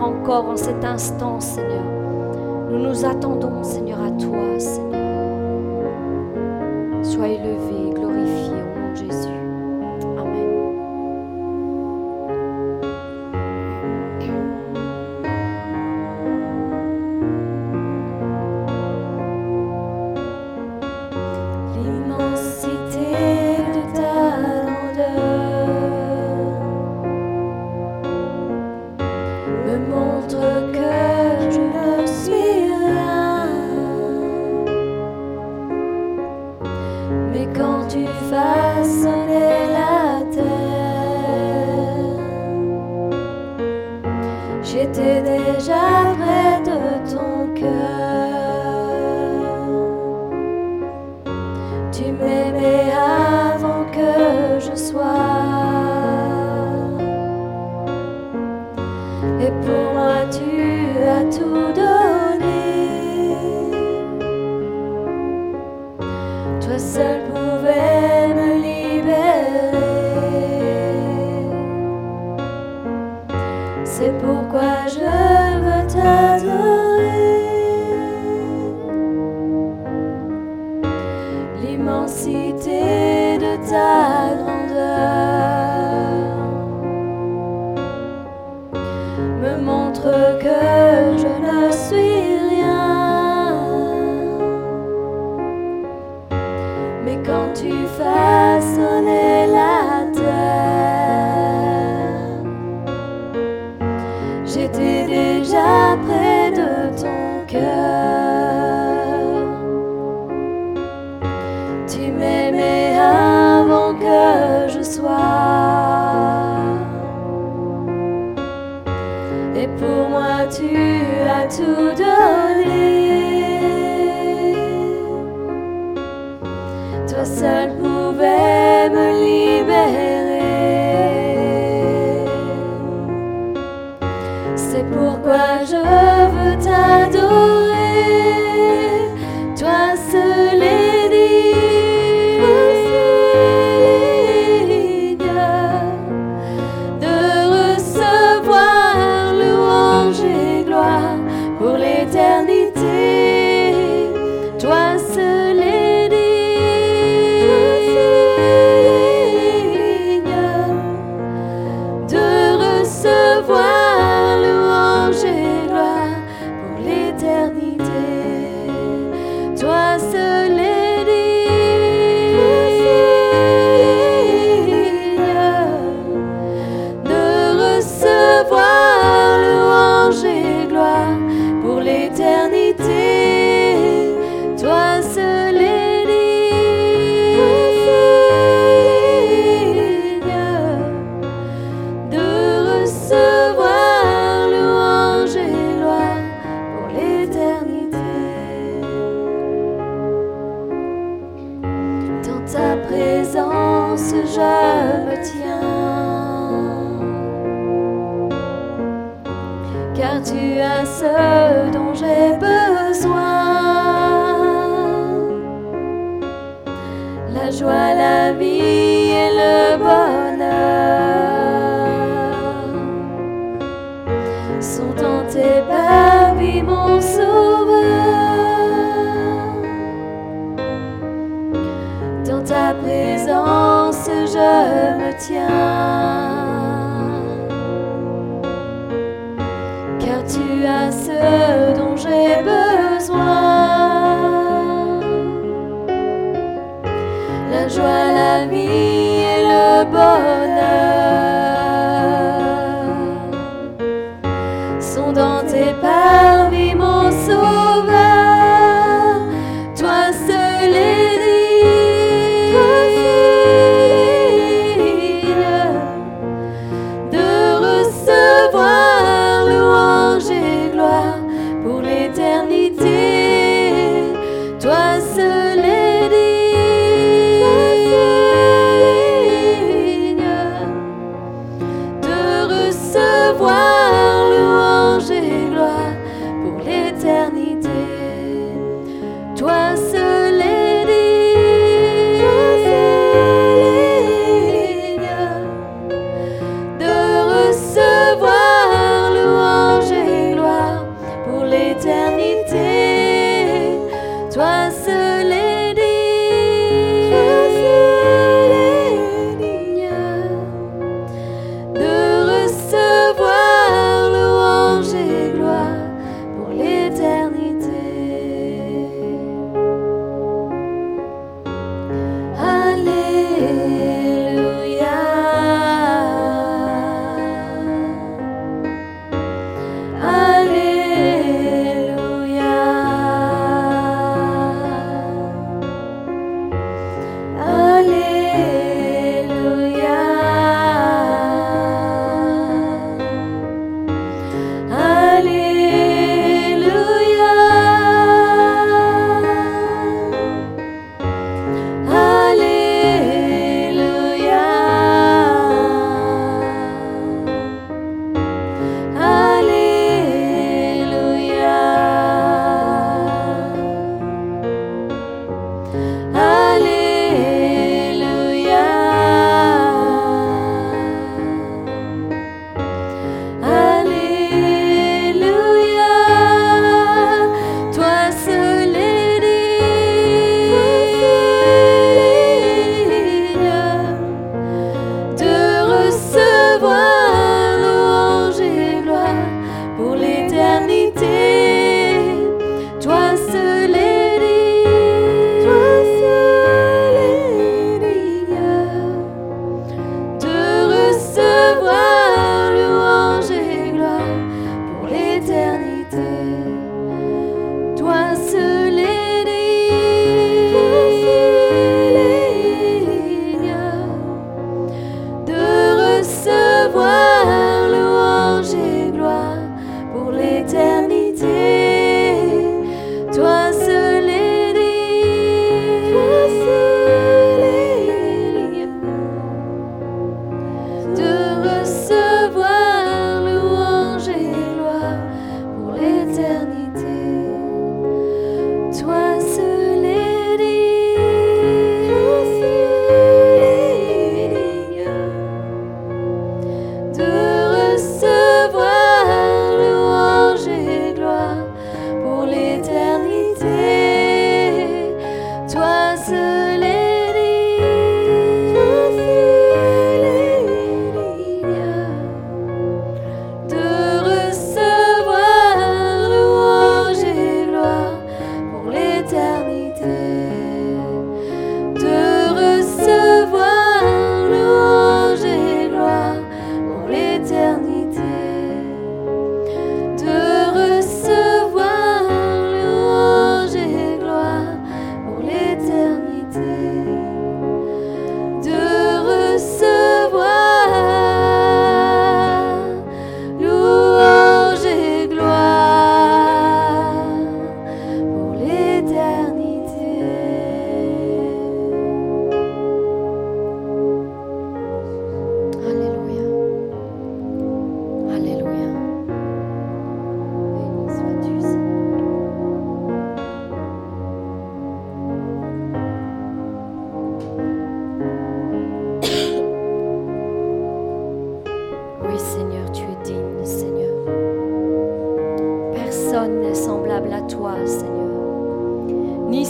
Encore en cet instant, Seigneur. Nous nous attendons, Seigneur, à toi, Seigneur. Sois élevé.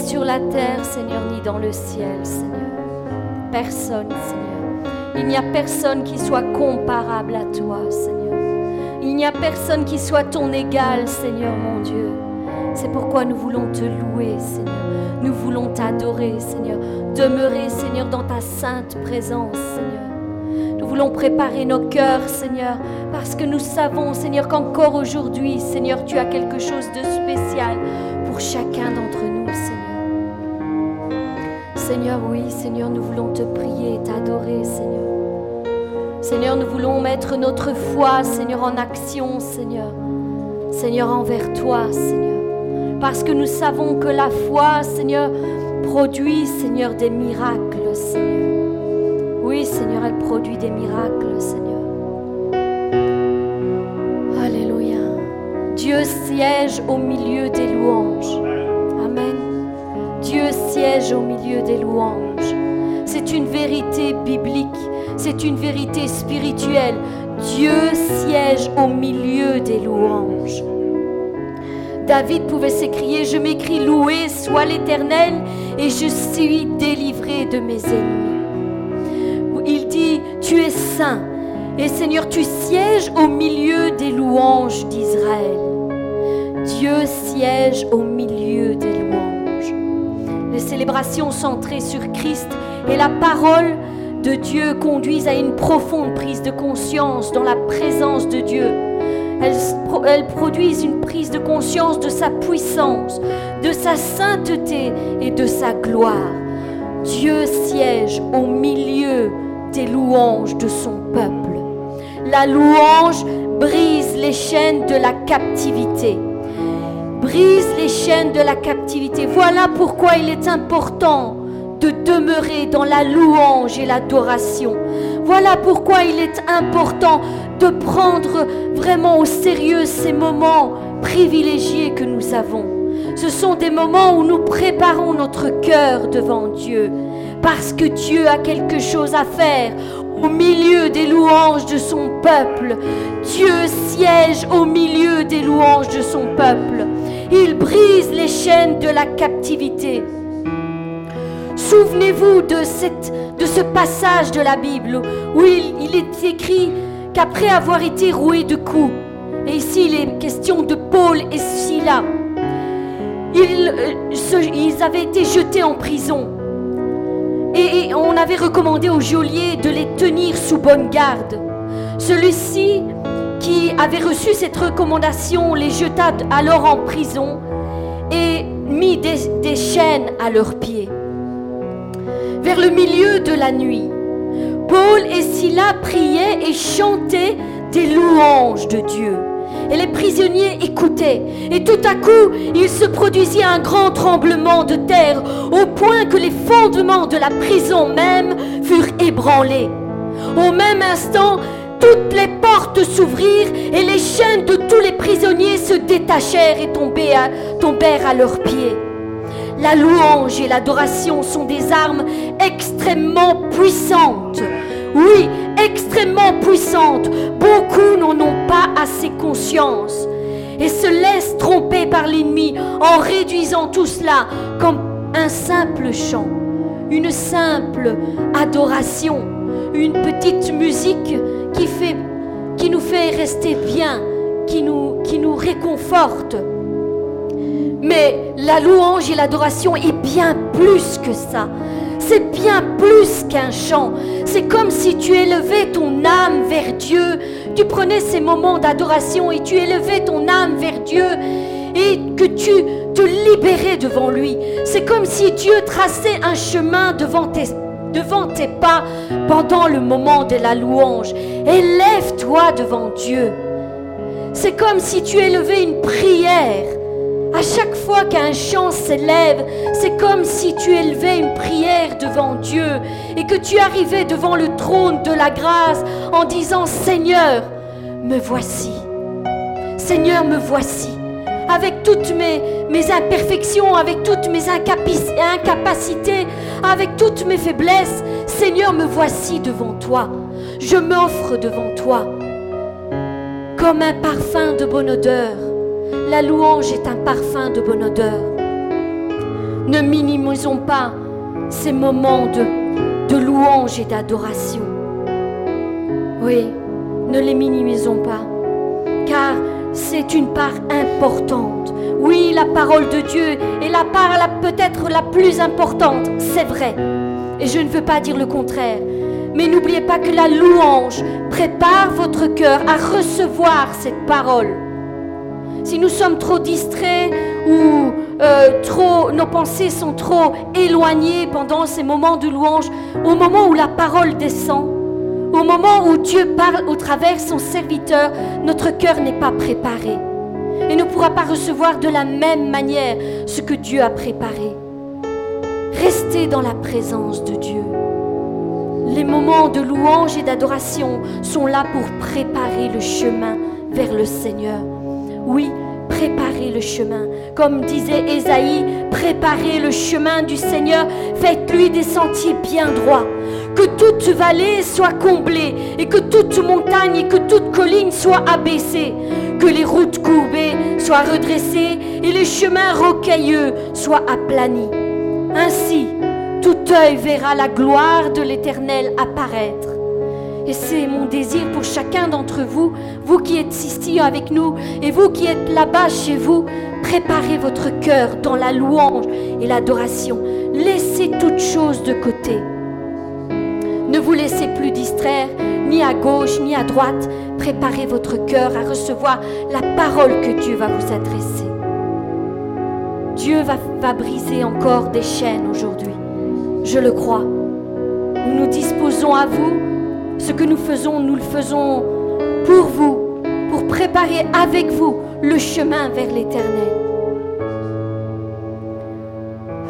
Sur la terre, Seigneur, ni dans le ciel, Seigneur. Personne, Seigneur. Il n'y a personne qui soit comparable à toi, Seigneur. Il n'y a personne qui soit ton égal, Seigneur mon Dieu. C'est pourquoi nous voulons te louer, Seigneur. Nous voulons t'adorer, Seigneur. Demeurer, Seigneur, dans ta sainte présence, Seigneur. Nous voulons préparer nos cœurs, Seigneur, parce que nous savons, Seigneur, qu'encore aujourd'hui, Seigneur, tu as quelque chose de spécial pour chacun d'entre nous. Seigneur, oui, Seigneur, nous voulons te prier et t'adorer, Seigneur. Seigneur, nous voulons mettre notre foi, Seigneur, en action, Seigneur. Seigneur, envers toi, Seigneur. Parce que nous savons que la foi, Seigneur, produit, Seigneur, des miracles, Seigneur. Oui, Seigneur, elle produit des miracles, Seigneur. Alléluia. Dieu siège au milieu des louanges. Dieu siège au milieu des louanges. C'est une vérité biblique, c'est une vérité spirituelle. Dieu siège au milieu des louanges. David pouvait s'écrier, je m'écris, loué soit l'Éternel, et je suis délivré de mes ennemis. Il dit, tu es saint, et Seigneur, tu sièges au milieu des louanges d'Israël. Dieu siège au milieu célébrations centrées sur Christ et la parole de Dieu conduisent à une profonde prise de conscience dans la présence de Dieu elles, produisent une prise de conscience de sa puissance, de sa sainteté et de sa gloire. Dieu siège au milieu des louanges de son peuple. La louange brise les chaînes de la captivité. Brise les chaînes de la captivité. Voilà pourquoi il est important de demeurer dans la louange et l'adoration. Voilà pourquoi il est important de prendre vraiment au sérieux ces moments privilégiés que nous avons. Ce sont des moments où nous préparons notre cœur devant Dieu, parce que Dieu a quelque chose à faire au milieu des louanges de son peuple. Dieu siège au milieu des louanges de son peuple. Il brise les chaînes de la captivité. Souvenez-vous de, ce passage de la Bible où il, est écrit qu'après avoir été roués de coups, et ici il est question de Paul et ils, euh, ils avaient été jetés en prison. Et on avait recommandé au geôlier de les tenir sous bonne garde. Celui-ci, qui avait reçu cette recommandation, les jeta alors en prison et mit des, chaînes à leurs pieds. Vers le milieu de la nuit, Paul et Silas priaient et chantaient des louanges de Dieu. Et les prisonniers écoutaient. Et tout à coup, il se produisit un grand tremblement de terre, au point que les fondements de la prison même furent ébranlés. Au même instant, toutes les portes s'ouvrirent et les chaînes de tous les prisonniers se détachèrent et tombèrent à leurs pieds. La louange et l'adoration sont des armes extrêmement puissantes. Oui, extrêmement puissantes. Beaucoup n'en ont pas assez conscience et se laissent tromper par l'ennemi en réduisant tout cela comme un simple chant, une simple adoration, une petite musique qui, nous fait rester bien, qui nous, qui nous réconforte. Mais la louange et l'adoration est bien plus que ça. C'est bien plus qu'un chant. C'est comme si tu élevais ton âme vers Dieu. Tu prenais ces moments d'adoration et tu élevais ton âme vers Dieu et que tu te libérais devant lui. C'est comme si Dieu traçait un chemin devant tes, devant tes pas pendant le moment de la louange. Élève-toi devant Dieu. C'est comme si tu élevais une prière à chaque fois qu'un chant s'élève, c'est comme si tu élevais une prière devant Dieu et que tu arrivais devant le trône de la grâce en disant Seigneur, me voici. Seigneur, me voici. Avec toutes mes, mes imperfections, avec toutes mes incapacités, avec toutes mes faiblesses, Seigneur, me voici devant toi. Je m'offre devant toi comme un parfum de bonne odeur La louange est un parfum de bonne odeur. Ne minimisons pas ces moments de, louange et d'adoration. Oui, ne les minimisons pas, car c'est une part importante. Oui, la parole de Dieu est la part peut-être la plus importante, c'est vrai. Et je ne veux pas dire le contraire. Mais n'oubliez pas que la louange prépare votre cœur à recevoir cette parole. Si nous sommes trop distraits ou euh, trop, nos pensées sont trop éloignées pendant ces moments de louange, au moment où la parole descend, au moment où Dieu parle au travers son serviteur, notre cœur n'est pas préparé et ne pourra pas recevoir de la même manière ce que Dieu a préparé. Restez dans la présence de Dieu. Les moments de louange et d'adoration sont là pour préparer le chemin vers le Seigneur. Oui, préparez le chemin. Comme disait Ésaïe, préparez le chemin du Seigneur, faites-lui des sentiers bien droits. Que toute vallée soit comblée et que toute montagne et que toute colline soit abaissée. Que les routes courbées soient redressées et les chemins rocailleux soient aplanis. Ainsi, tout œil verra la gloire de l'Éternel apparaître. Et c'est mon désir pour chacun d'entre vous, vous qui êtes ici avec nous et vous qui êtes là-bas chez vous, préparez votre cœur dans la louange et l'adoration. Laissez toutes choses de côté. Ne vous laissez plus distraire, ni à gauche, ni à droite. Préparez votre cœur à recevoir la parole que Dieu va vous adresser. Dieu va, va briser encore des chaînes aujourd'hui. Je le crois. Nous nous disposons à vous. Ce que nous faisons, nous le faisons pour vous, pour préparer avec vous le chemin vers l'éternel.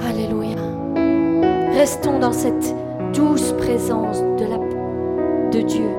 Alléluia. Restons dans cette douce présence de, Dieu.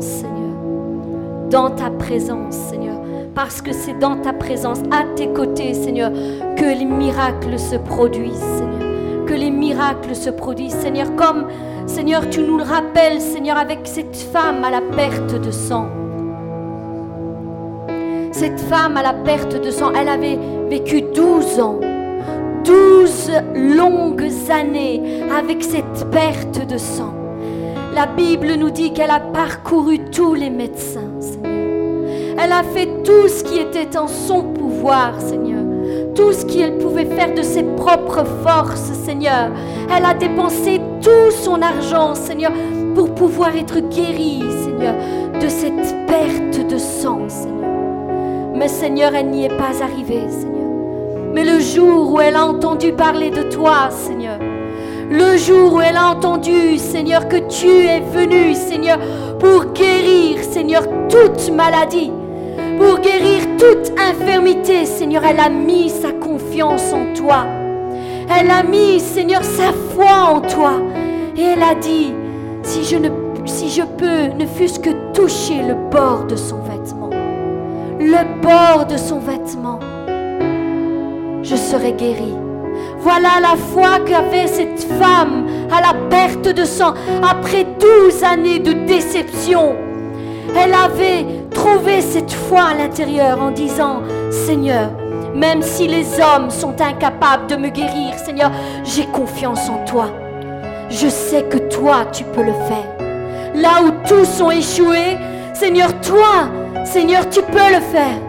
Seigneur. Dans ta présence, Seigneur. Parce que c'est dans ta présence, à tes côtés, Seigneur, que les miracles se produisent, Seigneur. Que les miracles se produisent, Seigneur. Comme, Seigneur, tu nous le rappelles, Seigneur, avec cette femme à la perte de sang. Cette femme à la perte de sang, elle avait vécu 12 ans. 12 longues années avec cette perte de sang. La Bible nous dit qu'elle a parcouru tous les médecins, Seigneur. Elle a fait tout ce qui était en son pouvoir, Seigneur. Tout ce qu'elle pouvait faire de ses propres forces, Seigneur. Elle a dépensé tout son argent, Seigneur, pour pouvoir être guérie, Seigneur, de cette perte de sang, Seigneur. Mais Seigneur, elle n'y est pas arrivée, Seigneur. Mais le jour où elle a entendu parler de toi, Seigneur, le jour où elle a entendu, Seigneur, que tu es venu, Seigneur, pour guérir, Seigneur, toute maladie, pour guérir toute infirmité, Seigneur, elle a mis sa confiance en toi. Elle a mis, Seigneur, sa foi en toi. Et elle a dit, si je, si je peux, ne fût-ce que toucher le bord de son vêtement, le bord de son vêtement, je serai guérie. Voilà la foi qu'avait cette femme à la perte de sang après douze années de déception. Elle avait trouvé cette foi à l'intérieur en disant, Seigneur, même si les hommes sont incapables de me guérir, Seigneur, j'ai confiance en toi. Je sais que toi, tu peux le faire. Là où tous ont échoué, Seigneur, toi, Seigneur, tu peux le faire.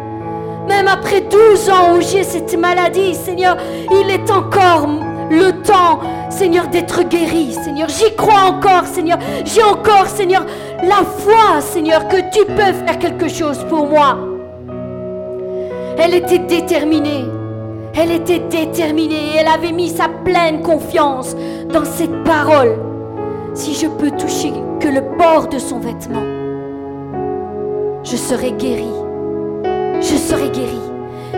Même après 12 ans où j'ai cette maladie, Seigneur, il est encore le temps, Seigneur, d'être guéri, Seigneur. J'y crois encore, Seigneur. J'ai encore, Seigneur, la foi, Seigneur, que tu peux faire quelque chose pour moi. Elle était déterminée. Elle était déterminée elle avait mis sa pleine confiance dans cette parole. Si je peux toucher que le bord de son vêtement, je serai guérie je serai guérie.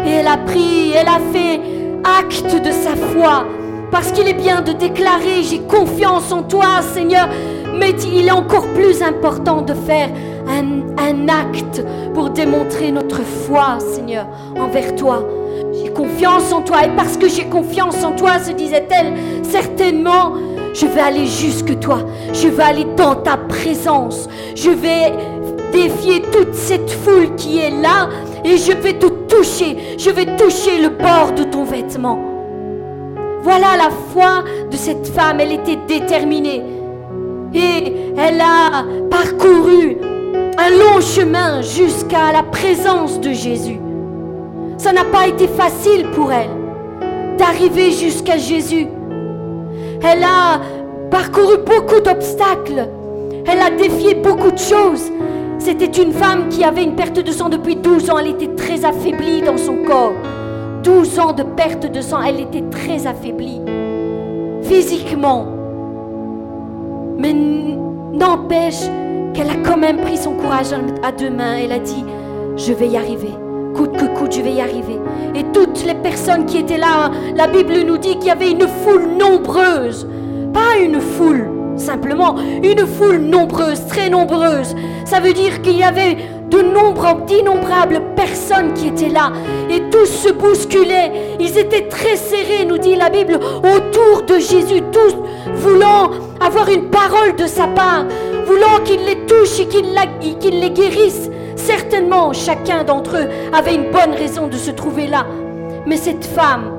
Et elle a pris, elle a fait acte de sa foi. Parce qu'il est bien de déclarer, j'ai confiance en toi, Seigneur. Mais il est encore plus important de faire un, un acte pour démontrer notre foi, Seigneur, envers toi. J'ai confiance en toi. Et parce que j'ai confiance en toi, se disait-elle, certainement, je vais aller jusque toi. Je vais aller dans ta présence. Je vais défier toute cette foule qui est là et je vais te toucher. Je vais toucher le bord de ton vêtement. Voilà la foi de cette femme. Elle était déterminée. Et elle a parcouru un long chemin jusqu'à la présence de Jésus. Ça n'a pas été facile pour elle d'arriver jusqu'à Jésus. Elle a parcouru beaucoup d'obstacles. Elle a défié beaucoup de choses. C'était une femme qui avait une perte de sang depuis 12 ans. Elle était très affaiblie dans son corps. 12 ans de perte de sang, elle était très affaiblie. Physiquement. Mais n'empêche qu'elle a quand même pris son courage à deux mains. Elle a dit, je vais y arriver. Coûte que coûte, je vais y arriver. Et toutes les personnes qui étaient là, la Bible nous dit qu'il y avait une foule nombreuse. Pas une foule simplement une foule nombreuse, très nombreuse. Ça veut dire qu'il y avait de d'innombrables personnes qui étaient là. Et tous se bousculaient. Ils étaient très serrés, nous dit la Bible, autour de Jésus, tous voulant avoir une parole de sa part, voulant qu'il les touche et qu'il les guérisse. Certainement, chacun d'entre eux avait une bonne raison de se trouver là. Mais cette femme,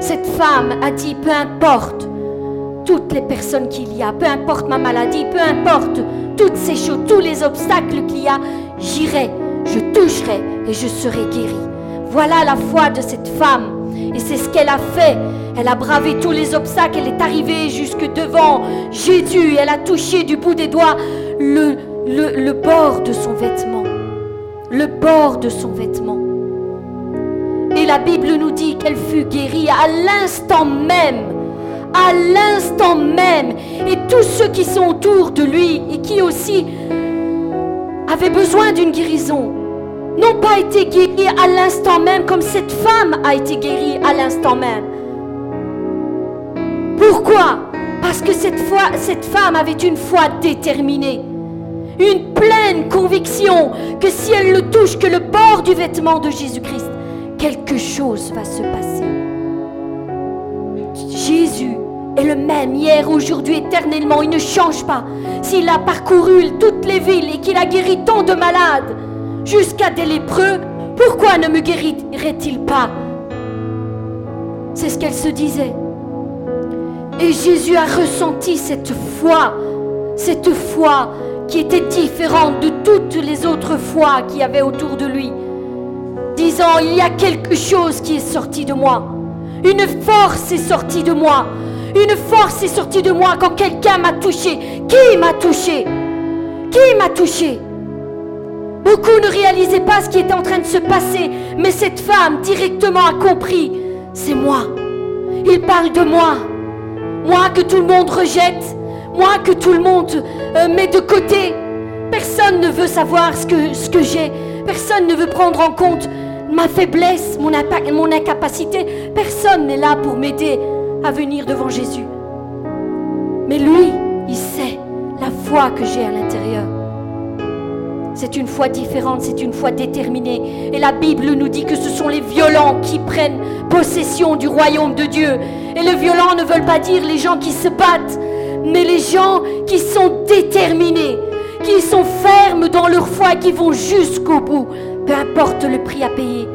cette femme a dit, peu importe, toutes les personnes qu'il y a, peu importe ma maladie, peu importe toutes ces choses, tous les obstacles qu'il y a, j'irai, je toucherai et je serai guéri. Voilà la foi de cette femme. Et c'est ce qu'elle a fait. Elle a bravé tous les obstacles. Elle est arrivée jusque devant Jésus. Elle a touché du bout des doigts le, bord de son vêtement. Le bord de son vêtement. Et la Bible nous dit qu'elle fut guérie à l'instant même à l'instant même. Et tous ceux qui sont autour de lui et qui aussi avaient besoin d'une guérison n'ont pas été guéris à l'instant même comme cette femme a été guérie à l'instant même. Pourquoi? Parce que cette, cette femme avait une foi déterminée, une pleine conviction que si elle le touche, que le bord du vêtement de Jésus-Christ, quelque chose va se passer. Jésus est le même hier, aujourd'hui, éternellement. Il ne change pas. S'il a parcouru toutes les villes et qu'il a guéri tant de malades, jusqu'à des lépreux, pourquoi ne me guérirait-il pas? C'est ce qu'elle se disait. Et Jésus a ressenti cette foi, cette foi qui était différente de toutes les autres foi qu'il y avait autour de lui, disant, il y a quelque chose qui est sorti de moi. Une force est sortie de moi. Une force est sortie de moi quand quelqu'un m'a touché. Qui m'a touché? Qui m'a touché? Beaucoup ne réalisaient pas ce qui était en train de se passer, mais cette femme directement a compris, c'est moi. Il parle de moi. Moi que tout le monde rejette, moi que tout le monde euh, met de côté. Personne ne veut savoir ce que, ce que j'ai. Personne ne veut prendre en compte ma faiblesse, mon, mon incapacité. Personne n'est là pour m'aider à venir devant Jésus. Mais lui, il sait la foi que j'ai à l'intérieur. C'est une foi différente, c'est une foi déterminée. Et la Bible nous dit que ce sont les violents qui prennent possession du royaume de Dieu. Et les violents ne veulent pas dire les gens qui se battent, mais les gens qui sont déterminés, qui sont fermes dans leur foi, qui vont jusqu'au bout, peu importe le prix à payer,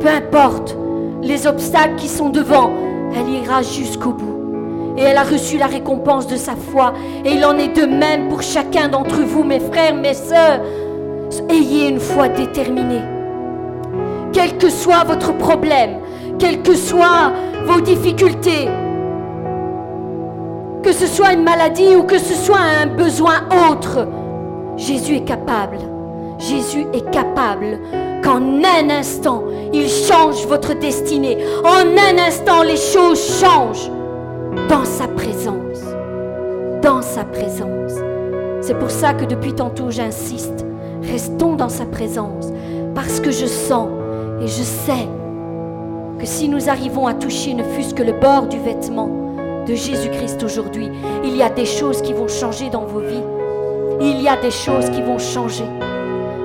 peu importe les obstacles qui sont devant, elle ira jusqu'au bout. Et elle a reçu la récompense de sa foi. Et il en est de même pour chacun d'entre vous, mes frères, mes sœurs. Ayez une foi déterminée. Quel que soit votre problème, quelles que soient vos difficultés, que ce soit une maladie ou que ce soit un besoin autre, Jésus est capable. Jésus est capable qu'en un instant, il change votre destinée. En un instant, les choses changent dans sa présence. Dans sa présence. C'est pour ça que depuis tantôt j'insiste. Restons dans sa présence. Parce que je sens et je sais que si nous arrivons à toucher ne fût-ce que le bord du vêtement de Jésus-Christ aujourd'hui, il y a des choses qui vont changer dans vos vies. Il y a des choses qui vont changer.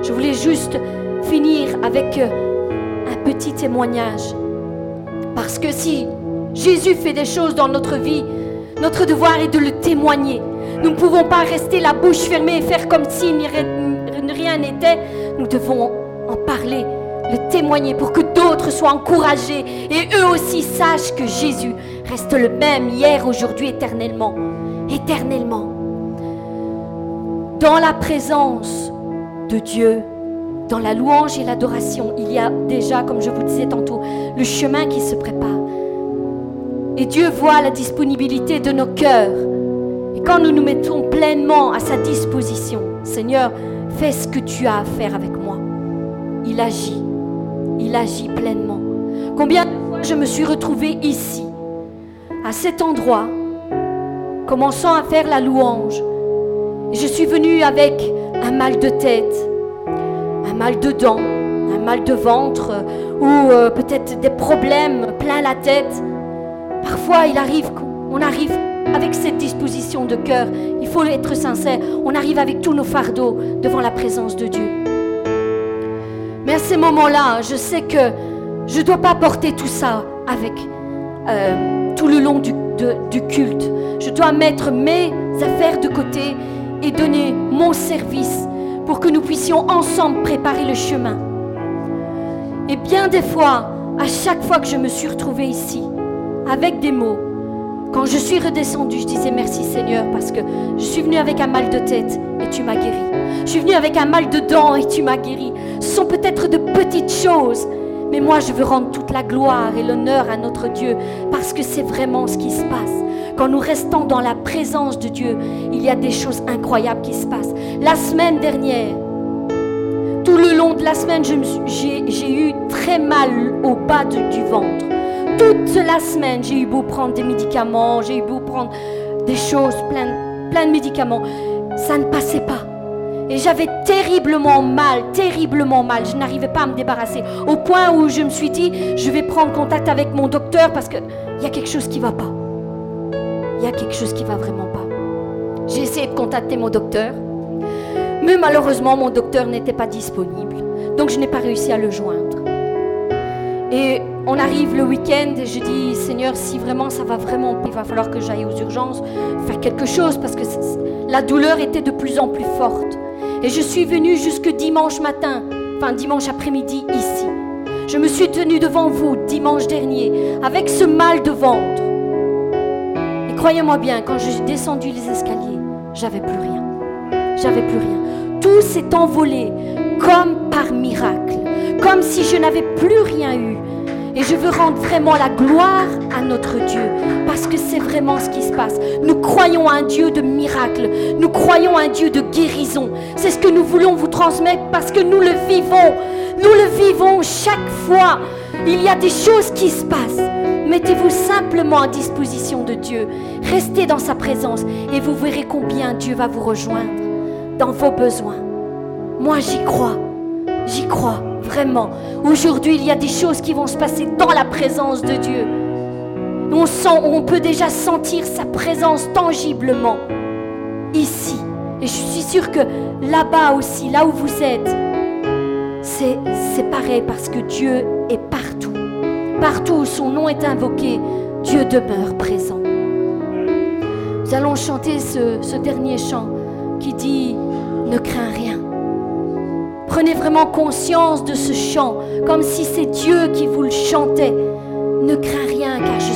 Je voulais juste finir avec euh, un petit témoignage. Parce que si Jésus fait des choses dans notre vie. Notre devoir est de le témoigner. Nous ne pouvons pas rester la bouche fermée et faire comme si rien n'était. Nous devons en parler, le témoigner pour que d'autres soient encouragés et eux aussi sachent que Jésus reste le même hier, aujourd'hui, éternellement. Éternellement. Dans la présence de Dieu, dans la louange et l'adoration, il y a déjà, comme je vous disais tantôt, le chemin qui se prépare. Et Dieu voit la disponibilité de nos cœurs. Et quand nous nous mettons pleinement à sa disposition, Seigneur, fais ce que tu as à faire avec moi. Il agit. Il agit pleinement. Combien de fois je me suis retrouvée ici, à cet endroit, commençant à faire la louange. je suis venue avec un mal de tête, un mal de dents, un mal de ventre, ou euh, peut-être des problèmes plein la tête. Parfois, il arrive qu'on arrive avec cette disposition de cœur. Il faut être sincère. On arrive avec tous nos fardeaux devant la présence de Dieu. Mais à ces moments-là, je sais que je ne dois pas porter tout ça avec euh, tout le long du, du culte. Je dois mettre mes affaires de côté et donner mon service pour que nous puissions ensemble préparer le chemin. Et bien des fois, à chaque fois que je me suis retrouvée ici, avec des mots. Quand je suis redescendue, je disais merci Seigneur parce que je suis venue avec un mal de tête et tu m'as guéri. Je suis venue avec un mal de dents et tu m'as guéri. Ce sont peut-être de petites choses, mais moi je veux rendre toute la gloire et l'honneur à notre Dieu parce que c'est vraiment ce qui se passe. Quand nous restons dans la présence de Dieu, il y a des choses incroyables qui se passent. La semaine dernière, tout le long de la semaine, j'ai eu très mal au bas du ventre toute la semaine, j'ai eu beau prendre des médicaments, j'ai eu beau prendre des choses, plein, plein de médicaments. Ça ne passait pas. Et j'avais terriblement mal, terriblement mal. Je n'arrivais pas à me débarrasser. Au point où je me suis dit, je vais prendre contact avec mon docteur parce qu'il y a quelque chose qui ne va pas. Il y a quelque chose qui va vraiment pas. J'ai essayé de contacter mon docteur. Mais malheureusement, mon docteur n'était pas disponible. Donc je n'ai pas réussi à le joindre. Et on arrive le week-end et je dis, Seigneur, si vraiment ça va vraiment, il va falloir que j'aille aux urgences, faire quelque chose parce que la douleur était de plus en plus forte. Et je suis venue jusque dimanche matin, enfin dimanche après-midi ici. Je me suis tenue devant vous dimanche dernier avec ce mal de ventre. Croyez-moi bien, quand j'ai descendu les escaliers, j'avais plus rien. J'avais plus rien. Tout s'est envolé comme par miracle, comme si je n'avais plus rien eu. Et je veux rendre vraiment la gloire à notre Dieu, parce que c'est vraiment ce qui se passe. Nous croyons à un Dieu de miracles, nous croyons à un Dieu de guérison. C'est ce que nous voulons vous transmettre parce que nous le vivons. Nous le vivons chaque fois. Il y a des choses qui se passent. Mettez-vous simplement à disposition de Dieu. Restez dans sa présence et vous verrez combien Dieu va vous rejoindre dans vos besoins. Moi, j'y crois. J'y crois, vraiment. Aujourd'hui, il y a des choses qui vont se passer dans la présence de Dieu. On sent, on peut déjà sentir sa présence tangiblement ici. Et je suis sûre que là-bas aussi, là où vous êtes, c'est pareil parce que Dieu est partout. Partout où son nom est invoqué, Dieu demeure présent. Nous allons chanter ce, dernier chant qui dit ne crains rien. Prenez vraiment conscience de ce chant, comme si c'est Dieu qui vous le chantait. Ne crains rien car je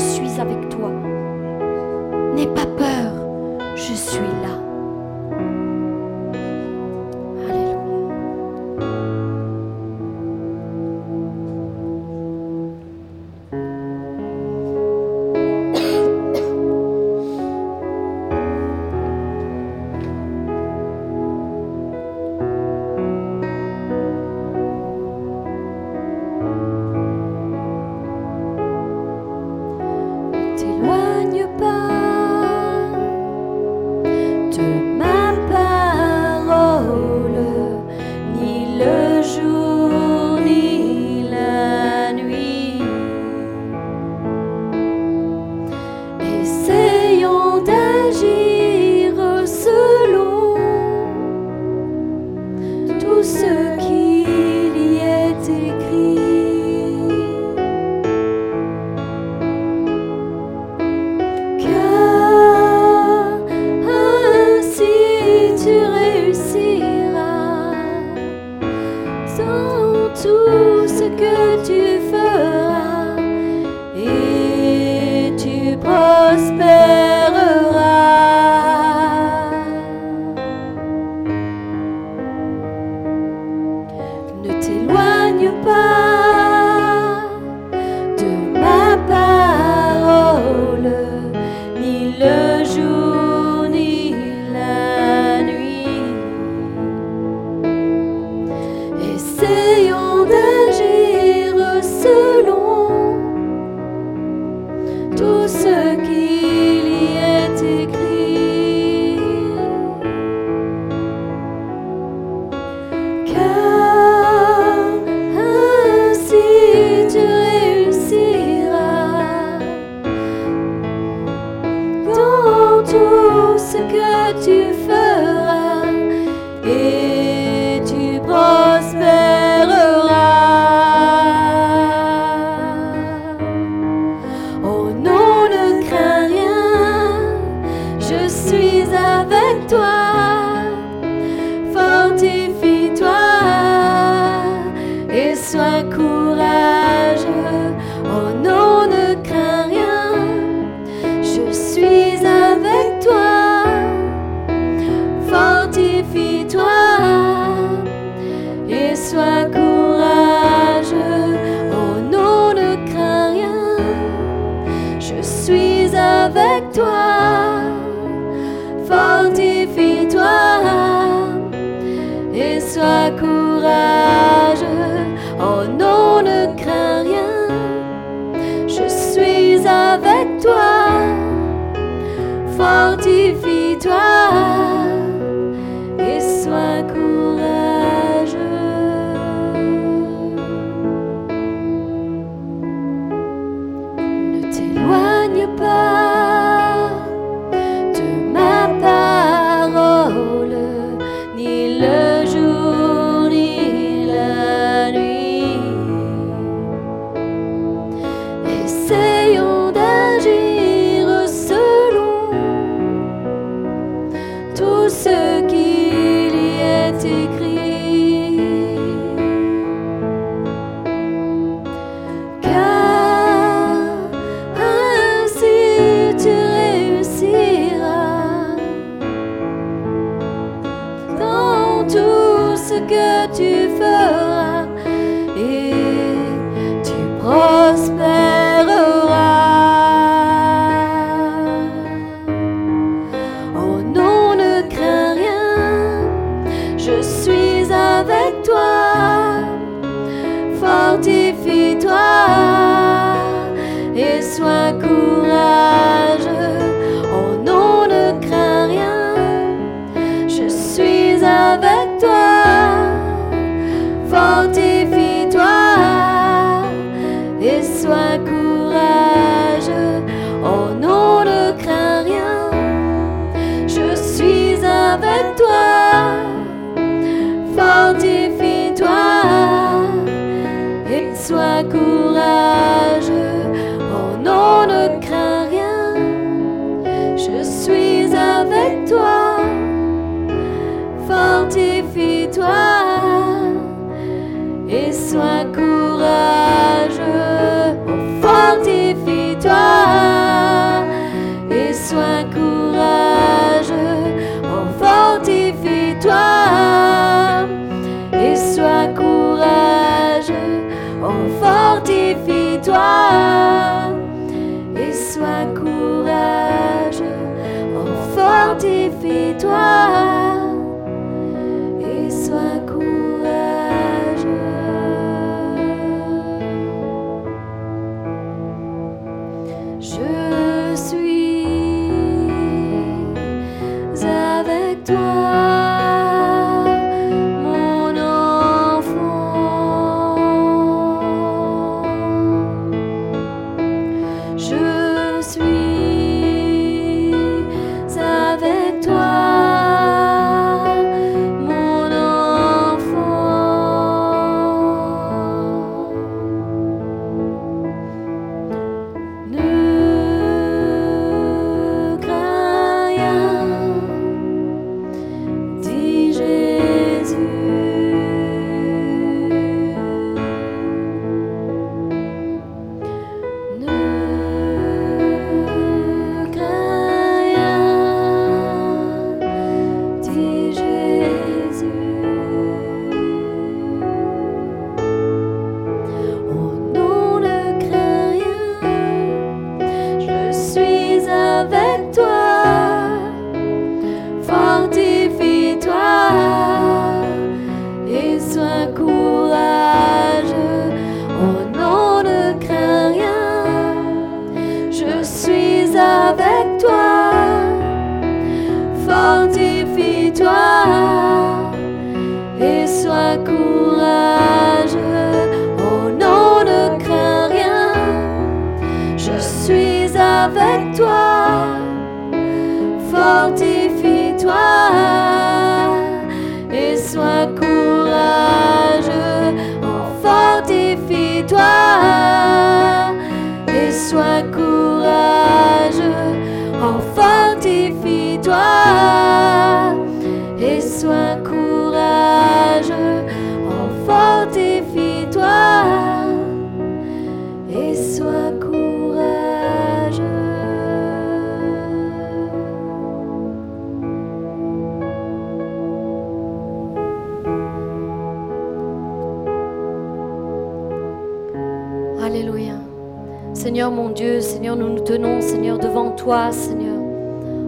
Seigneur mon Dieu, Seigneur, nous nous tenons, Seigneur, devant toi, Seigneur.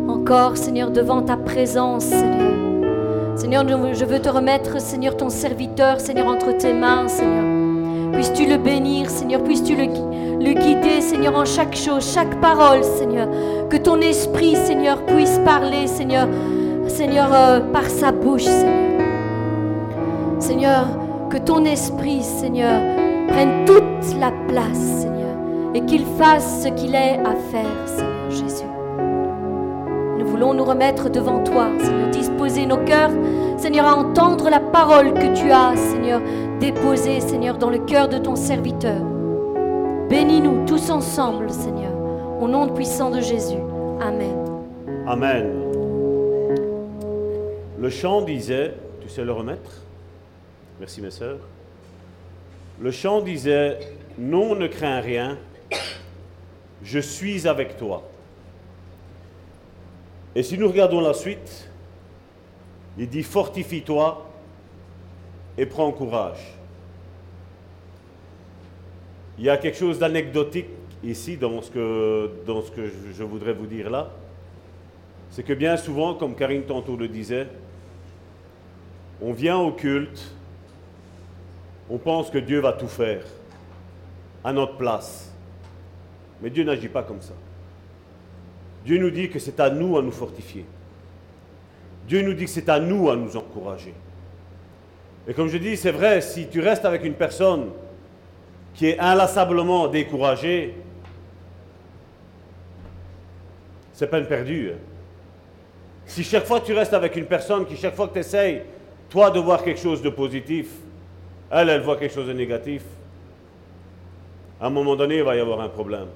Encore, Seigneur, devant ta présence, Seigneur. Seigneur, je veux te remettre, Seigneur, ton serviteur, Seigneur, entre tes mains, Seigneur. Puisses-tu le bénir, Seigneur, puisses-tu le, guider, Seigneur, en chaque chose, chaque parole, Seigneur? Que ton esprit, Seigneur, puisse parler, Seigneur, Seigneur, euh, par sa bouche, Seigneur. Seigneur, que ton esprit, Seigneur, prenne toute la place et qu'il fasse ce qu'il est à faire, Seigneur Jésus. Nous voulons nous remettre devant toi, Seigneur, disposer nos cœurs, Seigneur, à entendre la parole que tu as, Seigneur, déposée, Seigneur, dans le cœur de ton serviteur. Bénis-nous tous ensemble, Seigneur, au nom puissant de Jésus. Amen. Amen. Le chant disait, tu sais le remettre? Merci mes sœurs. Le chant disait, non, ne crains rien, je suis avec toi. Et si nous regardons la suite, il dit, fortifie-toi et prends courage. Il y a quelque chose d'anecdotique ici dans ce, que, je voudrais vous dire là. C'est que bien souvent, comme Karine tantôt le disait, on vient au culte, on pense que Dieu va tout faire à notre place. Mais Dieu n'agit pas comme ça. Dieu nous dit que c'est à nous à nous fortifier. Dieu nous dit que c'est à nous à nous encourager. Et comme je dis, c'est vrai, si tu restes avec une personne qui est inlassablement découragée, c'est peine perdue. Hein. Si chaque fois tu restes avec une personne qui, chaque fois que tu essayes, toi, de voir quelque chose de positif, elle, elle voit quelque chose de négatif, à un moment donné, il va y avoir un problème.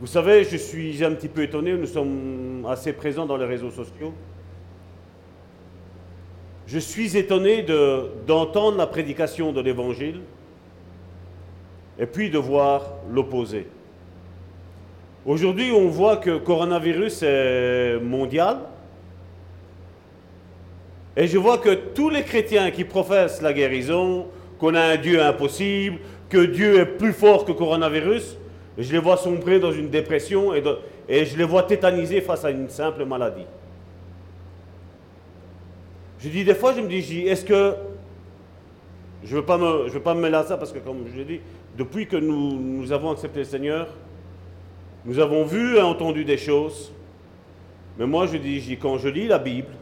Vous savez, je suis un petit peu étonné, nous sommes assez présents dans les réseaux sociaux. Je suis étonné d'entendre la prédication de l'Évangile et puis de voir l'opposé. Aujourd'hui, on voit que le coronavirus est mondial. Et je vois que tous les chrétiens qui professent la guérison, qu'on a un Dieu impossible, que Dieu est plus fort que le coronavirus, je les vois sombrer dans une dépression et, je les vois tétanisés face à une simple maladie. Je dis des fois, je me dis, est-ce que je ne veux, pas me, mêler à ça parce que, comme je l'ai dit, depuis que nous, avons accepté le Seigneur, nous avons vu et entendu des choses. Mais moi, je dis, quand je lis la Bible,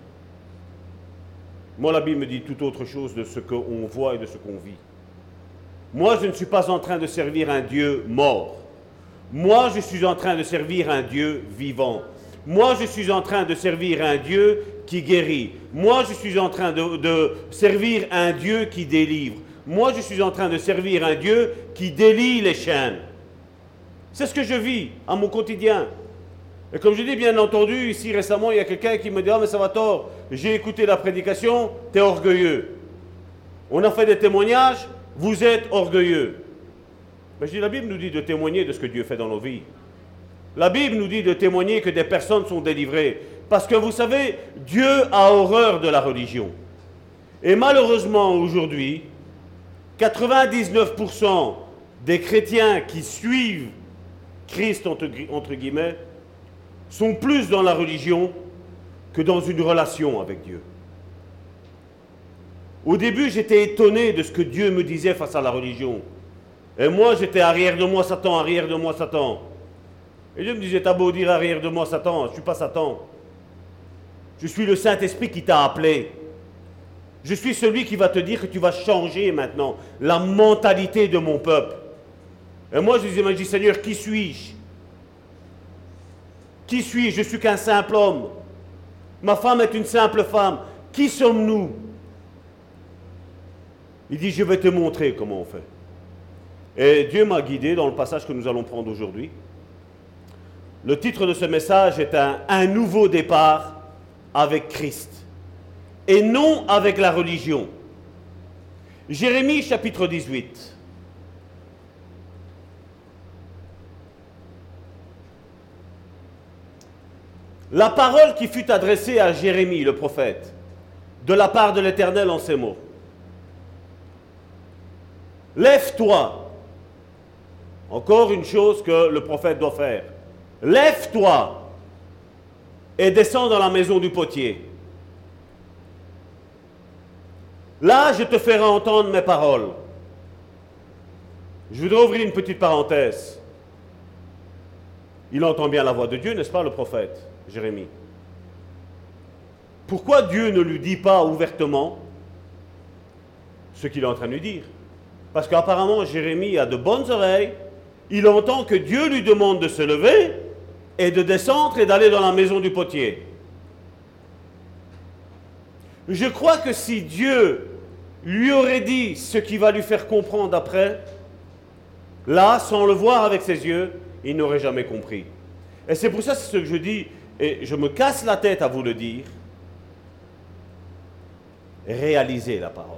moi, la Bible me dit tout autre chose de ce qu'on voit et de ce qu'on vit. Moi, je ne suis pas en train de servir un Dieu mort. Moi, je suis en train de servir un Dieu vivant. Moi, je suis en train de servir un Dieu qui guérit. Moi, je suis en train de, servir un Dieu qui délivre. Moi, je suis en train de servir un Dieu qui délie les chaînes. C'est ce que je vis à mon quotidien. Et comme je dis, bien entendu, ici récemment, il y a quelqu'un qui me dit Ah, mais ça va tort, j'ai écouté la prédication, tu es orgueilleux. On a fait des témoignages, vous êtes orgueilleux. Mais je dis La Bible nous dit de témoigner de ce que Dieu fait dans nos vies. La Bible nous dit de témoigner que des personnes sont délivrées. Parce que vous savez, Dieu a horreur de la religion. Et malheureusement, aujourd'hui, 99% des chrétiens qui suivent Christ, entre, guillemets, sont plus dans la religion que dans une relation avec Dieu. Au début, j'étais étonné de ce que Dieu me disait face à la religion. Et moi, j'étais arrière de moi Satan, arrière de moi Satan. Et Dieu me disait, t'as beau dire arrière de moi Satan, je ne suis pas Satan. Je suis le Saint-Esprit qui t'a appelé. Je suis celui qui va te dire que tu vas changer maintenant la mentalité de mon peuple. Et moi, je disais, je dis, Seigneur, qui suis-je? Qui suis-je? Je suis qu'un simple homme. Ma femme est une simple femme. Qui sommes-nous? Il dit, je vais te montrer comment on fait. Et Dieu m'a guidé dans le passage que nous allons prendre aujourd'hui. Le titre de ce message est un, un nouveau départ avec Christ et non avec la religion. Jérémie chapitre 18. La parole qui fut adressée à Jérémie, le prophète, de la part de l'Éternel en ces mots. Lève-toi. Encore une chose que le prophète doit faire. Lève-toi et descends dans la maison du potier. Là, je te ferai entendre mes paroles. Je voudrais ouvrir une petite parenthèse. Il entend bien la voix de Dieu, n'est-ce pas, le prophète Jérémie? Pourquoi Dieu ne lui dit pas ouvertement ce qu'il est en train de lui dire? Parce qu'apparemment, Jérémie a de bonnes oreilles il entend que Dieu lui demande de se lever et de descendre et d'aller dans la maison du potier. Je crois que si Dieu lui aurait dit ce qui va lui faire comprendre après, là, sans le voir avec ses yeux, il n'aurait jamais compris. Et c'est pour ça ce que je dis, et je me casse la tête à vous le dire, réalisez la parole.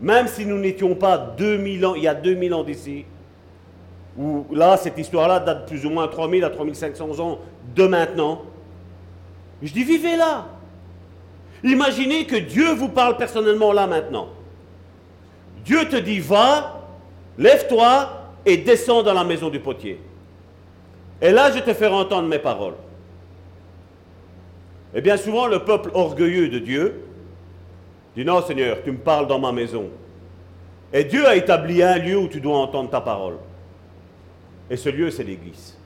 Même si nous n'étions pas 2000 ans, il y a 2000 ans d'ici, où là, cette histoire-là date plus ou moins 3000 à 3500 ans de maintenant, je dis vivez là. Imaginez que Dieu vous parle personnellement là maintenant. Dieu te dit va, lève-toi et descends dans la maison du potier. Et là, je te ferai entendre mes paroles. Et bien souvent, le peuple orgueilleux de Dieu dit non Seigneur, tu me parles dans ma maison. Et Dieu a établi un lieu où tu dois entendre ta parole. Et ce lieu, c'est l'Église.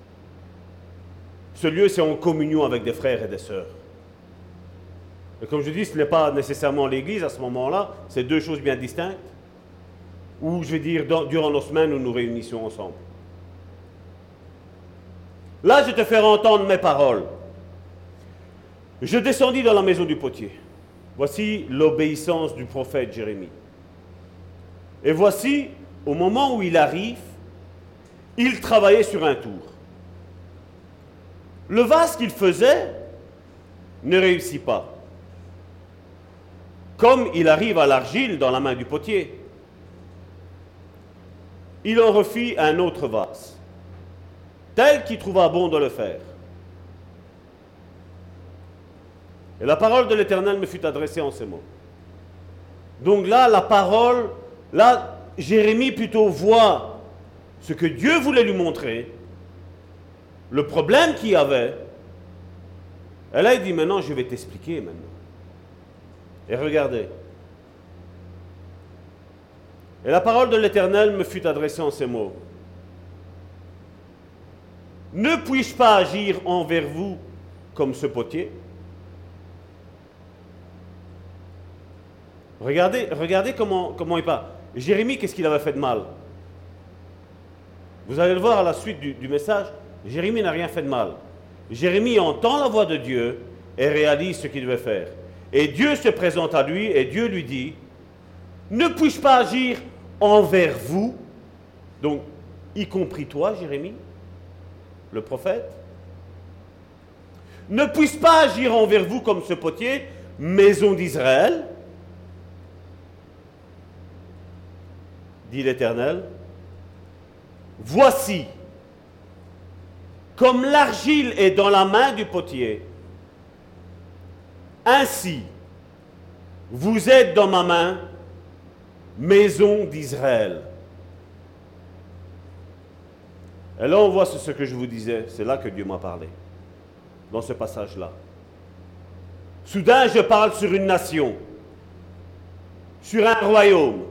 Ce lieu, c'est en communion avec des frères et des sœurs. Et comme je dis, ce n'est pas nécessairement l'Église à ce moment-là, c'est deux choses bien distinctes. Ou, je vais dire, durant nos semaines, nous nous réunissons ensemble. Là, je te ferai entendre mes paroles. Je descendis dans la maison du potier. Voici l'obéissance du prophète Jérémie. Et voici, au moment où il arrive, il travaillait sur un tour. Le vase qu'il faisait ne réussit pas. Comme il arrive à l'argile dans la main du potier. Il en refit un autre vase, tel qu'il trouva bon de le faire. Et la parole de l'Éternel me fut adressée en ces mots. Donc là, la parole, là, Jérémie plutôt voit ce que Dieu voulait lui montrer, le problème qu'il y avait. Et là, il dit maintenant, je vais t'expliquer maintenant. Et regardez. Et la parole de l'Éternel me fut adressée en ces mots. Ne puis-je pas agir envers vous comme ce potier? Regardez, regardez comment, comment il parle. Jérémie, qu'est-ce qu'il avait fait de mal? Vous allez le voir à la suite du, du message. Jérémie n'a rien fait de mal. Jérémie entend la voix de Dieu et réalise ce qu'il devait faire. Et Dieu se présente à lui et Dieu lui dit, ne puis-je pas agir envers vous? Donc, y compris toi, Jérémie, le prophète Ne puis-je pas agir envers vous comme ce potier, maison d'Israël? Dit l'Éternel. Voici, comme l'argile est dans la main du potier, ainsi vous êtes dans ma main, maison d'Israël. Et là, on voit ce que je vous disais, c'est là que Dieu m'a parlé, dans ce passage-là. Soudain, je parle sur une nation, sur un royaume,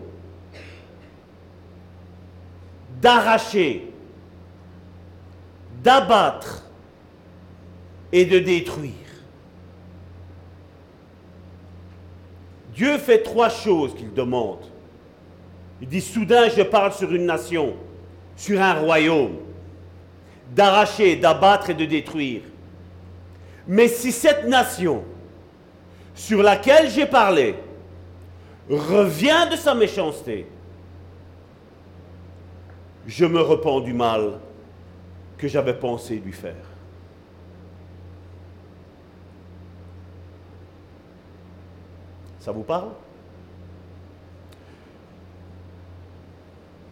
d'arracher, d'abattre et de détruire. Dieu fait trois choses qu'il demande. Il dit, soudain je parle sur une nation, sur un royaume, d'arracher, d'abattre et de détruire. Mais si cette nation sur laquelle j'ai parlé revient de sa méchanceté, je me repens du mal que j'avais pensé lui faire. Ça vous parle?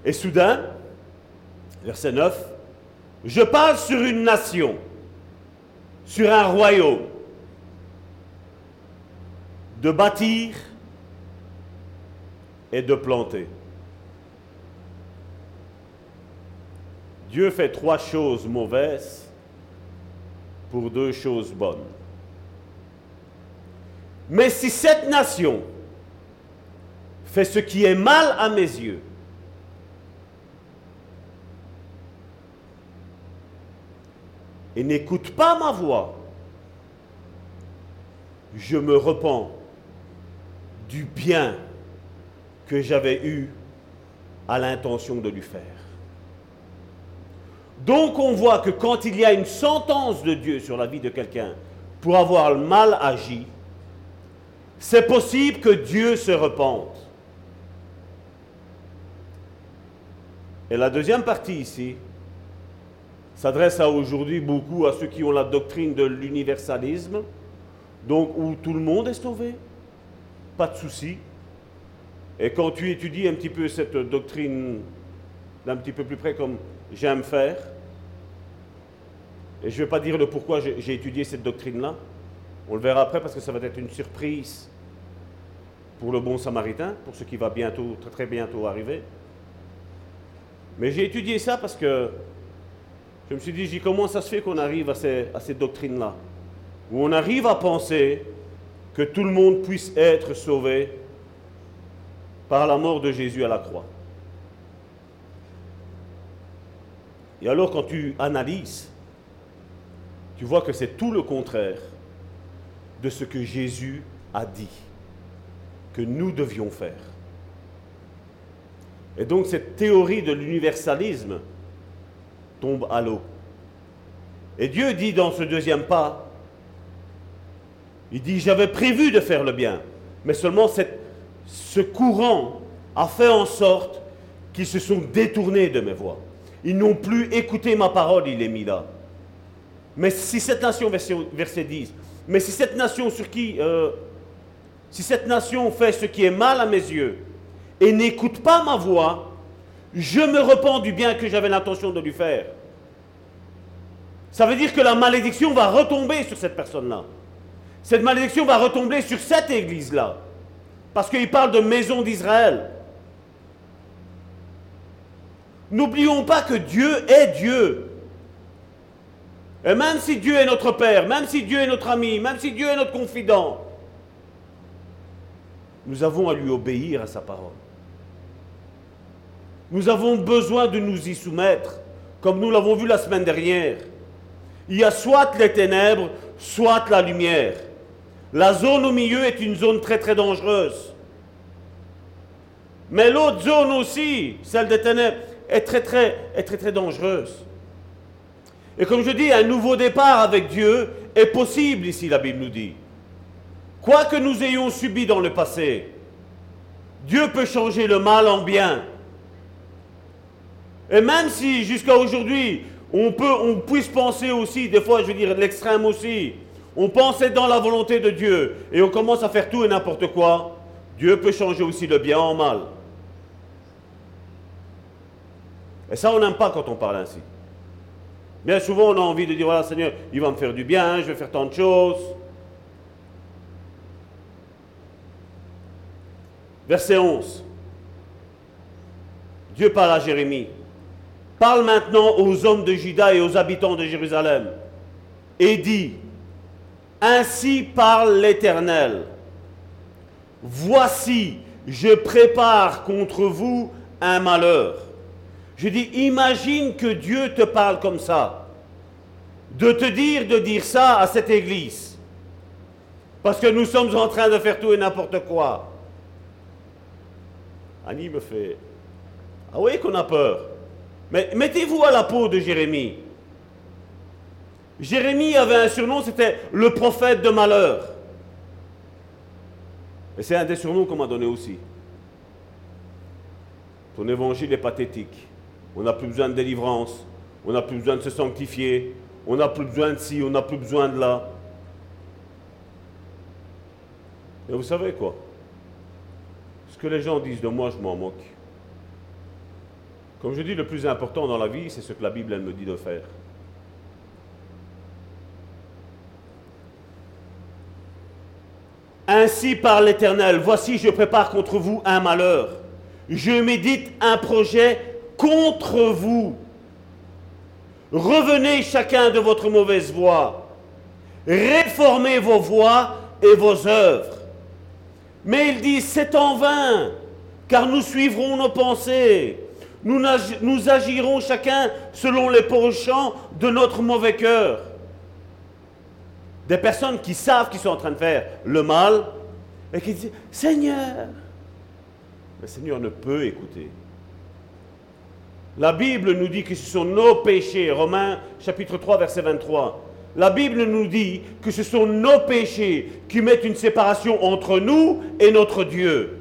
Et soudain, verset 9, je parle sur une nation, sur un royaume, de bâtir et de planter. Dieu fait trois choses mauvaises pour deux choses bonnes. Mais si cette nation fait ce qui est mal à mes yeux, et n'écoute pas ma voix, je me repens du bien que j'avais eu a l'intention de lui faire. Donc on voit que quand il y a une sentence de Dieu sur la vie de quelqu'un pour avoir mal agi, c'est possible que Dieu se repente. Et la deuxième partie ici s'adresse à aujourd'hui beaucoup à ceux qui ont la doctrine de l'universalisme, donc où tout le monde est sauvé, pas de souci. Et quand tu étudies un petit peu cette doctrine d'un petit peu plus près comme j'aime faire, et je ne vais pas dire le pourquoi j'ai étudié cette doctrine-là, on le verra après parce que ça va être une surprise pour le bon samaritain, pour ce qui va bientôt, très très bientôt arriver. Mais j'ai étudié ça parce que je me suis dit, comment ça se fait qu'on arrive à ces, à ces doctrines-là? Où on arrive à penser que tout le monde puisse être sauvé par la mort de Jésus à la croix. Et alors quand tu analyses, tu vois que c'est tout le contraire de ce que Jésus a dit que nous devions faire. Et donc cette théorie de l'universalisme tombe à l'eau. Et Dieu dit dans ce deuxième pas, il dit, j'avais prévu de faire le bien, mais seulement ce courant a fait en sorte qu'ils se sont détournés de mes voix. Ils n'ont plus écouté ma parole, il est mis là. Mais si cette nation, verset 10, mais si cette nation sur qui, euh, si cette nation fait ce qui est mal à mes yeux et n'écoute pas ma voix, je me repens du bien que j'avais l'intention de lui faire. Ça veut dire que la malédiction va retomber sur cette personne-là. Cette malédiction va retomber sur cette église-là. Parce qu'il parle de maison d'Israël. N'oublions pas que Dieu est Dieu. Et même si Dieu est notre Père, même si Dieu est notre ami, même si Dieu est notre confident, nous avons à lui obéir à sa parole. Nous avons besoin de nous y soumettre, comme nous l'avons vu la semaine dernière. Il y a soit les ténèbres, soit la lumière. La zone au milieu est une zone très très dangereuse. Mais l'autre zone aussi, celle des ténèbres, est très très, est très, très dangereuse. Et comme je dis, un nouveau départ avec Dieu est possible ici, la Bible nous dit. Quoi que nous ayons subi dans le passé, Dieu peut changer le mal en bien. Et même si jusqu'à aujourd'hui, on, peut, on puisse penser aussi, des fois je veux dire l'extrême aussi, on pensait dans la volonté de Dieu et on commence à faire tout et n'importe quoi, Dieu peut changer aussi le bien en mal. Et ça, on n'aime pas quand on parle ainsi. Bien souvent, on a envie de dire, voilà Seigneur, il va me faire du bien, je vais faire tant de choses. Verset 11. Dieu parle à Jérémie. Parle maintenant aux hommes de Juda et aux habitants de Jérusalem. Et dit, ainsi parle l'Éternel. Voici, je prépare contre vous un malheur. Je dis, imagine que Dieu te parle comme ça. De te dire de dire ça à cette église. Parce que nous sommes en train de faire tout et n'importe quoi. Annie me fait Ah oui, qu'on a peur. Mais mettez-vous à la peau de Jérémie. Jérémie avait un surnom, c'était le prophète de malheur. Et c'est un des surnoms qu'on m'a donné aussi. Ton évangile est pathétique. On n'a plus besoin de délivrance. On n'a plus besoin de se sanctifier. On n'a plus besoin de ci, on n'a plus besoin de là. Et vous savez quoi? Que les gens disent de moi, je m'en moque. Comme je dis, le plus important dans la vie, c'est ce que la Bible elle me dit de faire. Ainsi par l'Éternel, voici je prépare contre vous un malheur. Je médite un projet contre vous. Revenez chacun de votre mauvaise voie. Réformez vos voies et vos œuvres. Mais il dit, c'est en vain, car nous suivrons nos pensées. Nous, agirons chacun selon les penchants de notre mauvais cœur. Des personnes qui savent qu'ils sont en train de faire le mal et qui disent, Seigneur, le Seigneur ne peut écouter. La Bible nous dit que ce sont nos péchés, Romains chapitre 3 verset 23. La Bible nous dit que ce sont nos péchés qui mettent une séparation entre nous et notre Dieu.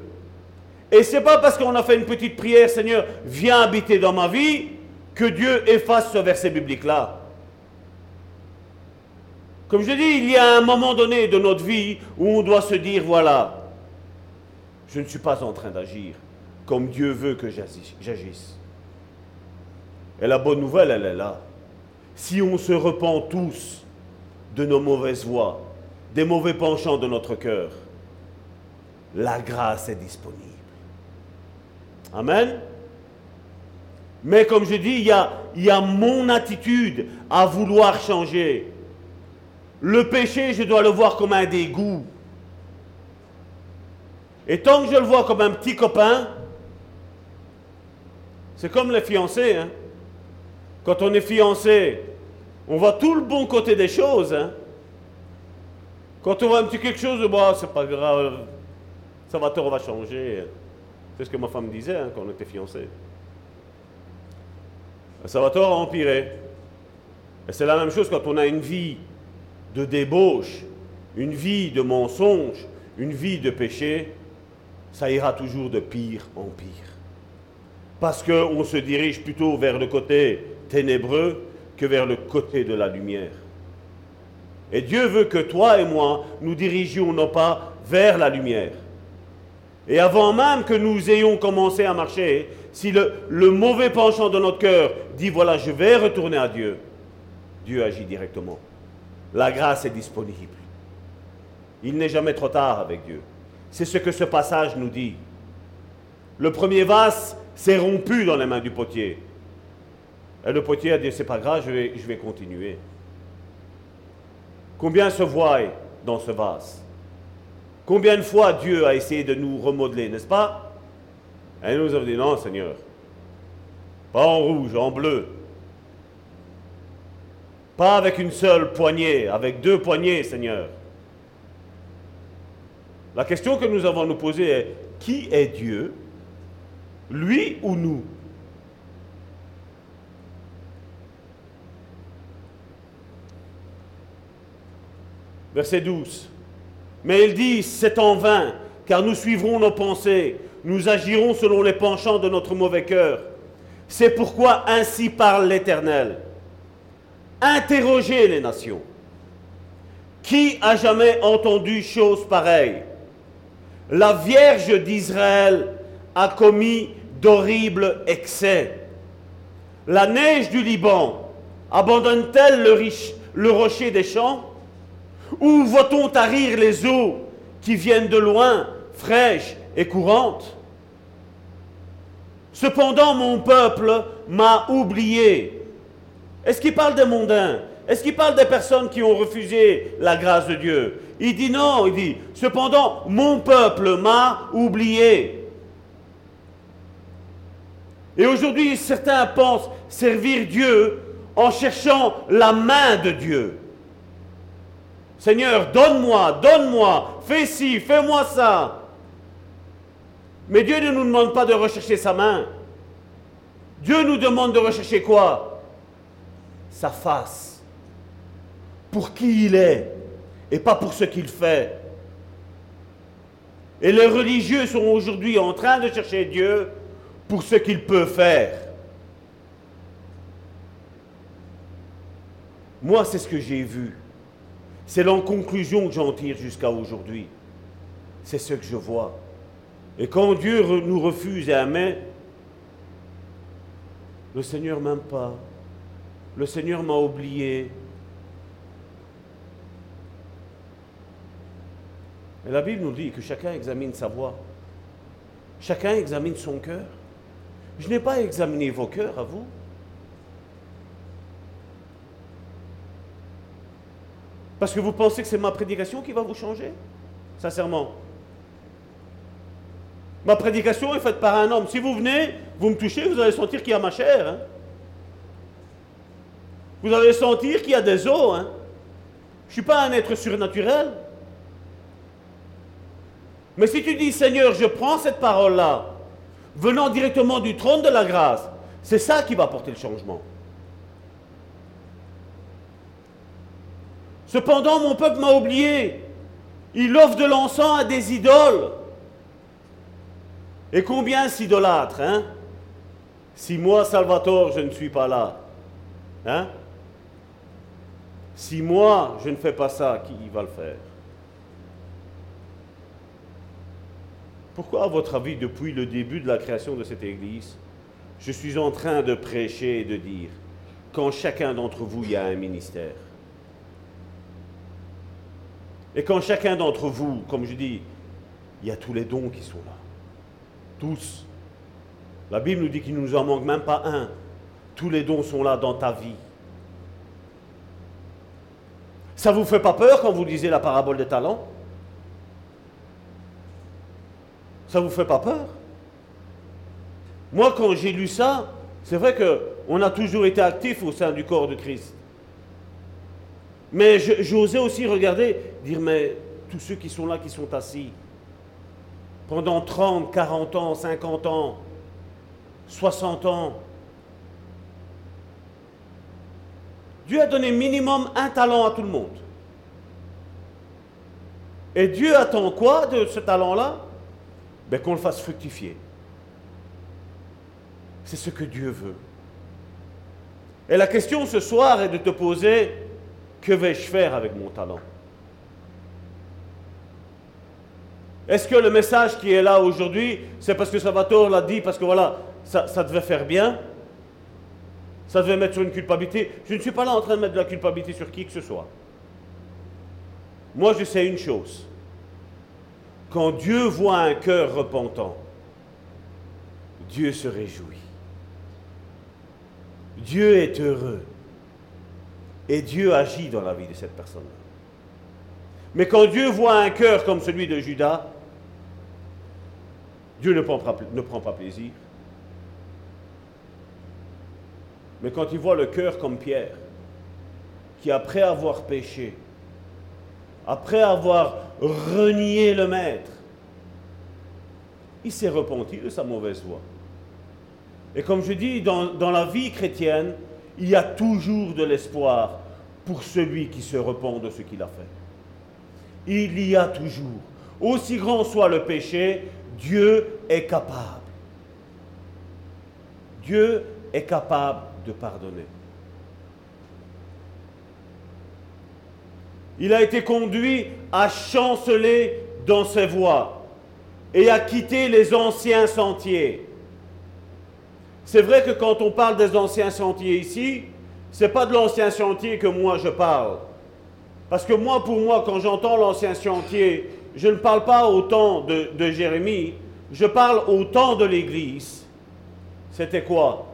Et c'est pas parce qu'on a fait une petite prière, Seigneur, viens habiter dans ma vie, que Dieu efface ce verset biblique-là. Comme je dis, il y a un moment donné de notre vie où on doit se dire, voilà, je ne suis pas en train d'agir comme Dieu veut que j'agisse. Et la bonne nouvelle, elle est là. Si on se repent tous de nos mauvaises voies, des mauvais penchants de notre cœur, la grâce est disponible. Amen. Mais comme je dis, il y a, mon attitude à vouloir changer. Le péché, je dois le voir comme un dégoût. Et tant que je le vois comme un petit copain, c'est comme les fiancés. Hein. Quand on est fiancé, on voit tout le bon côté des choses. Hein. Quand on voit un petit quelque chose, bah, c'est pas grave, ça va, on va changer. C'est ce que ma femme disait hein, quand on était fiancés. Salvatore a empiré. Et c'est la même chose quand on a une vie de débauche, une vie de mensonge, une vie de péché, ça ira toujours de pire en pire. Parce qu'on se dirige plutôt vers le côté ténébreux que vers le côté de la lumière. Et Dieu veut que toi et moi, nous dirigions non pas vers la lumière. Et avant même que nous ayons commencé à marcher, si le, le mauvais penchant de notre cœur dit, voilà, je vais retourner à Dieu, Dieu agit directement. La grâce est disponible. Il n'est jamais trop tard avec Dieu. C'est ce que ce passage nous dit. Le premier vase s'est rompu dans les mains du potier. Et le potier a dit, c'est pas grave, je vais, je vais continuer. Combien se voient dans ce vase? Combien de fois Dieu a essayé de nous remodeler, n'est-ce pas? Et nous avons dit, non Seigneur, pas en rouge, en bleu. Pas avec une seule poignée, avec deux poignées, Seigneur. La question que nous avons à nous poser est, qui est Dieu Lui ou nous? Verset 12. Mais il dit, c'est en vain, car nous suivrons nos pensées, nous agirons selon les penchants de notre mauvais cœur. C'est pourquoi ainsi parle l'Éternel. Interrogez les nations. Qui a jamais entendu chose pareille? La Vierge d'Israël a commis d'horribles excès. La neige du Liban abandonne-t-elle le, le rocher des champs? Où voit-on tarir les eaux qui viennent de loin, fraîches et courantes? Cependant, mon peuple m'a oublié. Est-ce qu'il parle des mondains? Est-ce qu'il parle des personnes qui ont refusé la grâce de Dieu? Il dit non, il dit, cependant, mon peuple m'a oublié. Et aujourd'hui, certains pensent servir Dieu en cherchant la main de Dieu. Seigneur, donne-moi, donne-moi, fais ci, fais-moi ça. Mais Dieu ne nous demande pas de rechercher sa main. Dieu nous demande de rechercher quoi? Sa face. Pour qui il est et pas pour ce qu'il fait. Et les religieux sont aujourd'hui en train de chercher Dieu pour ce qu'il peut faire. Moi, c'est ce que j'ai vu. C'est la conclusion que j'en tire jusqu'à aujourd'hui. C'est ce que je vois. Et quand Dieu nous refuse et mais le Seigneur m'aime pas, le Seigneur m'a oublié. Et la Bible nous dit que chacun examine sa voix, chacun examine son cœur. Je n'ai pas examiné vos cœurs à vous. Parce que vous pensez que c'est ma prédication qui va vous changer Sincèrement. Ma prédication est faite par un homme. Si vous venez, vous me touchez, vous allez sentir qu'il y a ma chair. Hein. Vous allez sentir qu'il y a des os. Hein. Je ne suis pas un être surnaturel. Mais si tu dis, Seigneur, je prends cette parole-là, venant directement du trône de la grâce, C'est ça qui va apporter le changement. Cependant, mon peuple m'a oublié. Il offre de l'encens à des idoles. Et combien s'idolâtrent, hein? Si moi, Salvatore, je ne suis pas là, hein? Si moi, je ne fais pas ça, qui va le faire? Pourquoi, à votre avis, depuis le début de la création de cette Église, je suis en train de prêcher et de dire, quand chacun d'entre vous, y a un ministère? Et quand chacun d'entre vous, comme je dis, il y a tous les dons qui sont là. Tous. La Bible nous dit qu'il ne nous en manque même pas un. Tous les dons sont là dans ta vie. Ça ne vous fait pas peur quand vous lisez la parabole des talents? Ça ne vous fait pas peur? Moi, quand j'ai lu ça, c'est vrai qu'on a toujours été actif au sein du corps de Christ. Mais j'osais aussi regarder, dire, mais tous ceux qui sont là, qui sont assis, pendant 30, 40 ans, 50 ans, 60 ans, Dieu a donné minimum un talent à tout le monde. Et Dieu attend quoi de ce talent-là? Ben, Qu'on le fasse fructifier. C'est ce que Dieu veut. Et la question ce soir est de te poser, que vais-je faire avec mon talent? Est-ce que le message qui est là aujourd'hui, c'est parce que Salvatore l'a dit, parce que voilà, ça, ça, devait faire bien? Ça devait mettre sur une culpabilité Je ne suis pas là en train de mettre de la culpabilité sur qui que ce soit. Moi, je sais une chose. Quand Dieu voit un cœur repentant, Dieu se réjouit. Dieu est heureux. Et Dieu agit dans la vie de cette personne. Mais quand Dieu voit un cœur comme celui de Judas, Dieu ne prend, pas, plaisir. Mais quand il voit le cœur comme Pierre, qui après avoir péché, après avoir renié le Maître, il s'est repenti de sa mauvaise voie. Et comme je dis, dans la vie chrétienne, il y a toujours de l'espoir pour celui qui se repent de ce qu'il a fait. Il y a toujours. Aussi grand soit le péché, Dieu est capable. Dieu est capable de pardonner. Il a été conduit à chanceler dans ses voies et à quitter les anciens sentiers. C'est vrai que quand on parle des anciens sentiers ici, ce n'est pas de l'ancien sentier que moi je parle. Parce que moi, pour moi, quand j'entends l'ancien sentier, je ne parle pas au temps de, Jérémie, je parle au temps de l'Église. C'était quoi?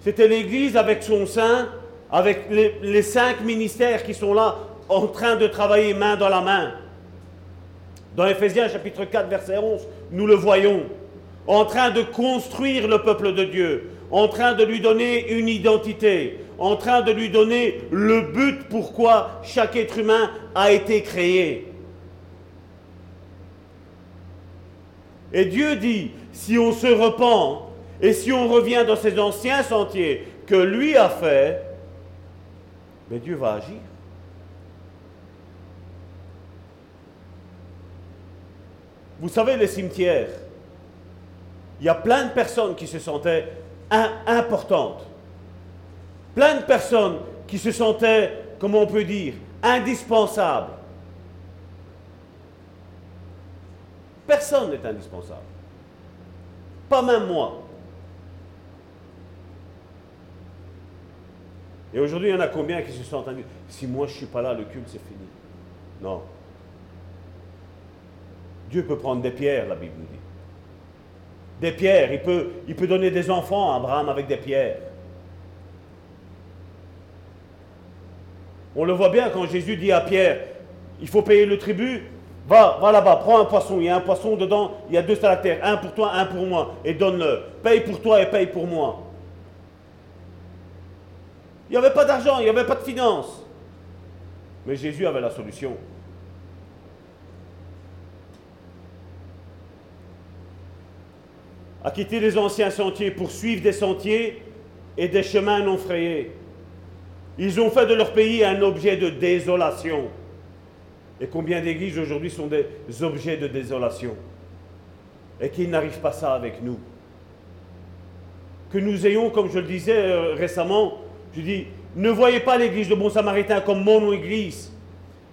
C'était l'Église avec son sein, avec les, les cinq ministères qui sont là en train de travailler main dans la main. Dans Ephésiens chapitre 4, verset 11, nous le voyons en train de construire le peuple de Dieu, en train de lui donner une identité, en train de lui donner le but pourquoi chaque être humain a été créé. Et Dieu dit, si on se repent et si on revient dans ces anciens sentiers que lui a fait, mais Dieu va agir. Vous savez, les cimetières, il y a plein de personnes qui se sentaient importantes. Plein de personnes qui se sentaient, comment on peut dire, indispensables. Personne n'est indispensable. Pas même moi. Et aujourd'hui, il y en a combien qui se sentent indispensables Si moi je ne suis pas là, le culte c'est fini. Non. Dieu peut prendre des pierres, la Bible dit des pierres. Il peut, donner des enfants à Abraham avec des pierres. On le voit bien quand Jésus dit à Pierre, il faut payer le tribut. Va, va là-bas, prends un poisson. Il y a un poisson dedans, il y a deux salataires. Un pour toi, un pour moi. Et donne-le. Paye pour toi et paye pour moi. Il n'y avait pas d'argent, il n'y avait pas de finances. Mais Jésus avait la solution. À quitter les anciens sentiers pour suivre des sentiers et des chemins non frayés. Ils ont fait de leur pays un objet de désolation. Et combien d'églises aujourd'hui sont des objets de désolation Et qu'ils n'arrivent pas ça avec nous. Que nous ayons, comme je le disais euh, récemment, je dis, ne voyez pas l'église de Bon Samaritain comme mon église,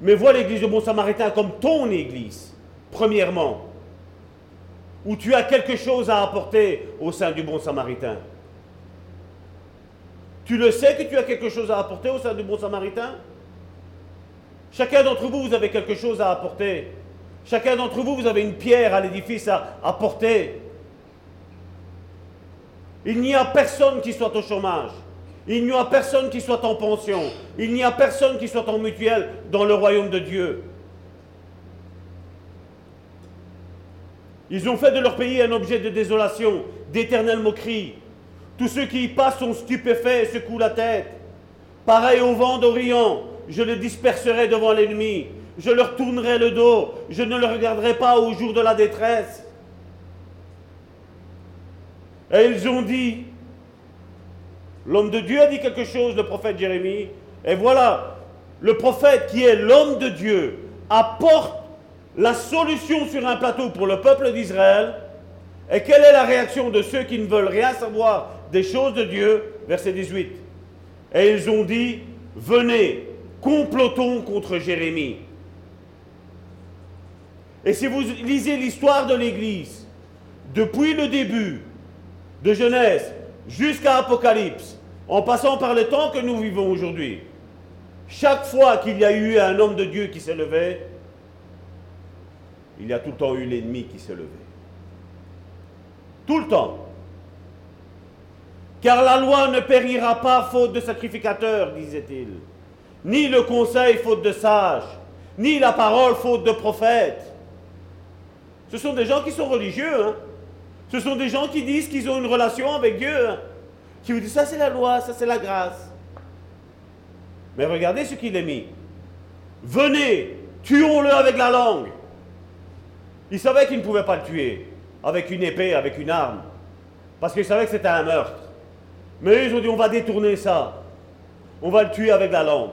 mais vois l'église de Bon Samaritain comme ton église, premièrement, où tu as quelque chose à apporter au sein du Bon Samaritain? Tu le sais que tu as quelque chose à apporter au sein du Bon Samaritain? Chacun d'entre vous, vous avez quelque chose à apporter. Chacun d'entre vous, vous avez une pierre à l'édifice à apporter. Il n'y a personne qui soit au chômage. Il n'y a personne qui soit en pension. Il n'y a personne qui soit en mutuelle dans le royaume de Dieu. Ils ont fait de leur pays un objet de désolation, d'éternelle moquerie. Tous ceux qui y passent sont stupéfaits et secouent la tête. Pareil au vent d'Orient, je les disperserai devant l'ennemi. Je leur tournerai le dos. Je ne le regarderai pas au jour de la détresse. Et ils ont dit, l'homme de Dieu a dit quelque chose, le prophète Jérémie. Et voilà, le prophète qui est l'homme de Dieu apporte la solution sur un plateau pour le peuple d'Israël. Et quelle est la réaction de ceux qui ne veulent rien savoir des choses de Dieu? Verset 18. Et ils ont dit, venez, complotons contre Jérémie. Et si vous lisez l'histoire de l'Église, depuis le début de Genèse jusqu'à Apocalypse, en passant par le temps que nous vivons aujourd'hui, chaque fois qu'il y a eu un homme de Dieu qui s'est levé, il y a tout le temps eu l'ennemi qui s'est levé. Tout le temps. Car la loi ne périra pas faute de sacrificateur, disait-il ni le conseil faute de sage, ni la parole faute de prophète. Ce sont des gens qui sont religieux. Hein. Ce sont des gens qui disent qu'ils ont une relation avec Dieu. Hein. Qui vous disent ça c'est la loi, ça c'est la grâce. Mais regardez ce qu'il est mis. Venez, tuons-le avec la langue. Ils savaient qu'ils ne pouvaient pas le tuer avec une épée, avec une arme. Parce qu'ils savaient que c'était un meurtre. Mais ils ont dit on va détourner ça. On va le tuer avec la langue.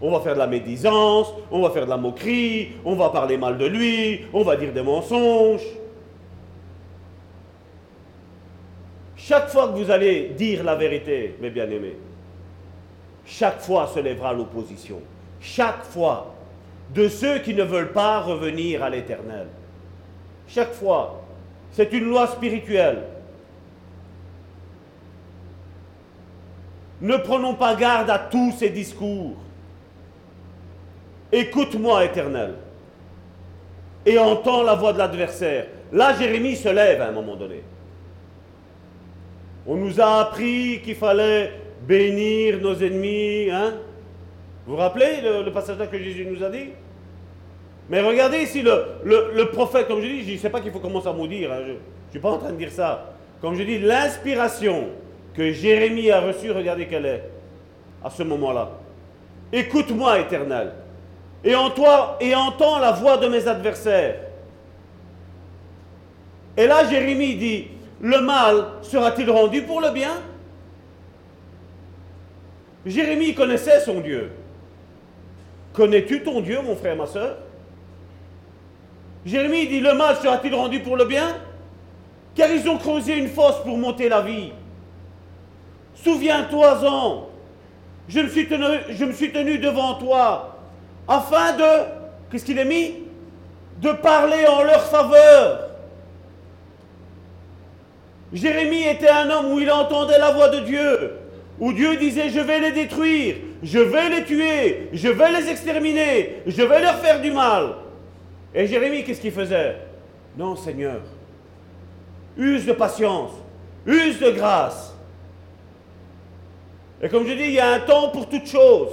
On va faire de la médisance, on va faire de la moquerie, on va parler mal de lui, on va dire des mensonges. Chaque fois que vous allez dire la vérité, mes bien-aimés, chaque fois se lèvera l'opposition. Chaque fois. De ceux qui ne veulent pas revenir à l'éternel. Chaque fois. C'est une loi spirituelle. Ne prenons pas garde à tous ces discours. Écoute-moi, Éternel, et entends la voix de l'adversaire. Là, Jérémie se lève à un moment donné. On nous a appris qu'il fallait bénir nos ennemis. Hein? Vous vous rappelez le, passage que Jésus nous a dit? Mais regardez ici, le, prophète, comme je dis, je ne sais pas qu'il faut commencer à maudire. Hein, je ne suis pas en train de dire ça. Comme je dis, l'inspiration que Jérémie a reçue, regardez quelle est à ce moment-là. Écoute-moi, Éternel et en toi et entends la voix de mes adversaires. Et là, Jérémie dit, le mal sera-t-il rendu pour le bien? Jérémie connaissait son Dieu. Connais-tu ton Dieu, mon frère, ma soeur Jérémie dit, le mal sera-t-il rendu pour le bien? Car ils ont creusé une fosse pour monter la vie. Souviens-toi-en, je me, suis tenu, je me suis tenu devant toi afin de, qu'est-ce qu'il est mis? De parler en leur faveur. Jérémie était un homme où il entendait la voix de Dieu, où Dieu disait, je vais les détruire, je vais les tuer, je vais les exterminer, je vais leur faire du mal. Et Jérémie, qu'est-ce qu'il faisait? Non, Seigneur, use de patience, use de grâce. Et comme je dis, il y a un temps pour toutes choses.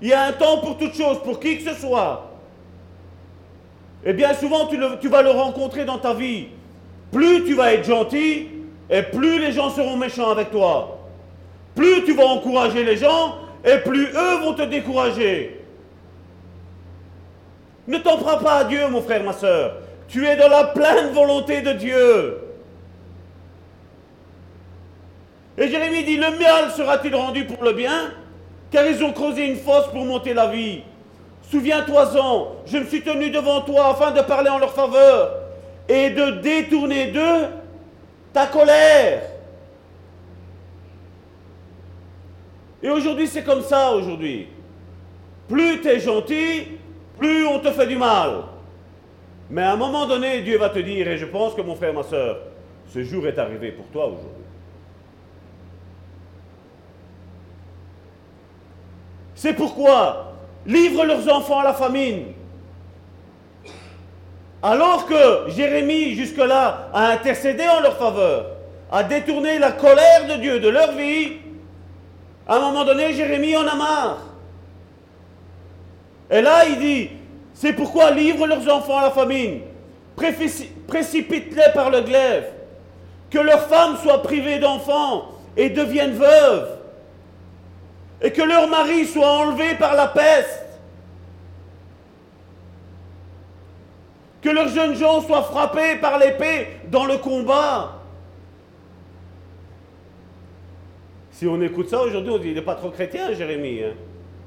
Il y a un temps pour toute chose, pour qui que ce soit. Et bien souvent, tu, tu, vas le rencontrer dans ta vie. Plus tu vas être gentil, et plus les gens seront méchants avec toi. Plus tu vas encourager les gens, et plus eux vont te décourager. Ne t'en prends pas à Dieu, mon frère, ma soeur. Tu es dans la pleine volonté de Dieu. Et Jérémie dit, le mal sera-t-il rendu pour le bien? Car ils ont creusé une fosse pour monter la vie. Souviens-toi-en, je me suis tenu devant toi afin de parler en leur faveur et de détourner d'eux ta colère. Et aujourd'hui, c'est comme ça aujourd'hui. Plus tu es gentil, plus on te fait du mal. Mais à un moment donné, Dieu va te dire, et je pense que mon frère, ma soeur, ce jour est arrivé pour toi aujourd'hui. C'est pourquoi livre leurs enfants à la famine. Alors que Jérémie, jusque-là, a intercédé en leur faveur, a détourné la colère de Dieu de leur vie, à un moment donné, Jérémie en a marre. Et là, il dit, c'est pourquoi livre leurs enfants à la famine, précipite-les par le glaive, que leurs femmes soient privées d'enfants et deviennent veuves, et que leurs maris soient enlevés par la peste, que leurs jeunes gens soient frappés par l'épée dans le combat. Si on écoute ça aujourd'hui, on dit il n'est pas trop chrétien, Jérémie. Hein.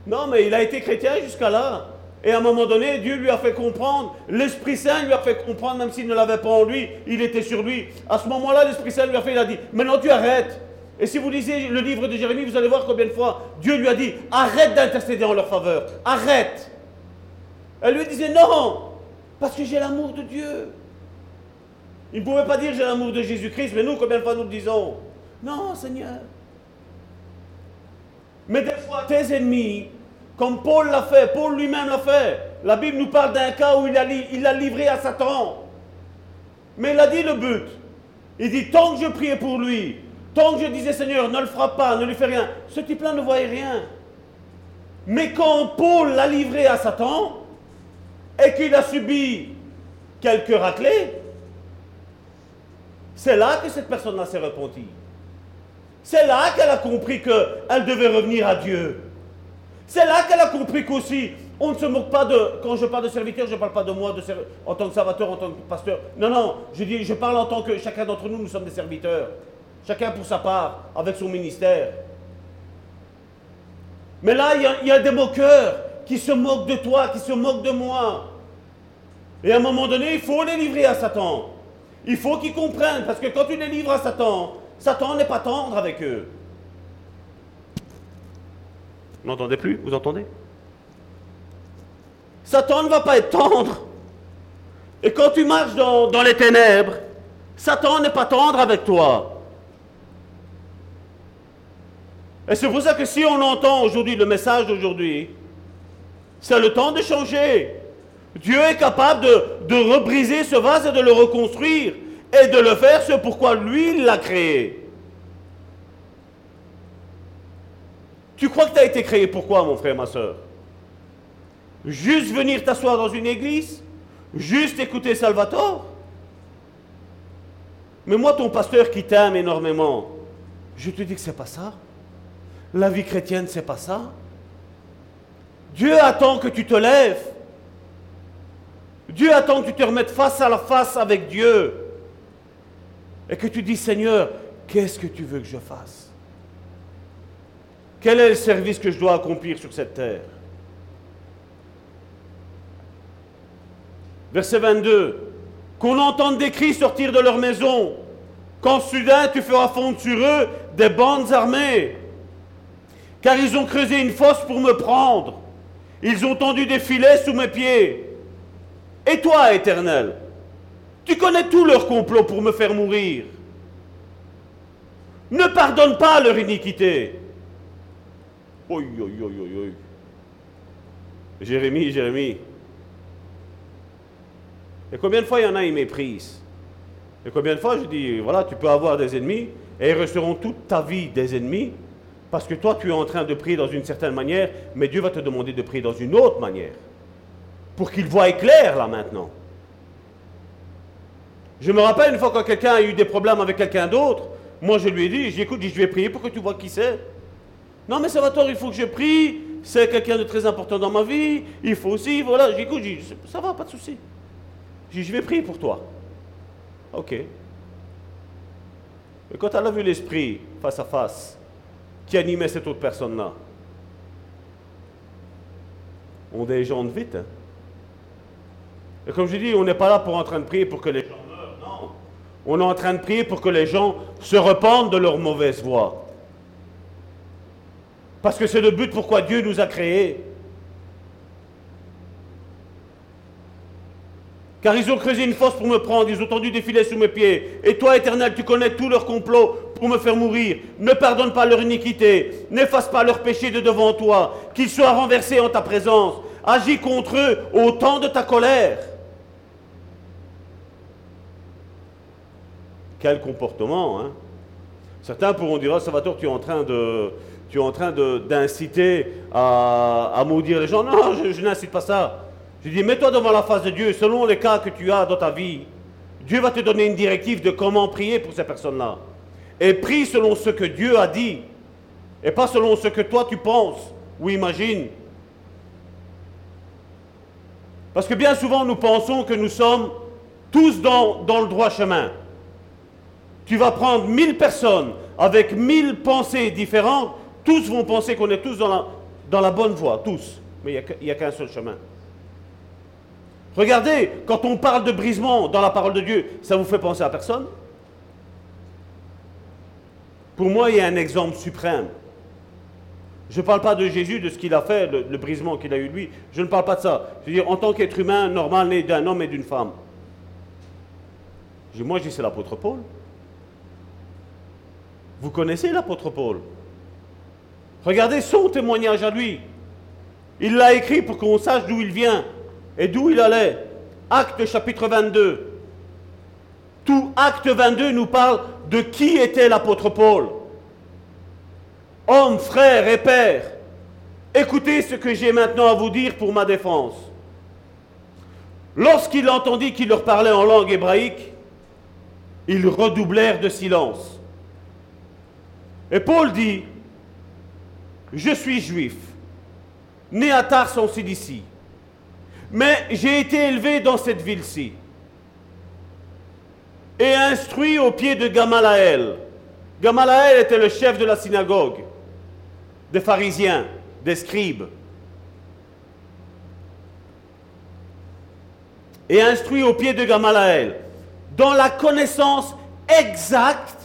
Non, mais il a été chrétien jusqu'à là. Et à un moment donné, Dieu lui a fait comprendre, l'Esprit Saint lui a fait comprendre, même s'il ne l'avait pas en lui, il était sur lui. À ce moment-là, l'Esprit Saint lui a fait, il a dit, maintenant tu arrêtes. Et si vous lisez le livre de Jérémie, vous allez voir combien de fois Dieu lui a dit, arrête d'intercéder en leur faveur, arrête. Elle lui disait, non, parce que j'ai l'amour de Dieu. Il ne pouvait pas dire j'ai l'amour de Jésus-Christ, mais nous, combien de fois nous le disons? Non, Seigneur. Mais des fois, tes ennemis, comme Paul l'a fait, Paul lui-même l'a fait. La Bible nous parle d'un cas où il l'a livré à Satan. Mais il a dit le but. Il dit, tant que je priais pour lui, tant que je disais, Seigneur, ne le frappe pas, ne lui fais rien, ce type-là ne voyait rien. Mais quand Paul l'a livré à Satan, et qu'il a subi quelques raclés, c'est là que cette personne-là s'est repentie. C'est là qu'elle a compris qu'elle devait revenir à Dieu. C'est là qu'elle a compris qu'aussi, on ne se moque pas de. Quand je parle de serviteur, je ne parle pas de moi en tant que servateur, en tant que pasteur. Non, non, je, dis, je parle en tant que chacun d'entre nous, nous sommes des serviteurs. Chacun pour sa part, avec son ministère. Mais là, il y, a des moqueurs qui se moquent de toi, qui se moquent de moi. Et à un moment donné, il faut les livrer à Satan. Il faut qu'ils comprennent, parce que quand tu les livres à Satan, Satan n'est pas tendre avec eux. Vous n'entendez plus Vous entendez? Satan ne va pas être tendre. Et quand tu marches dans, dans les ténèbres, Satan n'est pas tendre avec toi. Et c'est pour ça que si on entend aujourd'hui le message d'aujourd'hui, c'est le temps de changer. Dieu est capable de, de rebriser ce vase et de le reconstruire et de le faire ce pourquoi lui l'a créé. Tu crois que tu as été créé pourquoi, mon frère, ma soeur? Juste venir t'asseoir dans une église? Juste écouter Salvatore? Mais moi, ton pasteur qui t'aime énormément, je te dis que c'est pas ça. La vie chrétienne, c'est pas ça. Dieu attend que tu te lèves. Dieu attend que tu te remettes face à la face avec Dieu. Et que tu dis, Seigneur, qu'est-ce que tu veux que je fasse? Quel est le service que je dois accomplir sur cette terre? Verset 22. Qu'on entende des cris sortir de leur maison, quand soudain tu feras fondre sur eux des bandes armées, car ils ont creusé une fosse pour me prendre, ils ont tendu des filets sous mes pieds. Et toi, Éternel, tu connais tout leur complot pour me faire mourir. Ne pardonne pas leur iniquité. Oui, oui, oui, oui. Jérémie, Jérémie. Et combien de fois il y en a, ils méprisent? Et combien de fois je dis, voilà, tu peux avoir des ennemis, et ils resteront toute ta vie des ennemis, parce que toi, tu es en train de prier dans une certaine manière, mais Dieu va te demander de prier dans une autre manière pour qu'il voie clair là maintenant. Je me rappelle une fois quand quelqu'un a eu des problèmes avec quelqu'un d'autre, moi je lui ai dit, j'écoute, je vais prier pour que tu vois qui c'est. Non mais ça va tort, il faut que je prie, c'est quelqu'un de très important dans ma vie, il faut aussi, voilà, j'écoute, ça va, pas de souci. J'ai je vais prier pour toi. Ok. Et quand elle a vu l'esprit face à face qui animait cette autre personne-là, on de vite. Hein. Et comme je dis, on n'est pas là pour en train de prier pour que les gens. On est en train de prier pour que les gens se repentent de leur mauvaise voie. Parce que c'est le but pourquoi Dieu nous a créés. Car ils ont creusé une fosse pour me prendre, ils ont tendu des filets sous mes pieds. Et toi, Éternel, tu connais tous leurs complots pour me faire mourir. Ne pardonne pas leur iniquité, n'efface pas leur péché de devant toi, qu'ils soient renversés en ta présence. Agis contre eux au temps de ta colère. Quel comportement, hein Certains pourront dire, oh, Salvatore, tu es en train tu es en train d'inciter à, maudire les gens. Non, je n'incite pas ça. Je dis, mets-toi devant la face de Dieu, selon les cas que tu as dans ta vie. Dieu va te donner une directive de comment prier pour ces personnes-là. Et prie selon ce que Dieu a dit, et pas selon ce que toi tu penses ou imagines. Parce que bien souvent, nous pensons que nous sommes tous dans le droit chemin. Tu vas prendre mille personnes avec mille pensées différentes, tous vont penser qu'on est tous dans la, bonne voie, tous. Mais il n'y a qu'un seul chemin. Regardez, quand on parle de brisement dans la parole de Dieu, ça vous fait penser à personne? Pour moi, il y a un exemple suprême. Je ne parle pas de Jésus, de ce qu'il a fait, le, brisement qu'il a eu lui. Je ne parle pas de ça. Je veux dire, en tant qu'être humain normal, né d'un homme et d'une femme. Moi, je dis, c'est l'apôtre Paul. Vous connaissez l'apôtre Paul? Regardez son témoignage à lui. Il l'a écrit pour qu'on sache d'où il vient. Et d'où il allait Acte chapitre 22. Tout acte 22 nous parle de qui était l'apôtre Paul. Homme, frère et père, écoutez ce que j'ai maintenant à vous dire pour ma défense. Lorsqu'il entendit qu'il leur parlait en langue hébraïque, ils redoublèrent de silence. Et Paul dit, je suis juif, né à Tars en Cilicie mais j'ai été élevé dans cette ville-ci et instruit au pied de Gamalaël. Gamalaël était le chef de la synagogue, des pharisiens, des scribes. Et instruit au pied de Gamalaël, dans la connaissance exacte,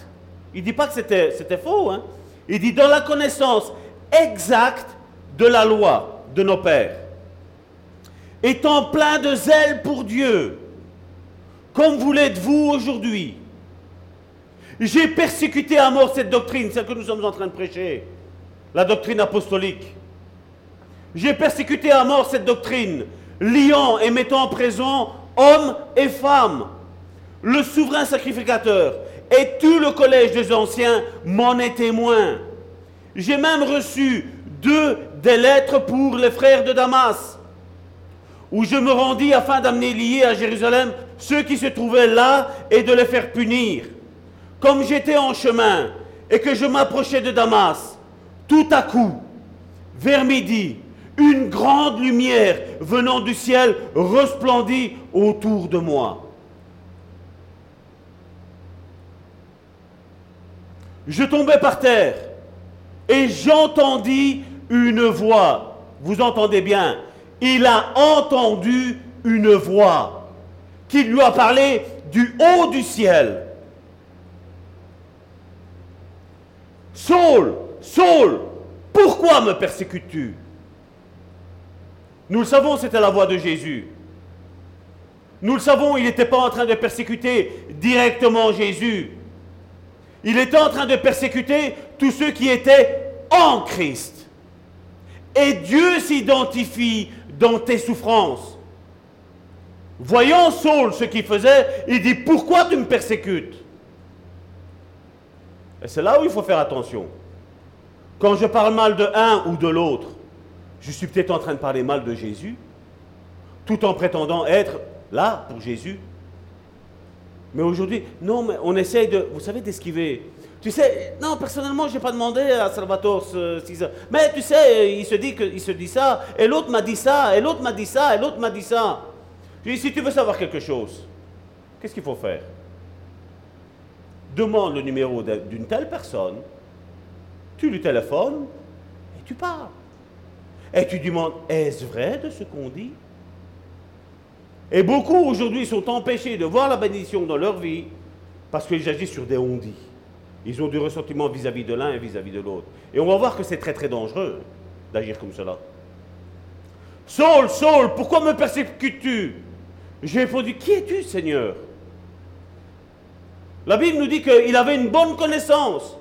il ne dit pas que c'était faux, hein? il dit dans la connaissance exacte de la loi de nos pères étant plein de zèle pour Dieu, comme vous l'êtes vous aujourd'hui. J'ai persécuté à mort cette doctrine, celle que nous sommes en train de prêcher, la doctrine apostolique. J'ai persécuté à mort cette doctrine, liant et mettant en prison hommes et femmes. Le souverain sacrificateur et tout le collège des anciens m'en est témoin. J'ai même reçu deux des lettres pour les frères de Damas où je me rendis afin d'amener liés à Jérusalem ceux qui se trouvaient là et de les faire punir. Comme j'étais en chemin et que je m'approchais de Damas, tout à coup, vers midi, une grande lumière venant du ciel resplendit autour de moi. Je tombais par terre et j'entendis une voix. Vous entendez bien, il a entendu une voix qui lui a parlé du haut du ciel. Saul, Saul, pourquoi me persécutes-tu? Nous le savons, c'était la voix de Jésus. Nous le savons, il n'était pas en train de persécuter directement Jésus. Il était en train de persécuter tous ceux qui étaient en Christ. Et Dieu s'identifie dans tes souffrances. Voyant Saul ce qu'il faisait, il dit, pourquoi tu me persécutes? Et c'est là où il faut faire attention. Quand je parle mal de un ou de l'autre, je suis peut-être en train de parler mal de Jésus, tout en prétendant être là pour Jésus. Mais aujourd'hui, non, mais on essaye de, vous savez, d'esquiver. Tu sais, non, personnellement, je n'ai pas demandé à Salvatore ce, Mais tu sais, il se dit, que, il se dit ça, et l'autre m'a dit ça, et l'autre m'a dit ça, et l'autre m'a dit ça. si tu veux savoir quelque chose, qu'est-ce qu'il faut faire? Demande le numéro d'une telle personne, tu lui téléphones et tu parles. Et tu demandes, est-ce vrai de ce qu'on dit? Et beaucoup aujourd'hui sont empêchés de voir la bénédiction dans leur vie parce qu'ils agissent sur des on Ils ont du ressentiment vis-à-vis de l'un et vis-à-vis de l'autre. Et on va voir que c'est très très dangereux d'agir comme cela. Saul, Saul, pourquoi me persécutes-tu? J'ai répondu, qui es-tu, Seigneur? La Bible nous dit qu'il avait une bonne connaissance.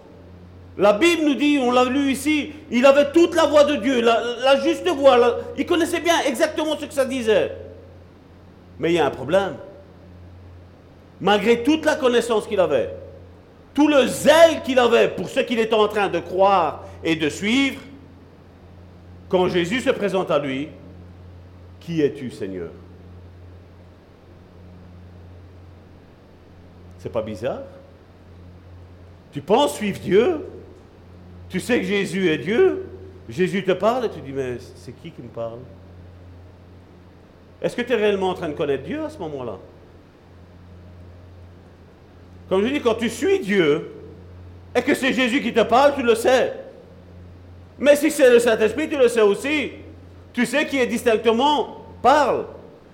La Bible nous dit, on l'a lu ici, il avait toute la voix de Dieu, la, juste voix. il connaissait bien exactement ce que ça disait. Mais il y a un problème. Malgré toute la connaissance qu'il avait, tout le zèle qu'il avait pour ce qu'il était en train de croire et de suivre, quand Jésus se présente à lui, qui es-tu, Seigneur? C'est pas bizarre? Tu penses suivre Dieu? Tu sais que Jésus est Dieu? Jésus te parle et tu dis, mais c'est qui qui me parle? Est-ce que tu es réellement en train de connaître Dieu à ce moment-là? Comme je dis, quand tu suis Dieu et que c'est Jésus qui te parle, tu le sais. Mais si c'est le Saint-Esprit, tu le sais aussi. Tu sais qui est distinctement parle.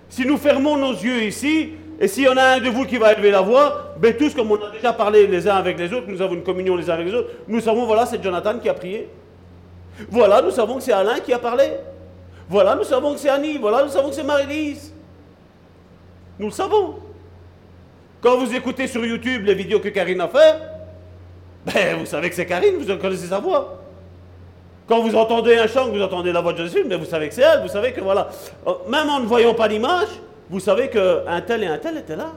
Si nous fermons nos yeux ici, et s'il y en a un de vous qui va élever la voix, ben tous, comme on a déjà parlé les uns avec les autres, nous avons une communion les uns avec les autres, nous savons, voilà, c'est Jonathan qui a prié. Voilà, nous savons que c'est Alain qui a parlé. Voilà, nous savons que c'est Annie. Voilà, nous savons que c'est Marie-Lise. Nous le savons. Quand vous écoutez sur YouTube les vidéos que Karine a fait, ben, vous savez que c'est Karine, vous connaissez sa voix. Quand vous entendez un chant, vous entendez la voix de Jésus, mais vous savez que c'est elle, vous savez que voilà. Euh, même en ne voyant pas l'image, vous savez qu'un tel et un tel étaient là.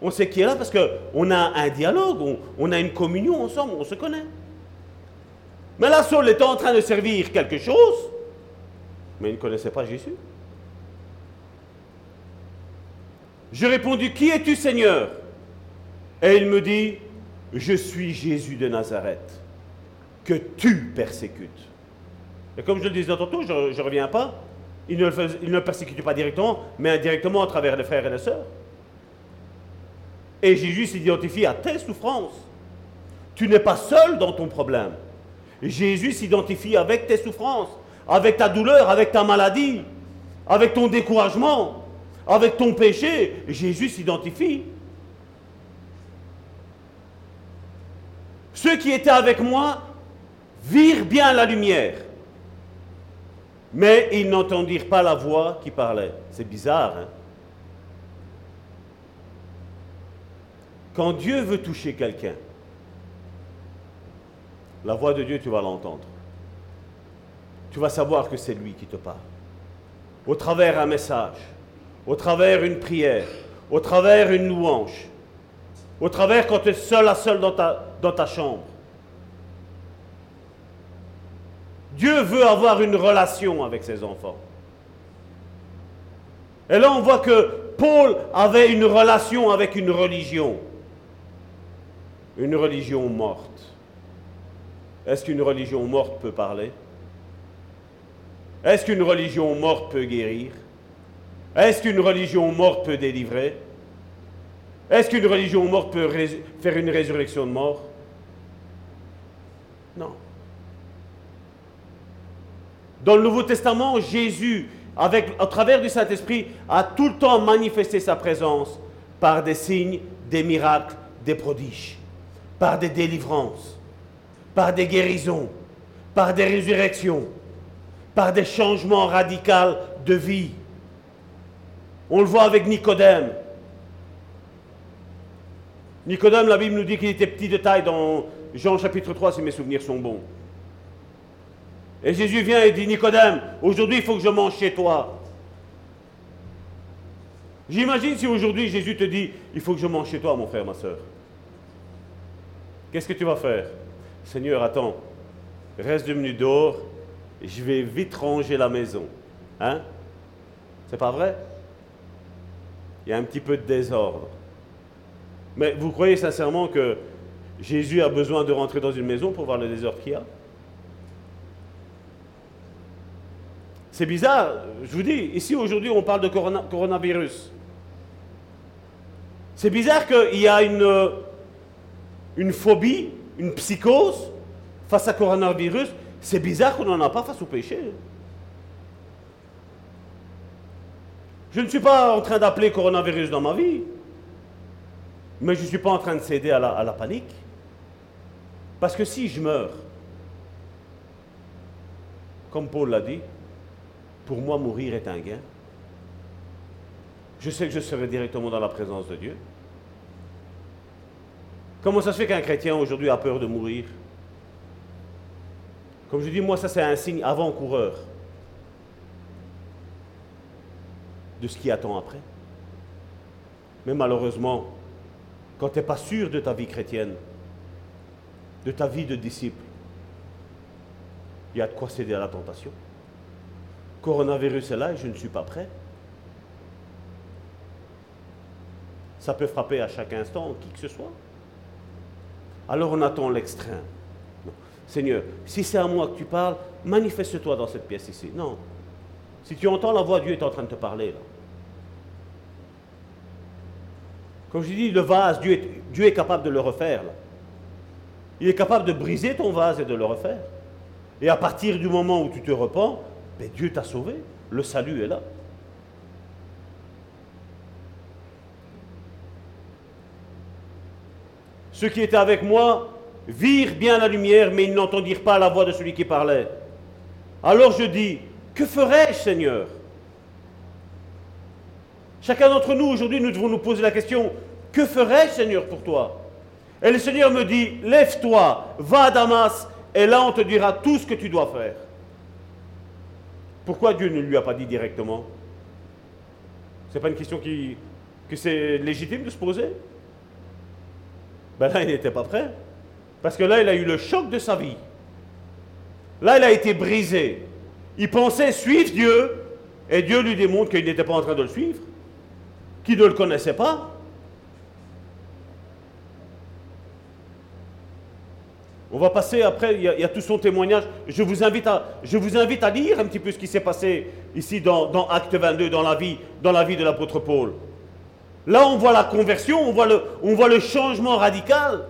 On sait qui est là parce qu'on a un dialogue, on, a une communion ensemble, on se connaît. Mais là, Saul était en train de servir quelque chose, mais il ne connaissait pas Jésus. J'ai répondu, qui es-tu Seigneur? Et il me dit, je suis Jésus de Nazareth que tu persécutes. Et comme je le disais tantôt, je ne reviens pas, il ne, il ne persécute pas directement, mais indirectement à travers les frères et les sœurs. Et Jésus s'identifie à tes souffrances. Tu n'es pas seul dans ton problème. Jésus s'identifie avec tes souffrances, avec ta douleur, avec ta maladie, avec ton découragement, avec ton péché. Jésus s'identifie. Ceux qui étaient avec moi virent bien la lumière, mais ils n'entendirent pas la voix qui parlait. C'est bizarre, hein? Quand Dieu veut toucher quelqu'un, la voix de Dieu, tu vas l'entendre. Tu vas savoir que c'est lui qui te parle. Au travers un message, au travers une prière, au travers une louange, au travers quand tu es seul à seul dans ta, dans ta chambre. Dieu veut avoir une relation avec ses enfants. Et là, on voit que Paul avait une relation avec une religion. Une religion morte. Est-ce qu'une religion morte peut parler? Est-ce qu'une religion morte peut guérir? Est-ce qu'une religion morte peut délivrer? Est-ce qu'une religion morte peut faire une résurrection de mort? Non. Dans le Nouveau Testament, Jésus, avec, à travers du Saint-Esprit, a tout le temps manifesté sa présence par des signes, des miracles, des prodiges, par des délivrances, par des guérisons, par des résurrections, par des changements radicaux de vie. On le voit avec Nicodème. Nicodème, la Bible nous dit qu'il était petit de taille dans Jean chapitre 3, si mes souvenirs sont bons. Et Jésus vient et dit, Nicodème, aujourd'hui il faut que je mange chez toi. J'imagine si aujourd'hui Jésus te dit, il faut que je mange chez toi, mon frère, ma soeur. Qu'est-ce que tu vas faire? Seigneur, attends, reste deux minutes dehors, je vais vite ranger la maison. Hein C'est pas vrai? Il y a un petit peu de désordre. Mais vous croyez sincèrement que Jésus a besoin de rentrer dans une maison pour voir le désordre qu'il y a? C'est bizarre, je vous dis, ici aujourd'hui on parle de coronavirus. C'est bizarre qu'il y a une, une phobie, une psychose face à coronavirus. C'est bizarre qu'on n'en a pas face au péché. Je ne suis pas en train d'appeler coronavirus dans ma vie, mais je ne suis pas en train de céder à la, panique. Parce que si je meurs, comme Paul l'a dit, pour moi mourir est un gain. Je sais que je serai directement dans la présence de Dieu. Comment ça se fait qu'un chrétien aujourd'hui a peur de mourir? Comme je dis, moi, ça c'est un signe avant-coureur de ce qui attend après. Mais malheureusement, quand tu n'es pas sûr de ta vie chrétienne, de ta vie de disciple, il y a de quoi céder à la tentation. Coronavirus est là et je ne suis pas prêt. Ça peut frapper à chaque instant qui que ce soit. Alors on attend l'extrême. Seigneur, si c'est à moi que tu parles, manifeste-toi dans cette pièce ici. Non. Si tu entends la voix, Dieu est en train de te parler là. Comme je dis, le vase, Dieu est, capable de le refaire. Là. Il est capable de briser ton vase et de le refaire. Et à partir du moment où tu te repens, ben Dieu t'a sauvé. Le salut est là. Ceux qui étaient avec moi virent bien la lumière, mais ils n'entendirent pas la voix de celui qui parlait. Alors je dis, que ferai-je, Seigneur? Chacun d'entre nous, aujourd'hui, nous devons nous poser la question, que ferai-je, Seigneur, pour toi? Et le Seigneur me dit, lève-toi, va à Damas, et là on te dira tout ce que tu dois faire. Pourquoi Dieu ne lui a pas dit directement? Ce n'est pas une question que c'est légitime de se poser? Ben là, il n'était pas prêt. Parce que là, il a eu le choc de sa vie. Là, il a été brisé. Il pensait suivre Dieu, et Dieu lui démontre qu'il n'était pas en train de le suivre, qu'il ne le connaissait pas. On va passer après, il y, a, tout son témoignage. Je vous, invite à, lire un petit peu ce qui s'est passé ici dans, dans, Acte 22, dans la vie, de l'apôtre Paul. Là, on voit la conversion, on voit le changement radical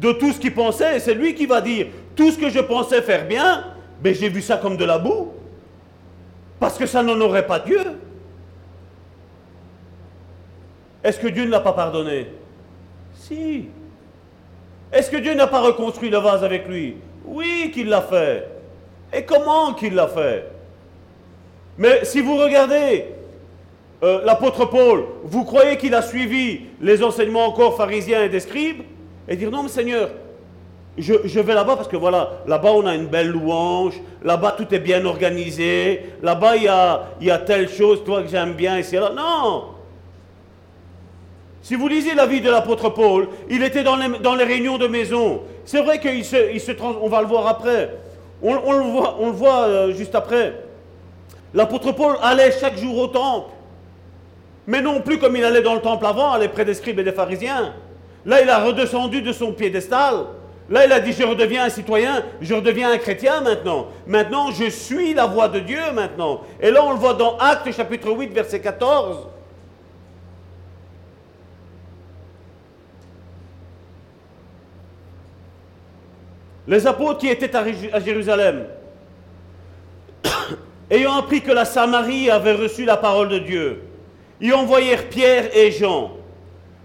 de tout ce qu'il pensait. Et c'est lui qui va dire, tout ce que je pensais faire bien, ben, j'ai vu ça comme de la boue. Parce que ça n'en aurait pas Dieu. Est-ce que Dieu ne l'a pas pardonné? Si. Est-ce que Dieu n'a pas reconstruit le vase avec lui? Oui qu'il l'a fait. Et comment qu'il l'a fait? Mais si vous regardez euh, l'apôtre Paul, vous croyez qu'il a suivi les enseignements encore pharisiens et des scribes? Et dire non mais Seigneur, je, vais là-bas parce que voilà, là-bas on a une belle louange, là-bas tout est bien organisé, là-bas il y a, y a telle chose, toi que j'aime bien, et là. Non si vous lisez la vie de l'apôtre Paul, il était dans les, réunions de maison. C'est vrai qu'il se, il se on va le voir après. On, le voit, on le voit euh, juste après. L'apôtre Paul allait chaque jour au temple. Mais non plus comme il allait dans le temple avant, aller près des scribes et des pharisiens. Là, il a redescendu de son piédestal. Là, il a dit, je redeviens un citoyen, je redeviens un chrétien maintenant. Maintenant, je suis la voix de Dieu maintenant. Et là, on le voit dans Actes chapitre 8, verset 14. Les apôtres qui étaient à Jérusalem, ayant appris que la Samarie avait reçu la parole de Dieu, y envoyèrent Pierre et Jean.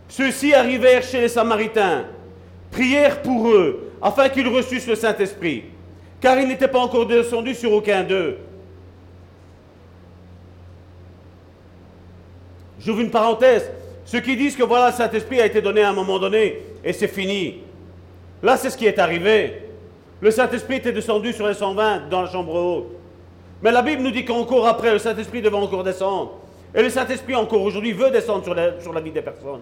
Ceux-ci arrivèrent chez les Samaritains, prièrent pour eux, afin qu'ils reçussent le Saint-Esprit, car il n'était pas encore descendu sur aucun d'eux. J'ouvre une parenthèse. Ceux qui disent que voilà, le Saint-Esprit a été donné à un moment donné et c'est fini. Là, c'est ce qui est arrivé. Le Saint-Esprit était descendu sur les 120 dans la chambre haute. Mais la Bible nous dit qu'encore après, le Saint-Esprit devait encore descendre. Et le Saint-Esprit encore aujourd'hui veut descendre sur la, sur la vie des personnes.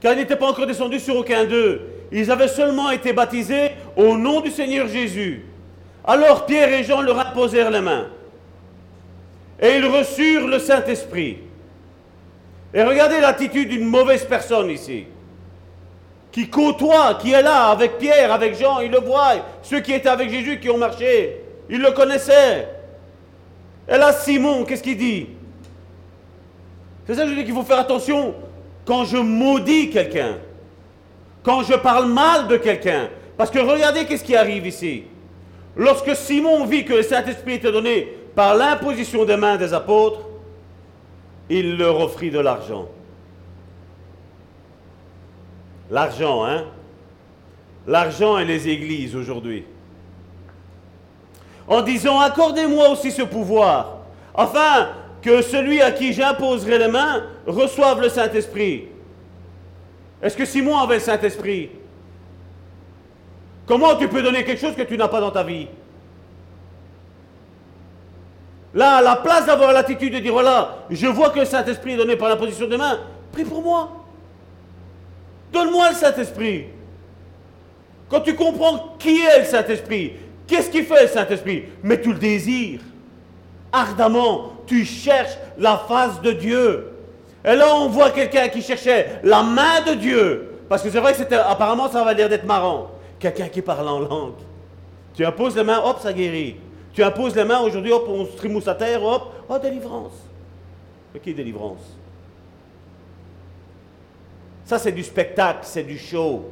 Car il n'était pas encore descendu sur aucun d'eux. Ils avaient seulement été baptisés au nom du Seigneur Jésus. Alors Pierre et Jean leur imposèrent les mains. Et ils reçurent le Saint-Esprit. Et regardez l'attitude d'une mauvaise personne ici qui côtoie, qui est là avec Pierre, avec Jean, il le voit. Ceux qui étaient avec Jésus, qui ont marché, ils le connaissaient. Et là, Simon, qu'est-ce qu'il dit? C'est ça que je dis qu'il faut faire attention quand je maudis quelqu'un, quand je parle mal de quelqu'un. Parce que regardez qu'est-ce qui arrive ici. Lorsque Simon vit que le Saint-Esprit était donné par l'imposition des mains des apôtres, il leur offrit de l'argent. L'argent, hein? L'argent et les églises aujourd'hui. En disant, accordez-moi aussi ce pouvoir, afin que celui à qui j'imposerai les mains reçoive le Saint-Esprit. Est-ce que Simon avait le Saint-Esprit? Comment tu peux donner quelque chose que tu n'as pas dans ta vie? Là, à la place d'avoir l'attitude de dire, voilà, je vois que le Saint-Esprit est donné par la position des mains, prie pour moi. Donne-moi le Saint-Esprit. Quand tu comprends qui est le Saint-Esprit, qu'est-ce qui fait le Saint-Esprit? Mais tu le désires. Ardemment, tu cherches la face de Dieu. Et là, on voit quelqu'un qui cherchait la main de Dieu. Parce que c'est vrai que apparemment, ça va l'air d'être marrant. Quelqu'un qui parle en langue. Tu imposes les mains, hop, ça guérit. Tu imposes les mains, aujourd'hui, hop, on se trimousse à terre, hop, oh, délivrance. Mais qui est délivrance? Ça, c'est du spectacle, c'est du show.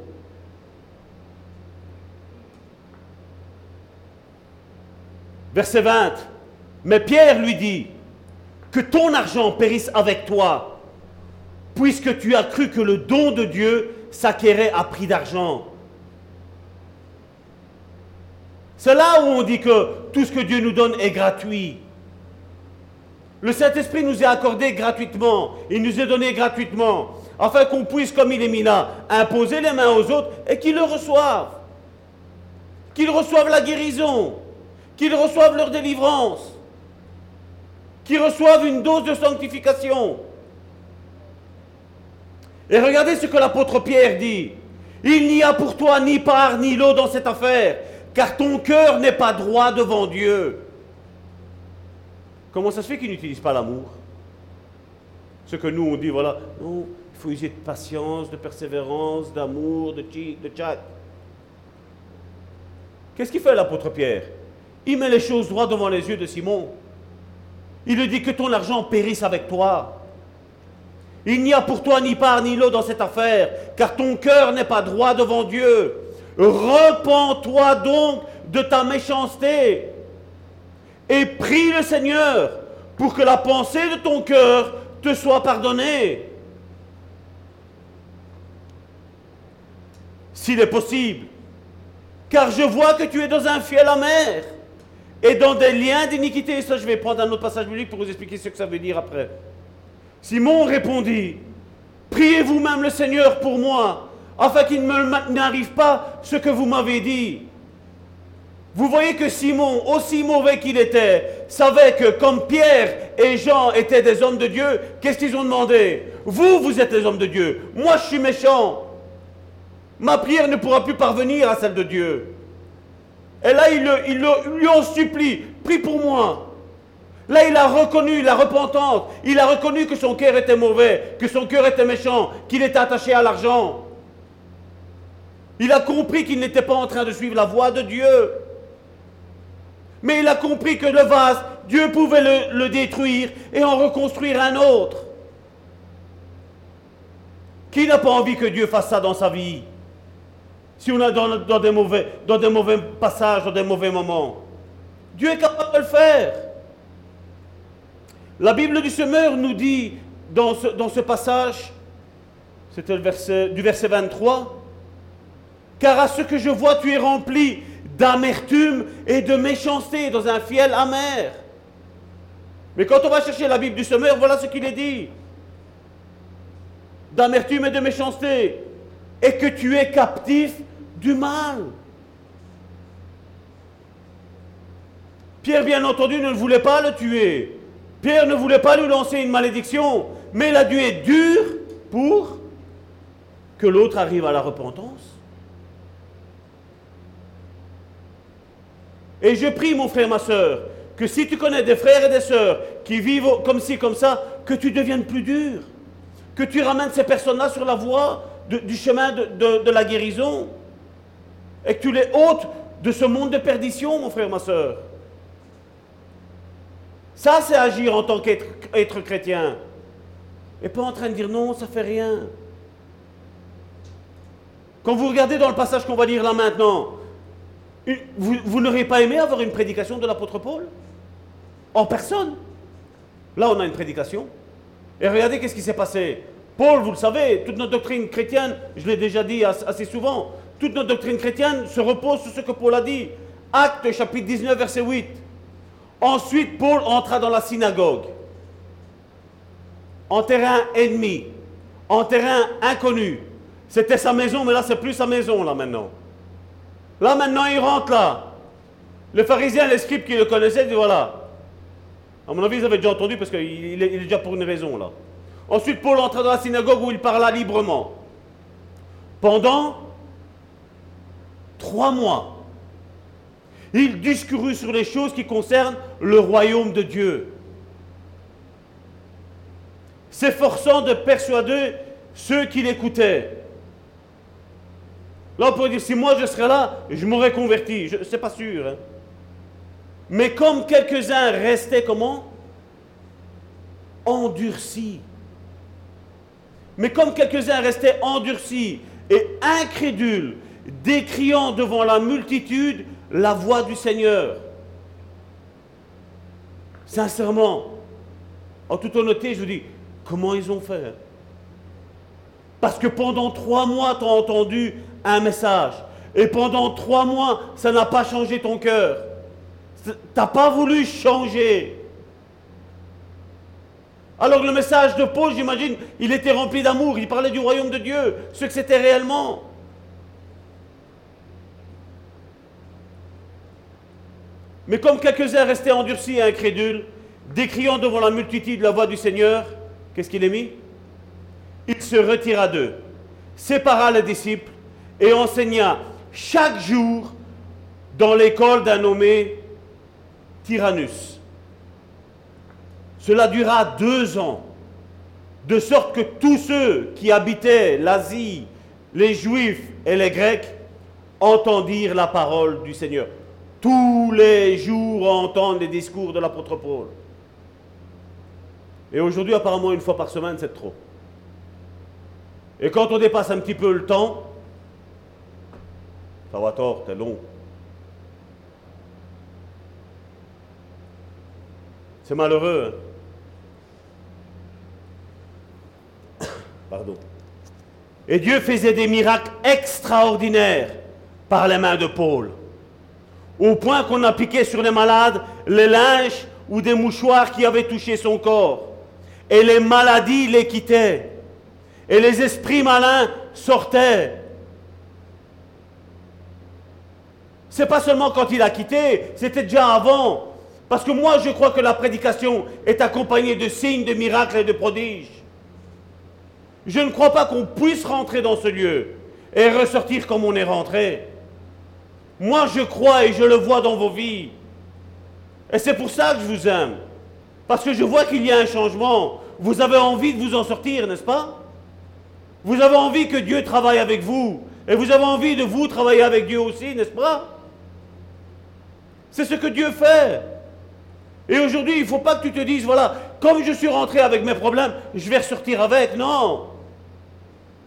Verset 20. Mais Pierre lui dit, que ton argent périsse avec toi, puisque tu as cru que le don de Dieu s'acquérait à prix d'argent. C'est là où on dit que tout ce que Dieu nous donne est gratuit. Le Saint-Esprit nous est accordé gratuitement. Il nous est donné gratuitement. Afin qu'on puisse, comme il est mis imposer les mains aux autres et qu'ils le reçoivent. Qu'ils reçoivent la guérison. Qu'ils reçoivent leur délivrance. Qu'ils reçoivent une dose de sanctification. Et regardez ce que l'apôtre Pierre dit. Il n'y a pour toi ni part ni lot dans cette affaire, car ton cœur n'est pas droit devant Dieu. Comment ça se fait qu'il n'utilise pas l'amour? Ce que nous on dit, voilà, non, il faut user de patience, de persévérance, d'amour, de, de chat. Qu'est-ce qu'il fait l'apôtre Pierre? Il met les choses droit devant les yeux de Simon. Il lui dit que ton argent périsse avec toi. Il n'y a pour toi ni part ni lot dans cette affaire, car ton cœur n'est pas droit devant Dieu. Repends-toi donc de ta méchanceté et prie le Seigneur pour que la pensée de ton cœur te soit pardonnée. S'il est possible, car je vois que tu es dans un fiel amer et dans des liens d'iniquité. Ça, je vais prendre un autre passage biblique pour vous expliquer ce que ça veut dire après. Simon répondit, priez vous-même le Seigneur pour moi, afin qu'il ne m'arrive pas ce que vous m'avez dit. Vous voyez que Simon, aussi mauvais qu'il était, savait que comme Pierre et Jean étaient des hommes de Dieu, qu'est-ce qu'ils ont demandé Vous, vous êtes des hommes de Dieu. Moi, je suis méchant. Ma prière ne pourra plus parvenir à celle de Dieu. Et là, il, lui en supplie, prie pour moi. Là, il a reconnu la repentance. Il a reconnu que son cœur était mauvais, que son cœur était méchant, qu'il était attaché à l'argent. Il a compris qu'il n'était pas en train de suivre la voie de Dieu. Mais il a compris que le vase, Dieu pouvait le, détruire et en reconstruire un autre. Qui n'a pas envie que Dieu fasse ça dans sa vie? Si on est dans, des mauvais, dans des mauvais passages, dans des mauvais moments. Dieu est capable de le faire. La Bible du semeur nous dit dans ce, passage, c'était verset, du verset 23, car à ce que je vois, tu es rempli d'amertume et de méchanceté dans un fiel amer. Mais quand on va chercher la Bible du semeur, voilà ce qu'il est dit. D'amertume et de méchanceté. Et que tu es captif du mal. Pierre, bien entendu, ne voulait pas le tuer. Pierre ne voulait pas lui lancer une malédiction. Mais il a dû être pour que l'autre arrive à la repentance. Et je prie, mon frère, ma soeur, que si tu connais des frères et des sœurs qui vivent comme ci, comme ça, que tu deviennes plus dur. Que tu ramènes ces personnes-là sur la voie du chemin de, la guérison et que tu les ôtes de ce monde de perdition, mon frère, ma soeur. Ça, c'est agir en tant qu'être chrétien. Et pas en train de dire non, ça fait rien. Quand vous regardez dans le passage qu'on va lire là maintenant, vous, vous n'auriez pas aimé avoir une prédication de l'apôtre Paul? En personne. Là, on a une prédication. Et regardez qu'est-ce qui s'est passé. Paul, vous le savez, toute notre doctrine chrétienne, je l'ai déjà dit assez souvent, toute notre doctrine chrétienne se repose sur ce que Paul a dit. Acte chapitre 19, verset 8. Ensuite, Paul entra dans la synagogue, en terrain ennemi, en terrain inconnu. C'était sa maison, mais là, c'est plus sa maison, là, maintenant. Là, maintenant, il rentre là. Le pharisien, les scribes qui le connaissaient, dit voilà. À mon avis, ils avaient déjà entendu parce qu'il est, déjà pour une raison, là. Ensuite, Paul entra dans la synagogue où il parla librement. Pendant trois mois. Il discourut sur les choses qui concernent le royaume de Dieu, s'efforçant de persuader ceux qui l'écoutaient. Là, on pourrait dire, si moi je serais là, je m'aurais converti. Ce n'est pas sûr. Hein. Mais comme quelques-uns restaient comment? Endurcis. Mais comme quelques-uns restaient endurcis et incrédules, décriant devant la multitude la voix du Seigneur. Sincèrement, en toute honnêteté, je vous dis, comment ils ont fait? Parce que pendant trois mois, tu as entendu un message. Et pendant trois mois, ça n'a pas changé ton cœur. Tu n'as pas voulu changer. Alors le message de Paul, j'imagine, il était rempli d'amour. Il parlait du royaume de Dieu, ce que c'était réellement. Mais comme quelques-uns restaient endurcis et incrédules, décriant devant la multitude la voix du Seigneur, qu'est-ce qu'il est mis? Il se retira d'eux, sépara les disciples et enseigna chaque jour dans l'école d'un nommé Tyrannus. Cela dura deux ans, de sorte que tous ceux qui habitaient l'Asie, les Juifs et les Grecs, entendirent la parole du Seigneur tous les jours entendre les discours de l'apôtre Paul. Et aujourd'hui, apparemment, une fois par semaine, c'est trop. Et quand on dépasse un petit peu le temps, ça va tort, c'est long. C'est malheureux. Hein. Et Dieu faisait des miracles extraordinaires par les mains de Paul au point qu'on appliquait sur les malades les linges ou des mouchoirs qui avaient touché son corps. Et les maladies les quittaient. Et les esprits malins sortaient. C'est pas seulement quand il a quitté, c'était déjà avant. Parce que moi, je crois que la prédication est accompagnée de signes, de miracles et de prodiges. Je ne crois pas qu'on puisse rentrer dans ce lieu et ressortir comme on est rentré. Moi, je crois et je le vois dans vos vies. Et c'est pour ça que je vous aime. Parce que je vois qu'il y a un changement. Vous avez envie de vous en sortir, n'est-ce pas? Vous avez envie que Dieu travaille avec vous. Et vous avez envie de vous travailler avec Dieu aussi, n'est-ce pas? C'est ce que Dieu fait. Et aujourd'hui, il ne faut pas que tu te dises, voilà, comme je suis rentré avec mes problèmes, je vais ressortir avec. Non.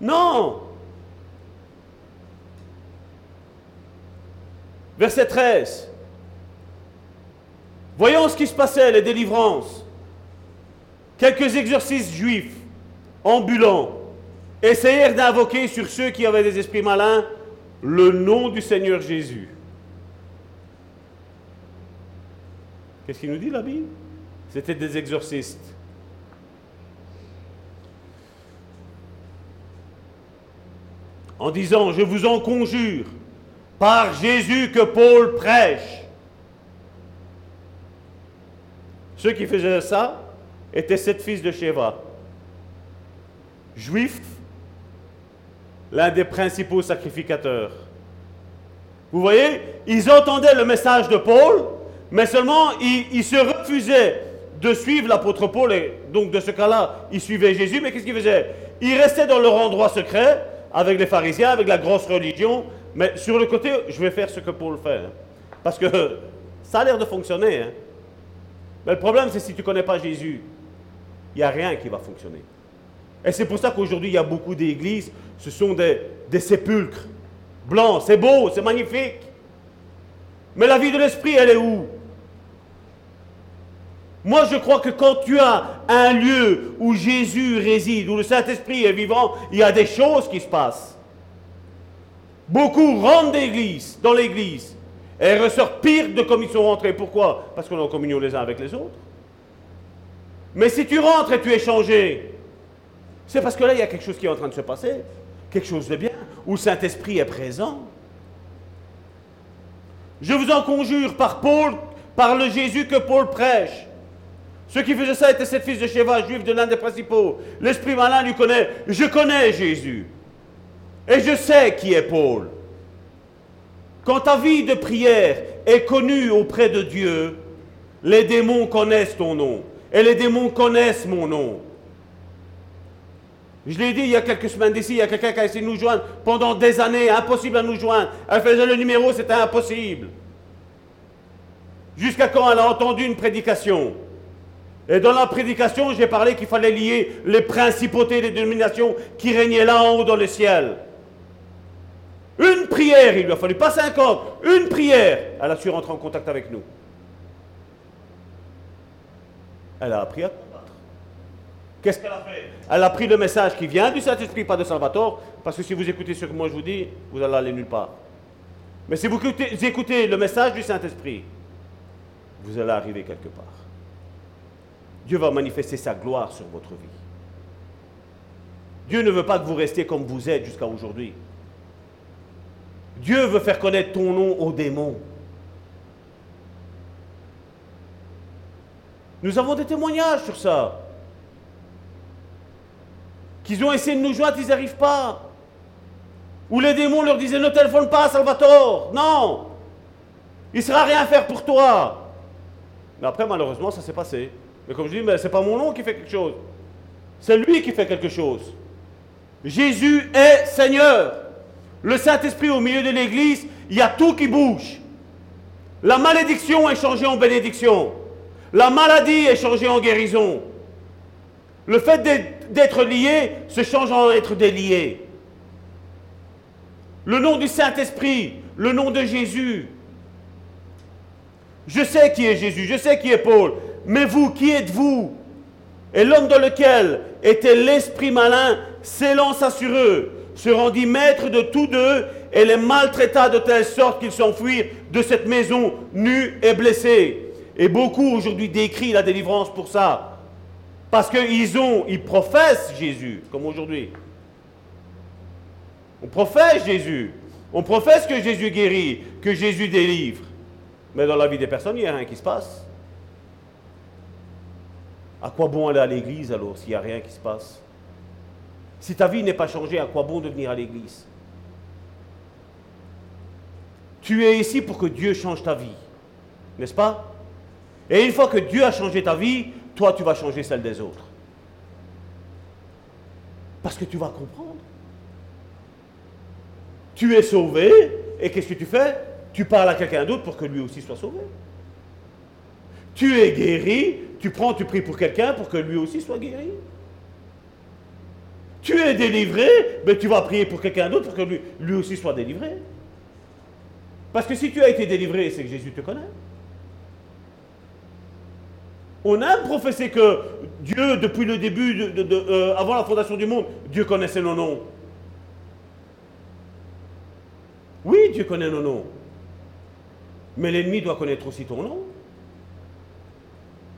Non. Verset 13. Voyons ce qui se passait, les délivrances. Quelques exercices juifs, ambulants, essayèrent d'invoquer sur ceux qui avaient des esprits malins le nom du Seigneur Jésus. Qu'est-ce qu'il nous dit la Bible? C'était des exorcistes. En disant, je vous en conjure, par Jésus que Paul prêche. Ceux qui faisaient ça étaient sept fils de Sheva, juifs, l'un des principaux sacrificateurs. Vous voyez, ils entendaient le message de Paul, mais seulement ils, se refusaient de suivre l'apôtre Paul, et donc de ce cas-là, ils suivaient Jésus, mais qu'est-ce qu'ils faisaient? Ils restaient dans leur endroit secret, avec les pharisiens, avec la grosse religion, mais sur le côté, je vais faire ce que Paul fait. hein. Parce que ça a l'air de fonctionner. hein. Mais le problème, c'est si tu ne connais pas Jésus, il n'y a rien qui va fonctionner. Et c'est pour ça qu'aujourd'hui, il y a beaucoup d'églises, ce sont des, des sépulcres blancs. C'est beau, c'est magnifique. Mais la vie de l'esprit, elle est où? Moi, je crois que quand tu as un lieu où Jésus réside, où le Saint-Esprit est vivant, il y a des choses qui se passent. Beaucoup rentrent d'église, dans l'église, et ressortent pire de comme ils sont rentrés. Pourquoi? Parce qu'on est en communion les uns avec les autres. Mais si tu rentres et tu es changé, c'est parce que là, il y a quelque chose qui est en train de se passer, quelque chose de bien, où le Saint-Esprit est présent. Je vous en conjure par Paul, par le Jésus que Paul prêche. Ceux qui faisaient ça étaient sept fils de Sheva, juifs de l'un des principaux. L'esprit malin lui connaît. Je connais Jésus. Et je sais qui est Paul. Quand ta vie de prière est connue auprès de Dieu, les démons connaissent ton nom. Et les démons connaissent mon nom. Je l'ai dit il y a quelques semaines d'ici, il y a quelqu'un qui a essayé de nous joindre pendant des années, impossible à nous joindre. Elle faisait le numéro, c'était impossible. Jusqu'à quand elle a entendu une prédication? Et dans la prédication, j'ai parlé qu'il fallait lier les principautés des dénominations qui régnaient là en haut dans le ciel. Une prière, il lui a fallu pas 50, une prière, elle a su rentrer en contact avec nous. Elle a appris à combattre. Qu'est-ce qu'elle a fait? Elle a pris le message qui vient du Saint-Esprit, pas de Salvatore, parce que si vous écoutez ce que moi je vous dis, vous allez aller nulle part. Mais si vous écoutez le message du Saint-Esprit, vous allez arriver quelque part. Dieu va manifester sa gloire sur votre vie. Dieu ne veut pas que vous restiez comme vous êtes jusqu'à aujourd'hui. Dieu veut faire connaître ton nom aux démons. Nous avons des témoignages sur ça. Qu'ils ont essayé de nous joindre, ils n'y arrivent pas. Où les démons leur disaient ne téléphone pas, Salvatore. Non. Il ne sera rien faire pour toi. Mais après, malheureusement, ça s'est passé. Mais comme je dis, ce n'est pas mon nom qui fait quelque chose. C'est lui qui fait quelque chose. Jésus est Seigneur. Le Saint-Esprit au milieu de l'Église, il y a tout qui bouge. La malédiction est changée en bénédiction. La maladie est changée en guérison. Le fait d'être lié se change en être délié. Le nom du Saint-Esprit, le nom de Jésus. Je sais qui est Jésus, je sais qui est Paul, mais vous, qui êtes-vous? Et l'homme dans lequel était l'esprit malin s'élance sur eux, se rendit maître de tous deux et les maltraita de telle sorte qu'ils s'enfuirent de cette maison nus et blessés. Et beaucoup aujourd'hui décrient la délivrance pour ça. Parce qu'ils ont, ils professent Jésus, comme aujourd'hui. On professe Jésus. On professe que Jésus guérit, que Jésus délivre. Mais dans la vie des personnes, il n'y a rien qui se passe. À quoi bon aller à l'église alors s'il n'y a rien qui se passe? Si ta vie n'est pas changée, à quoi bon de venir à l'église? Tu es ici pour que Dieu change ta vie, n'est-ce pas? Et une fois que Dieu a changé ta vie, toi tu vas changer celle des autres. Parce que tu vas comprendre. Tu es sauvé, et qu'est-ce que tu fais? Tu parles à quelqu'un d'autre pour que lui aussi soit sauvé. Tu es guéri, tu prends, tu pries pour quelqu'un pour que lui aussi soit guéri. Tu es délivré, mais tu vas prier pour quelqu'un d'autre pour que lui, aussi soit délivré. Parce que si tu as été délivré, c'est que Jésus te connaît. On aime professer que Dieu, depuis le début, de- euh, avant la fondation du monde, Dieu connaissait nos noms. Oui, Dieu connaît nos noms. Mais l'ennemi doit connaître aussi ton nom.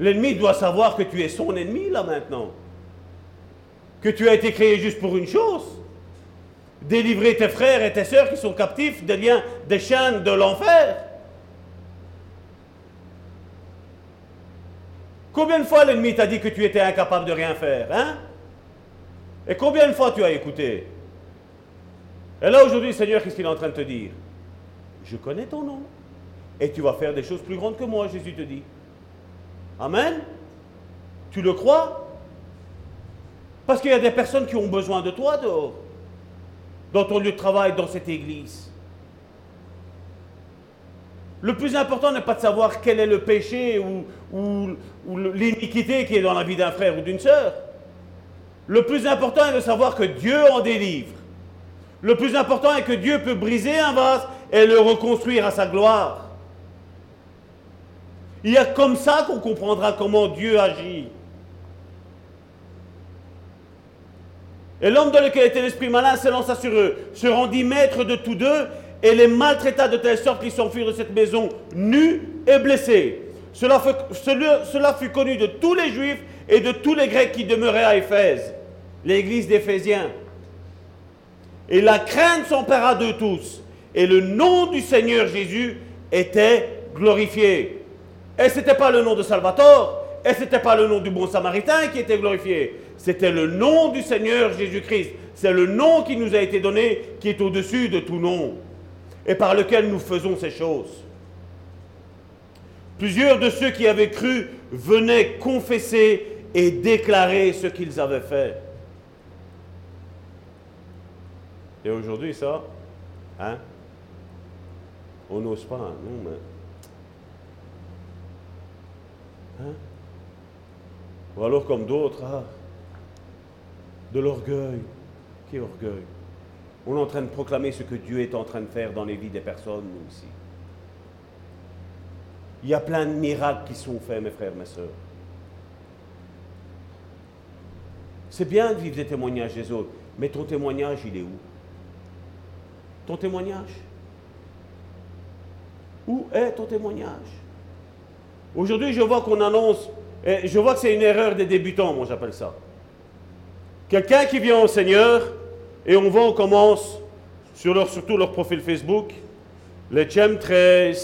L'ennemi doit savoir que tu es son ennemi là maintenant. Que tu as été créé juste pour une chose. Délivrer tes frères et tes sœurs qui sont captifs des liens, des chaînes de l'enfer. Combien de fois l'ennemi t'a dit que tu étais incapable de rien faire, hein? Et combien de fois tu as écouté? Et là aujourd'hui, Seigneur, qu'est-ce qu'il est en train de te dire? Je connais ton nom. Et tu vas faire des choses plus grandes que moi, Jésus te dit. Amen Tu le crois? Parce qu'il y a des personnes qui ont besoin de toi dehors. dans ton lieu de travail, dans cette église. Le plus important n'est pas de savoir quel est le péché ou, ou l'iniquité qui est dans la vie d'un frère ou d'une sœur. Le plus important est de savoir que Dieu en délivre. Le plus important est que Dieu peut briser un vase et le reconstruire à sa gloire. Il y a comme ça qu'on comprendra comment Dieu agit. Et l'homme dans lequel était l'esprit malin s'élança sur eux, se rendit maître de tous deux et les maltraita de telle sorte qu'ils s'enfuirent de cette maison nus et blessés. Cela fut, connu de tous les Juifs et de tous les Grecs qui demeuraient à Éphèse, l'église d'Éphésiens. Et la crainte s'empara d'eux tous. Et le nom du Seigneur Jésus était glorifié. Et ce n'était pas le nom de Salvatore, et ce n'était pas le nom du bon samaritain qui était glorifié. C'était le nom du Seigneur Jésus-Christ. C'est le nom qui nous a été donné, qui est au-dessus de tout nom, et par lequel nous faisons ces choses. Plusieurs de ceux qui avaient cru venaient confesser et déclarer ce qu'ils avaient fait. Et aujourd'hui, ça, hein? On n'ose pas, non, mais. Hein? Ou alors comme d'autres, ah, de l'orgueil. Qui orgueil? On est en train de proclamer ce que Dieu est en train de faire dans les vies des personnes, nous aussi. Il y a plein de miracles qui sont faits, mes frères, mes soeurs. C'est bien de vivre des témoignages des autres, mais ton témoignage, il est où? Ton témoignage? Où est ton témoignage? Aujourd'hui, je vois qu'on annonce, et je vois que c'est une erreur des débutants, moi j'appelle ça. Quelqu'un qui vient au Seigneur, et on voit, on commence sur leur, surtout leur profil Facebook, les chemtrails,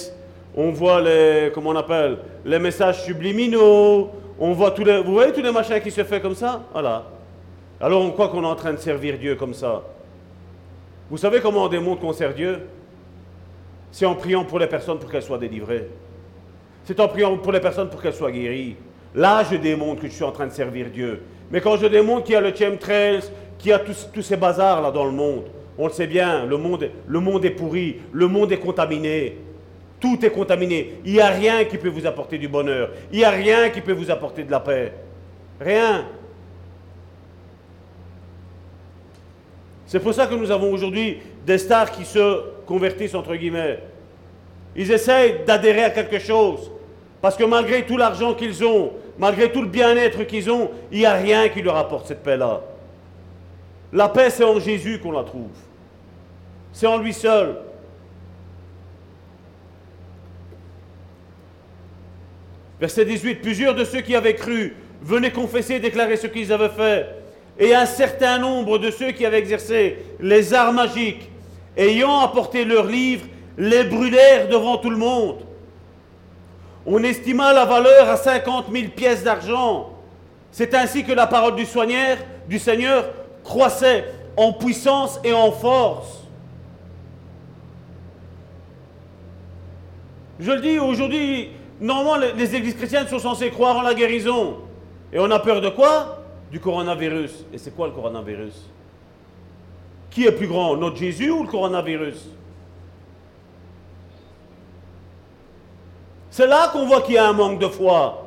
on voit les, comment on appelle, les messages subliminaux, on voit tous les, vous voyez tous les machins qui se font comme ça? Voilà. Alors on croit qu'on est en train de servir Dieu comme ça. Vous savez comment on démontre qu'on sert Dieu? C'est en priant pour les personnes pour qu'elles soient délivrées. C'est en priant pour les personnes pour qu'elles soient guéries. Là, je démontre que je suis en train de servir Dieu. Mais quand je démontre qu'il y a le chemtrails, qu'il y a tous, ces bazars là dans le monde, on le sait bien, le monde, le monde est pourri, le monde est contaminé. Tout est contaminé. Il n'y a rien qui peut vous apporter du bonheur. Il n'y a rien qui peut vous apporter de la paix. Rien. C'est pour ça que nous avons aujourd'hui des stars qui se convertissent, entre guillemets. Ils essayent d'adhérer à quelque chose. Parce que malgré tout l'argent qu'ils ont, malgré tout le bien-être qu'ils ont, il n'y a rien qui leur apporte cette paix-là. La paix, c'est en Jésus qu'on la trouve. C'est en lui seul. Verset 18, plusieurs de ceux qui avaient cru venaient confesser et déclarer ce qu'ils avaient fait et un certain nombre de ceux qui avaient exercé les arts magiques, ayant apporté leurs livres, les brûlèrent devant tout le monde. On estima la valeur à 50 000 pièces d'argent. C'est ainsi que la parole du Seigneur, du Seigneur croissait en puissance et en force. Je le dis, aujourd'hui, normalement, les églises chrétiennes sont censées croire en la guérison. Et on a peur de quoi? Du coronavirus. Et c'est quoi le coronavirus? Qui est plus grand, notre Jésus ou le coronavirus? C'est là qu'on voit qu'il y a un manque de foi.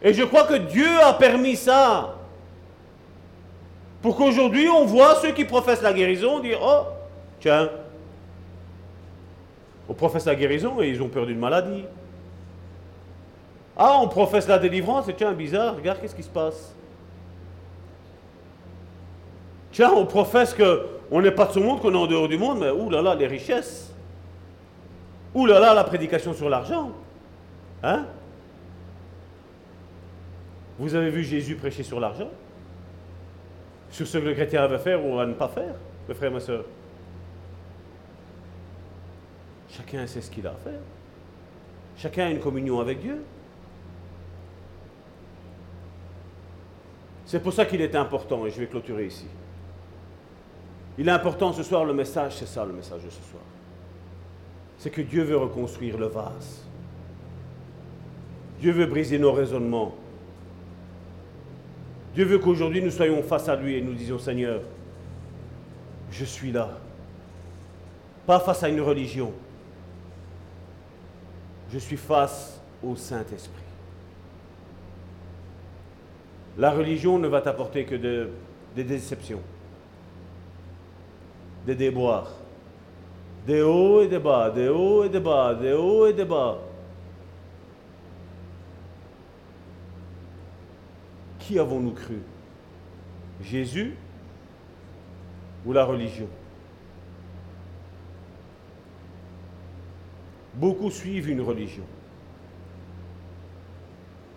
Et je crois que Dieu a permis ça. Pour qu'aujourd'hui, on voit ceux qui professent la guérison dire Oh, tiens, on professe la guérison et ils ont peur d'une maladie. Ah, on professe la délivrance et tiens, bizarre, regarde qu'est-ce qui se passe. Tiens, on professe qu'on n'est pas de ce monde, qu'on est en dehors du monde, mais oulala, les richesses. Oulala, là, la prédication sur l'argent. Hein? Vous avez vu Jésus prêcher sur l'argent? Sur ce que le chrétien avait faire ou à ne pas faire, mes frères et mes soeurs Chacun sait ce qu'il a à faire. Chacun a une communion avec Dieu. C'est pour ça qu'il est important, et je vais clôturer ici. Il est important ce soir, le message, c'est ça le message de ce soir. C'est que Dieu veut reconstruire le vase. Dieu veut briser nos raisonnements. Dieu veut qu'aujourd'hui nous soyons face à lui et nous disions Seigneur, je suis là. Pas face à une religion. Je suis face au Saint-Esprit. La religion ne va t'apporter que des déceptions, des déboires, des hauts et des bas, des hauts et des bas, des hauts et des bas. Qui avons-nous cru? Jésus ou la religion? Beaucoup suivent une religion.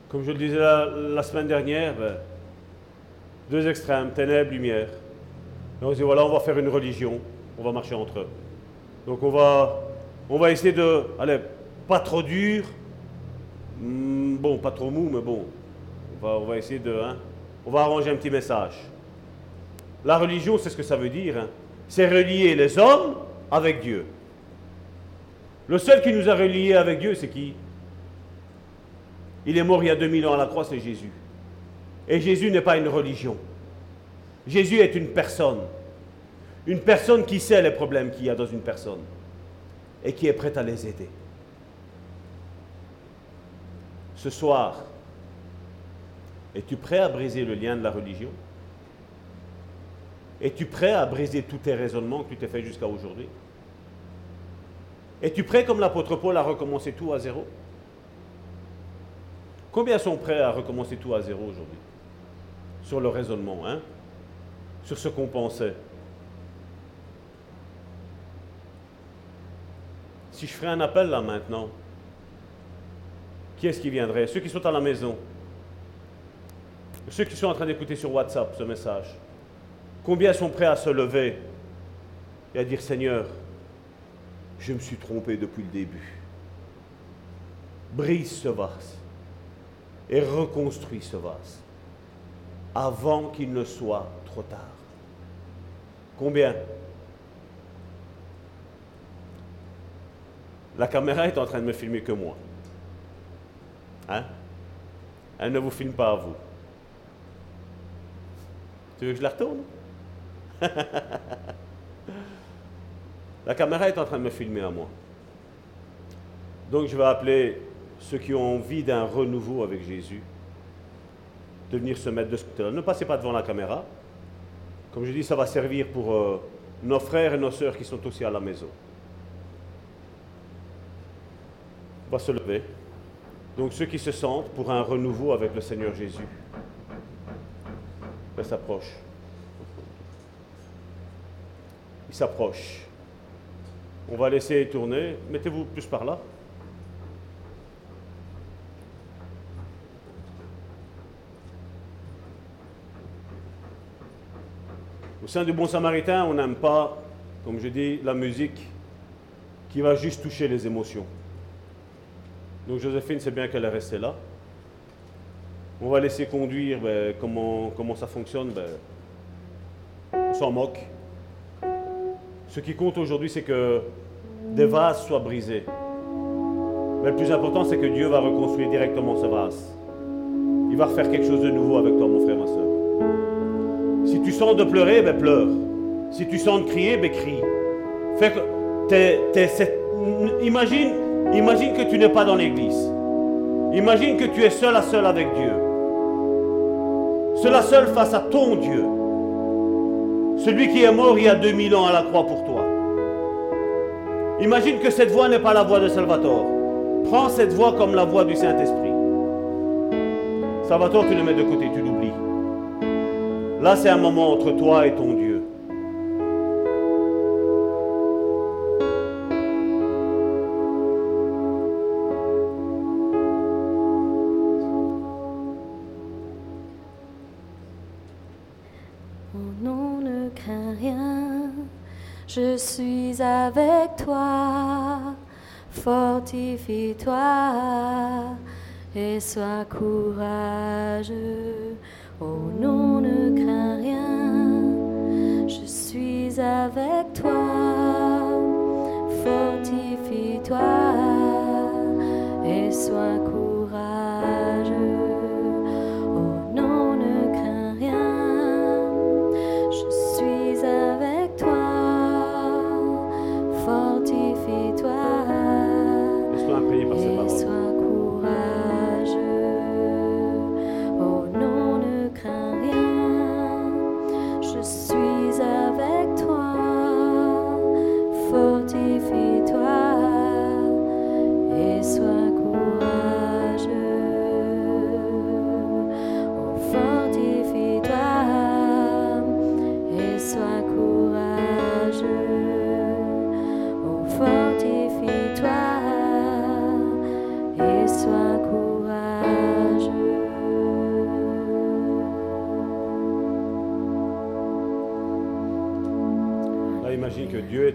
Comme je le disais la, semaine dernière, ben, deux extrêmes, ténèbres, lumière. Et on se dit, voilà, on va faire une religion, on va marcher entre eux. Donc on va, on va essayer de, allez, pas trop dur, hmm, bon, pas trop mou, mais bon, on va, essayer de, hein, on va arranger un petit message. La religion, c'est ce que ça veut dire. Hein. C'est relier les hommes avec Dieu. Le seul qui nous a reliés avec Dieu, c'est qui? Il est mort il y a 2000 ans à la croix, c'est Jésus. Et Jésus n'est pas une religion. Jésus est une personne. Une personne qui sait les problèmes qu'il y a dans une personne et qui est prête à les aider. Ce soir, es-tu prêt à briser le lien de la religion? Es-tu prêt à briser tous tes raisonnements que tu t'es fait jusqu'à aujourd'hui? Es-tu prêt, comme l'apôtre Paul, à recommencer tout à zéro? Combien sont prêts à recommencer tout à zéro aujourd'hui? Sur le raisonnement, hein? Sur ce qu'on pensait. Si je ferais un appel là maintenant, qui est-ce qui viendrait? Ceux qui sont à la maison. Ceux qui sont en train d'écouter sur WhatsApp ce message. Combien sont prêts à se lever et à dire Seigneur, je me suis trompé depuis le début. Brise ce vase et reconstruis ce vase avant qu'il ne soit trop tard. Combien? La caméra est en train de me filmer que moi. Hein? Elle ne vous filme pas à vous. Tu veux que je la retourne? La caméra est en train de me filmer à moi. Donc je vais appeler ceux qui ont envie d'un renouveau avec Jésus de venir se mettre de ce côté-là. Ne passez pas devant la caméra. Comme je dis, ça va servir pour euh, nos frères et nos sœurs qui sont aussi à la maison. On va se lever. Donc ceux qui se sentent pour un renouveau avec le Seigneur Jésus, s'approche. Il s'approche. On va laisser tourner. Mettez-vous plus par là. Au sein du Bon Samaritain, on n'aime pas, comme je dis, la musique qui va juste toucher les émotions. Donc Joséphine, c'est bien qu'elle est restée là. On va laisser conduire ben, comment, ça fonctionne. Ben, on s'en moque. Ce qui compte aujourd'hui, c'est que des vases soient brisés. Mais le plus important, c'est que Dieu va reconstruire directement ce vase. Il va refaire quelque chose de nouveau avec toi, mon frère, ma soeur. Si tu sens de pleurer, ben pleure. Si tu sens de crier, ben crie. Fais que imagine, imagine que tu n'es pas dans l'église. Imagine que tu es seul à seul avec Dieu. À seul face à ton Dieu. Celui qui est mort il y a 2000 ans à la croix pour toi. Imagine que cette voix n'est pas la voix de Salvatore. Prends cette voix comme la voix du Saint-Esprit. Salvatore, tu le mets de côté, tu l'oublies. Là, c'est un moment entre toi et ton Dieu. Suis avec toi, fortifie-toi et sois courageux. Oh non, ne crains rien, je suis avec toi, fortifie-toi et sois courageux.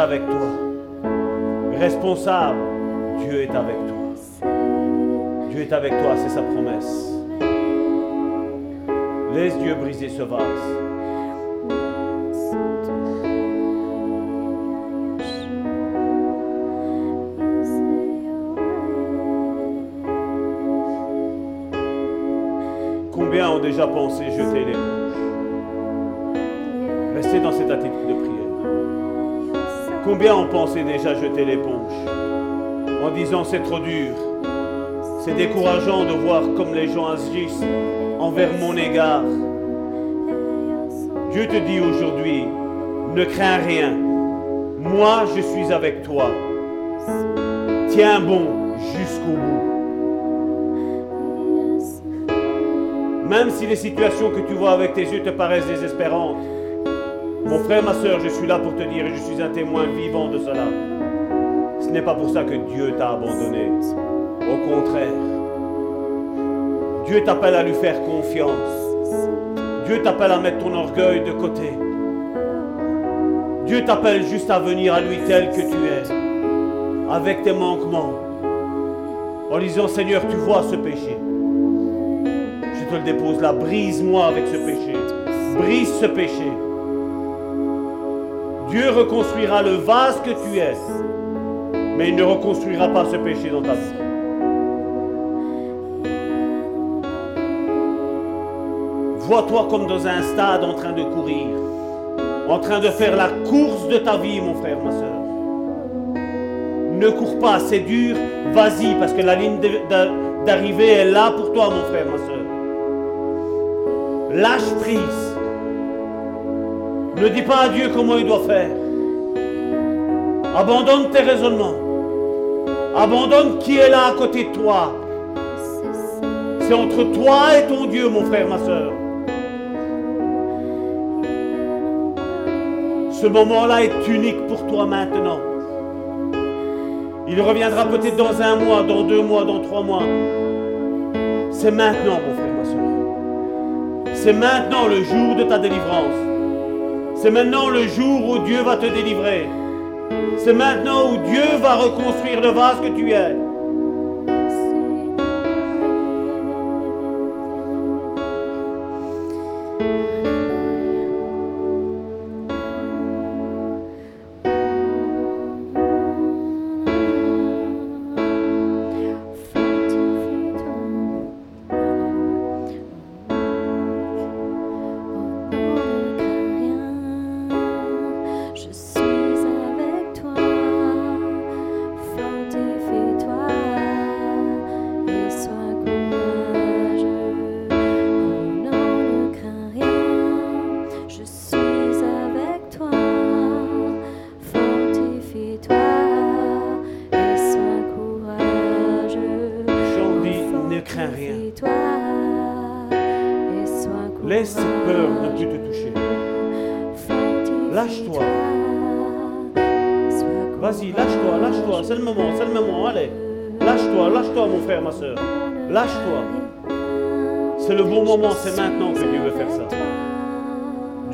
avec toi. Responsable, Dieu est avec toi. Dieu est avec toi, c'est sa promesse. Laisse Dieu briser ce vase. Combien ont déjà pensé jeter l'éponge Restez dans cette attitude. Combien ont pensé déjà jeter l'éponge en disant c'est trop dur C'est décourageant de voir comme les gens agissent envers mon égard. Dieu te dit aujourd'hui, ne crains rien. Moi, je suis avec toi. Tiens bon jusqu'au bout. Même si les situations que tu vois avec tes yeux te paraissent désespérantes, mon frère, ma soeur, je suis là pour te dire et je suis un témoin vivant de cela. Ce n'est pas pour ça que Dieu t'a abandonné. Au contraire, Dieu t'appelle à lui faire confiance. Dieu t'appelle à mettre ton orgueil de côté. Dieu t'appelle juste à venir à lui tel que tu es, avec tes manquements, en disant Seigneur, tu vois ce péché. Je te le dépose là, brise-moi avec ce péché. Brise ce péché. Dieu reconstruira le vase que tu es, mais il ne reconstruira pas ce péché dans ta vie. Vois-toi comme dans un stade en train de courir, en train de faire la course de ta vie, mon frère, ma soeur. Ne cours pas, c'est dur, vas-y, parce que la ligne d'arrivée est là pour toi, mon frère, ma soeur. Lâche prise. Ne dis pas à Dieu comment il doit faire. Abandonne tes raisonnements. Abandonne qui est là à côté de toi. C'est entre toi et ton Dieu, mon frère, ma soeur. Ce moment-là est unique pour toi maintenant. Il reviendra peut-être dans un mois, dans deux mois, dans trois mois. C'est maintenant, mon frère, ma soeur. C'est maintenant le jour de ta délivrance. C'est maintenant le jour où Dieu va te délivrer. C'est maintenant où Dieu va reconstruire le vase que tu es.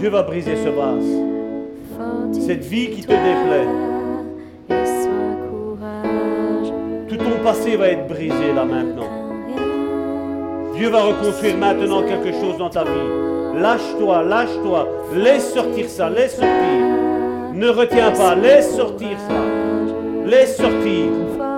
Dieu va briser ce vase. Cette vie qui te déplaît. Tout ton passé va être brisé là maintenant. Dieu va reconstruire maintenant quelque chose dans ta vie. Lâche-toi, lâche-toi. Laisse sortir ça, laisse sortir. Ne retiens pas, laisse sortir ça. Laisse sortir,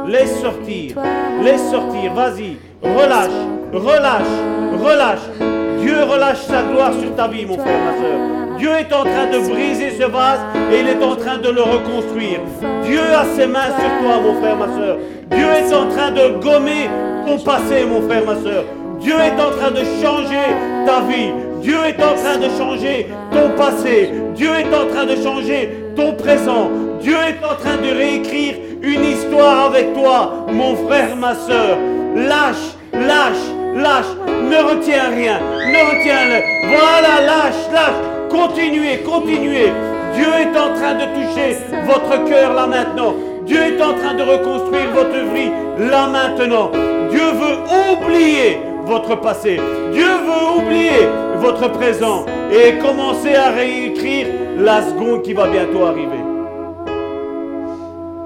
laisse sortir, laisse sortir. Vas-y, relâche, relâche, relâche. Relâche sa gloire sur ta vie, mon frère, ma soeur. Dieu est en train de briser ce vase et il est en train de le reconstruire. Dieu a ses mains sur toi, mon frère, ma soeur. Dieu est en train de gommer ton passé, mon frère, ma soeur. Dieu est en train de changer ta vie. Dieu est en train de changer ton passé. Dieu est en train de changer ton présent. Dieu est en train de réécrire une histoire avec toi, mon frère, ma soeur. Lâche, lâche, lâche, ne retiens rien, ne retiens le. Voilà, lâche, lâche, continuez, continuez. Dieu est en train de toucher votre cœur là maintenant. Dieu est en train de reconstruire votre vie là maintenant. Dieu veut oublier votre passé. Dieu veut oublier votre présent et commencer à réécrire la seconde qui va bientôt arriver.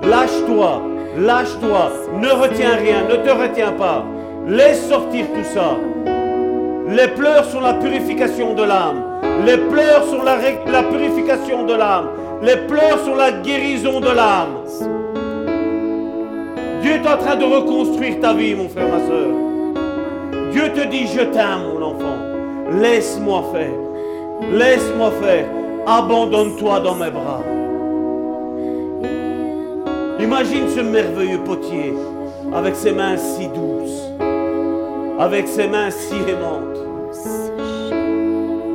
Lâche-toi, lâche-toi, ne retiens rien, ne te retiens pas. Laisse sortir tout ça. Les pleurs sont la purification de l'âme. Les pleurs sont la, purification de l'âme. Les pleurs sont la guérison de l'âme. Dieu est en train de reconstruire ta vie, mon frère, ma soeur. Dieu te dit, je t'aime, mon enfant. Laisse-moi faire. Laisse-moi faire. Abandonne-toi dans mes bras. Imagine ce merveilleux potier avec ses mains si douces avec ses mains si aimantes.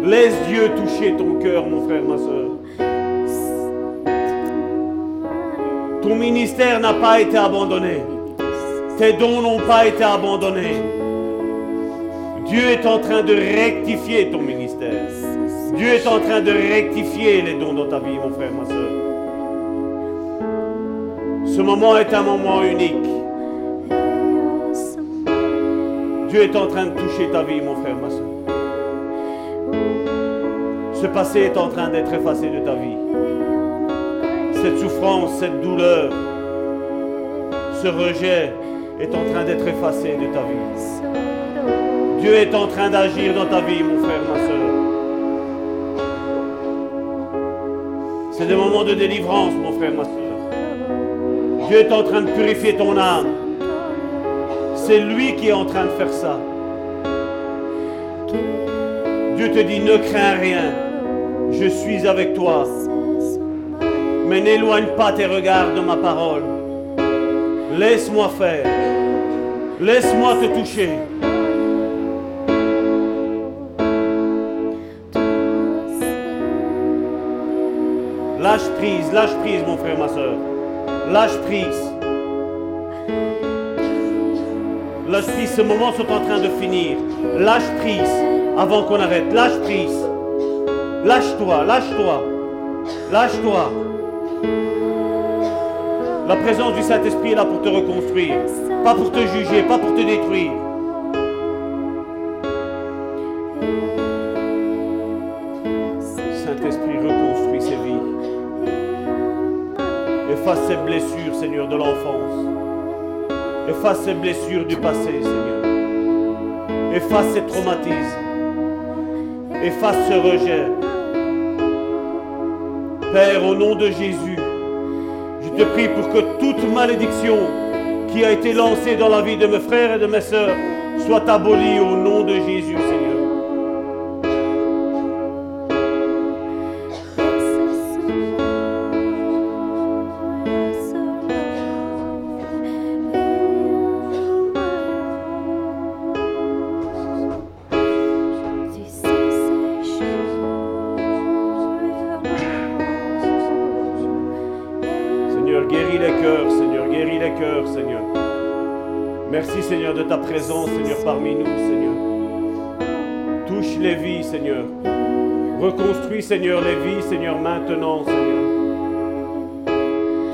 Laisse Dieu toucher ton cœur, mon frère, ma soeur. Ton ministère n'a pas été abandonné. Tes dons n'ont pas été abandonnés. Dieu est en train de rectifier ton ministère. Dieu est en train de rectifier les dons dans ta vie, mon frère, ma soeur. Ce moment est un moment unique. Dieu est en train de toucher ta vie, mon frère, ma soeur. Ce passé est en train d'être effacé de ta vie. Cette souffrance, cette douleur, ce rejet est en train d'être effacé de ta vie. Dieu est en train d'agir dans ta vie, mon frère, ma soeur. C'est des moments de délivrance, mon frère, ma soeur. Dieu est en train de purifier ton âme. C'est lui qui est en train de faire ça. Dieu te dit, ne crains rien. Je suis avec toi. Mais n'éloigne pas tes regards de ma parole. Laisse-moi faire. Laisse-moi te toucher. Lâche prise, lâche prise, mon frère, ma soeur. Lâche prise. Lâche prise, ces moments sont en train de finir. Lâche prise avant qu'on arrête. Lâche prise. Lâche-toi, lâche-toi. Lâche-toi. La présence du Saint-Esprit est là pour te reconstruire. Pas pour te juger, pas pour te détruire. Saint-Esprit, reconstruit ses vies. Efface ces blessures, Seigneur, de l'enfance. Efface ces blessures du passé, Seigneur. Efface ces traumatismes. Efface ce rejet. Père, au nom de Jésus, je te prie pour que toute malédiction qui a été lancée dans la vie de mes frères et de mes sœurs soit abolie au nom de Jésus, Seigneur. Seigneur, les vies, Seigneur, maintenant, Seigneur.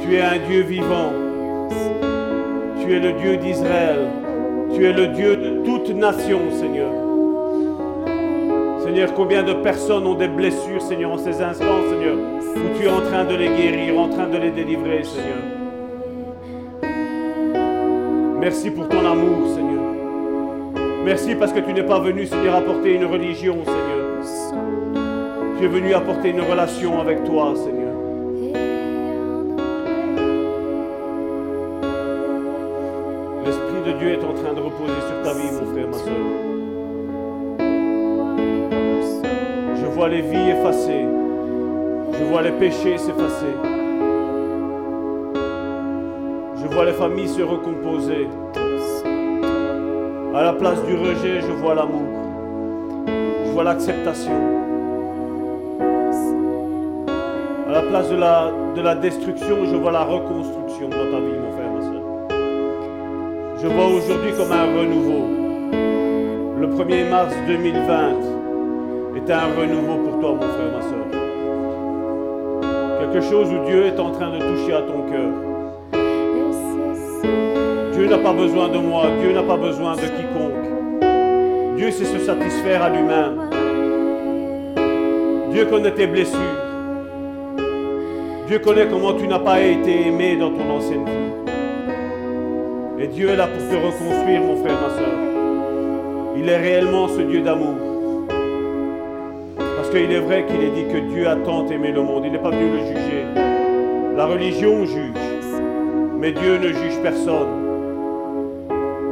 Tu es un Dieu vivant. Tu es le Dieu d'Israël. Tu es le Dieu de toute nation, Seigneur. Seigneur, combien de personnes ont des blessures, Seigneur, en ces instants, Seigneur, où tu es en train de les guérir, en train de les délivrer, Seigneur. Merci pour ton amour, Seigneur. Merci parce que tu n'es pas venu, Seigneur, apporter une religion, Seigneur. Tu es venu apporter une relation avec toi, Seigneur. L'Esprit de Dieu est en train de reposer sur ta vie, mon frère, ma soeur. Je vois les vies effacées. Je vois les péchés s'effacer. Je vois les familles se recomposer. À la place du rejet, je vois l'amour. Je vois l'acceptation. De la, de la destruction, je vois la reconstruction dans ta vie, mon frère, ma soeur. Je vois aujourd'hui comme un renouveau. Le 1er mars 2020 est un renouveau pour toi, mon frère, ma soeur. Quelque chose où Dieu est en train de toucher à ton cœur. Dieu n'a pas besoin de moi, Dieu n'a pas besoin de quiconque. Dieu sait se satisfaire à lui-même. Dieu connaît tes blessures. Dieu connaît comment tu n'as pas été aimé dans ton ancienne vie. Et Dieu est là pour te reconstruire, mon frère, ma soeur. Il est réellement ce Dieu d'amour. Parce qu'il est vrai qu'il est dit que Dieu a tant aimé le monde. Il n'est pas venu le juger. La religion juge. Mais Dieu ne juge personne.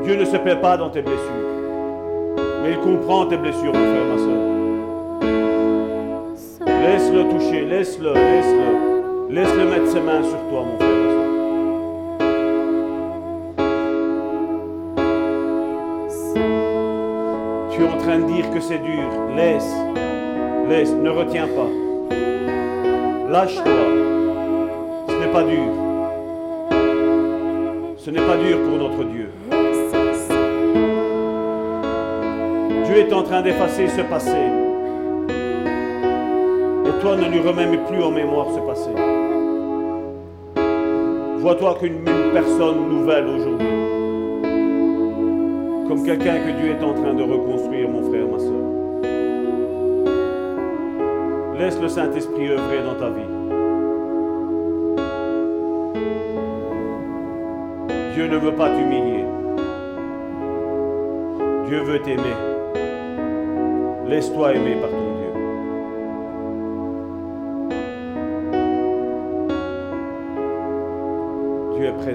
Dieu ne se plaît pas dans tes blessures. Mais il comprend tes blessures, mon frère, ma soeur. Laisse-le toucher, laisse-le, laisse-le. Laisse-le mettre ses mains sur toi, mon frère. Tu es en train de dire que c'est dur. Laisse, laisse, ne retiens pas. Lâche-toi. Ce n'est pas dur. Ce n'est pas dur pour notre Dieu. Dieu est en train d'effacer ce passé. Et toi, ne lui remets plus en mémoire ce passé. Vois-toi qu'une une personne nouvelle aujourd'hui. Comme quelqu'un que Dieu est en train de reconstruire, mon frère, ma soeur. Laisse le Saint-Esprit œuvrer dans ta vie. Dieu ne veut pas t'humilier. Dieu veut t'aimer. Laisse-toi aimer par ton Tu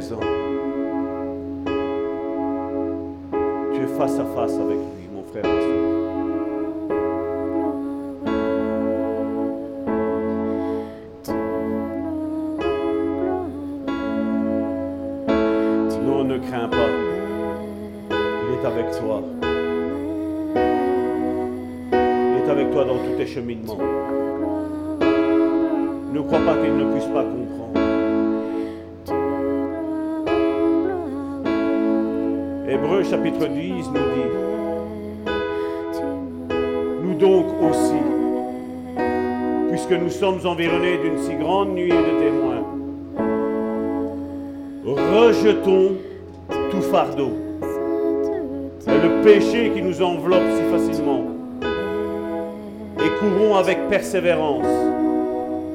es face à face avec lui, mon frère. Chapitre 10 nous dit, nous donc aussi, puisque nous sommes environnés d'une si grande nuée de témoins, rejetons tout fardeau et le péché qui nous enveloppe si facilement et courons avec persévérance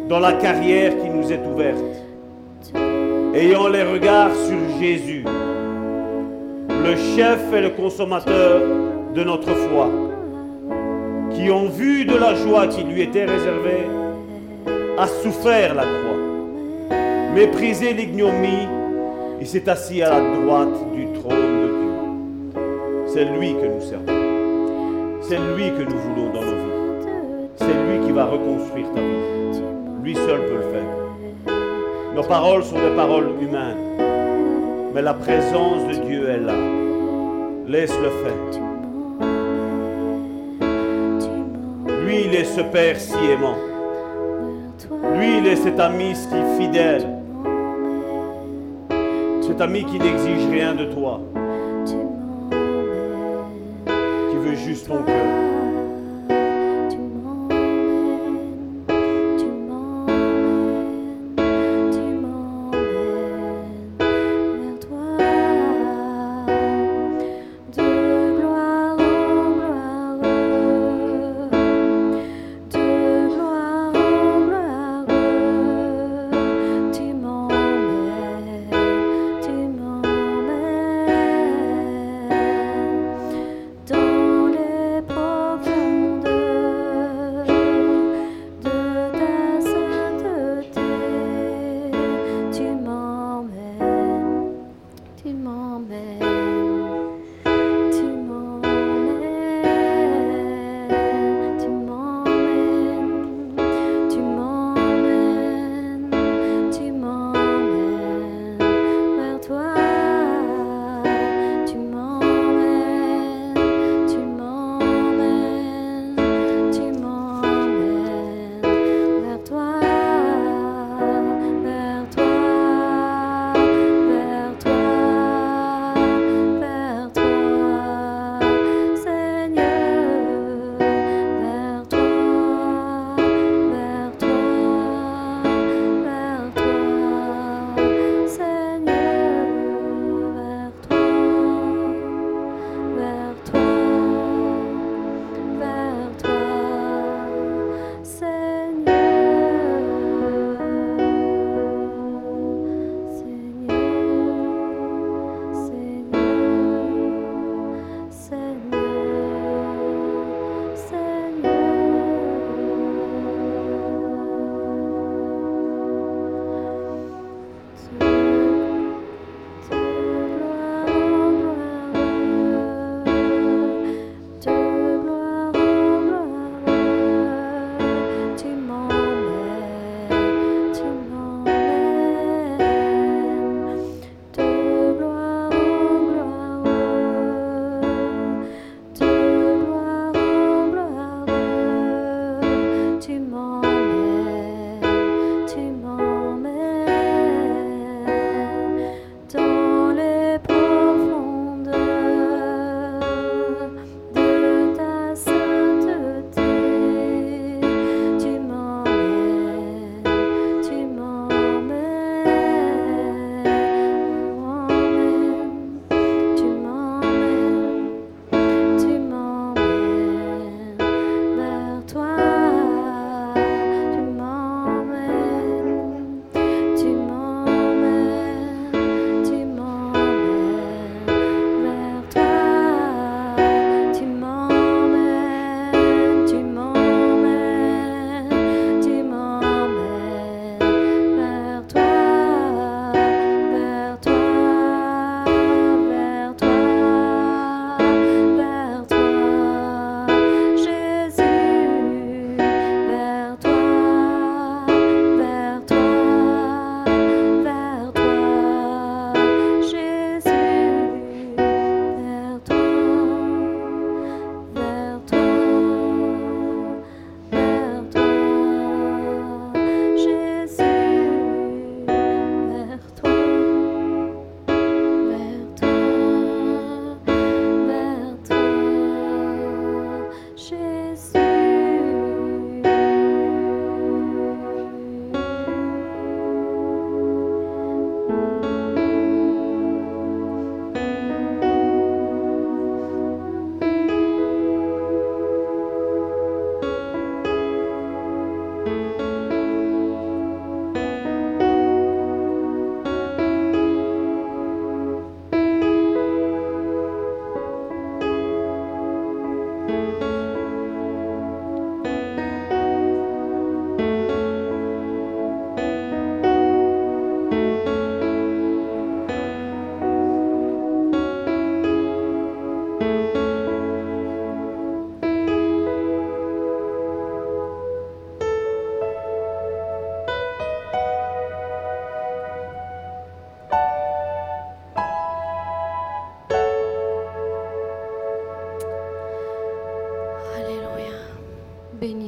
dans la carrière qui nous est ouverte, ayant les regards sur Jésus, le chef et le consommateur de notre foi, qui en vue de la joie qui lui était réservée, a souffert la croix, méprisé l'ignomie, il s'est assis à la droite du trône de Dieu. C'est lui que nous servons. C'est lui que nous voulons dans nos vies. C'est lui qui va reconstruire ta vie. Lui seul peut le faire. Nos paroles sont des paroles humaines. Mais la présence de Dieu Laisse-le faire. Lui, il est ce Père si aimant. Lui, il est cet ami si fidèle. Cet ami qui n'exige rien de toi. Qui veut juste ton cœur.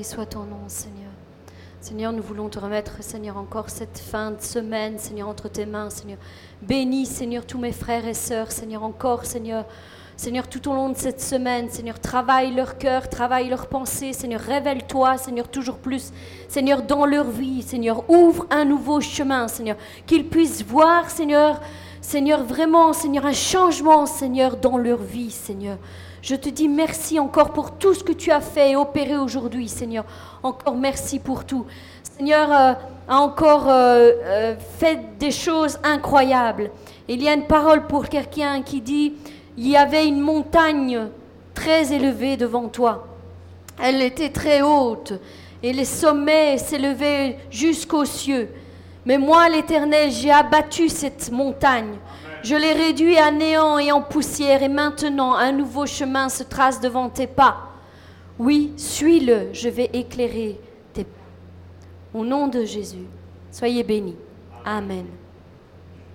Soit ton nom, Seigneur. Seigneur, nous voulons te remettre, Seigneur, encore cette fin de semaine, Seigneur, entre tes mains, Seigneur. Bénis, Seigneur, tous mes frères et sœurs, Seigneur, encore, Seigneur. Seigneur, tout au long de cette semaine, Seigneur, travaille leur cœur, travaille leurs pensées, Seigneur, révèle-toi, Seigneur, toujours plus, Seigneur, dans leur vie, Seigneur, ouvre un nouveau chemin, Seigneur, qu'ils puissent voir, Seigneur, Seigneur, vraiment, Seigneur, un changement, Seigneur, dans leur vie, Seigneur. Je te dis merci encore pour tout ce que tu as fait et opéré aujourd'hui, Seigneur. Encore merci pour tout. Seigneur euh, a encore euh, euh, fait des choses incroyables. Il y a une parole pour quelqu'un qui dit, il y avait une montagne très élevée devant toi. Elle était très haute et les sommets s'élevaient jusqu'aux cieux. Mais moi, l'Éternel, j'ai abattu cette montagne. Je l'ai réduit à néant et en poussière et maintenant un nouveau chemin se trace devant tes pas. Oui, suis-le, je vais éclairer tes pas. Au nom de Jésus, soyez bénis. Amen.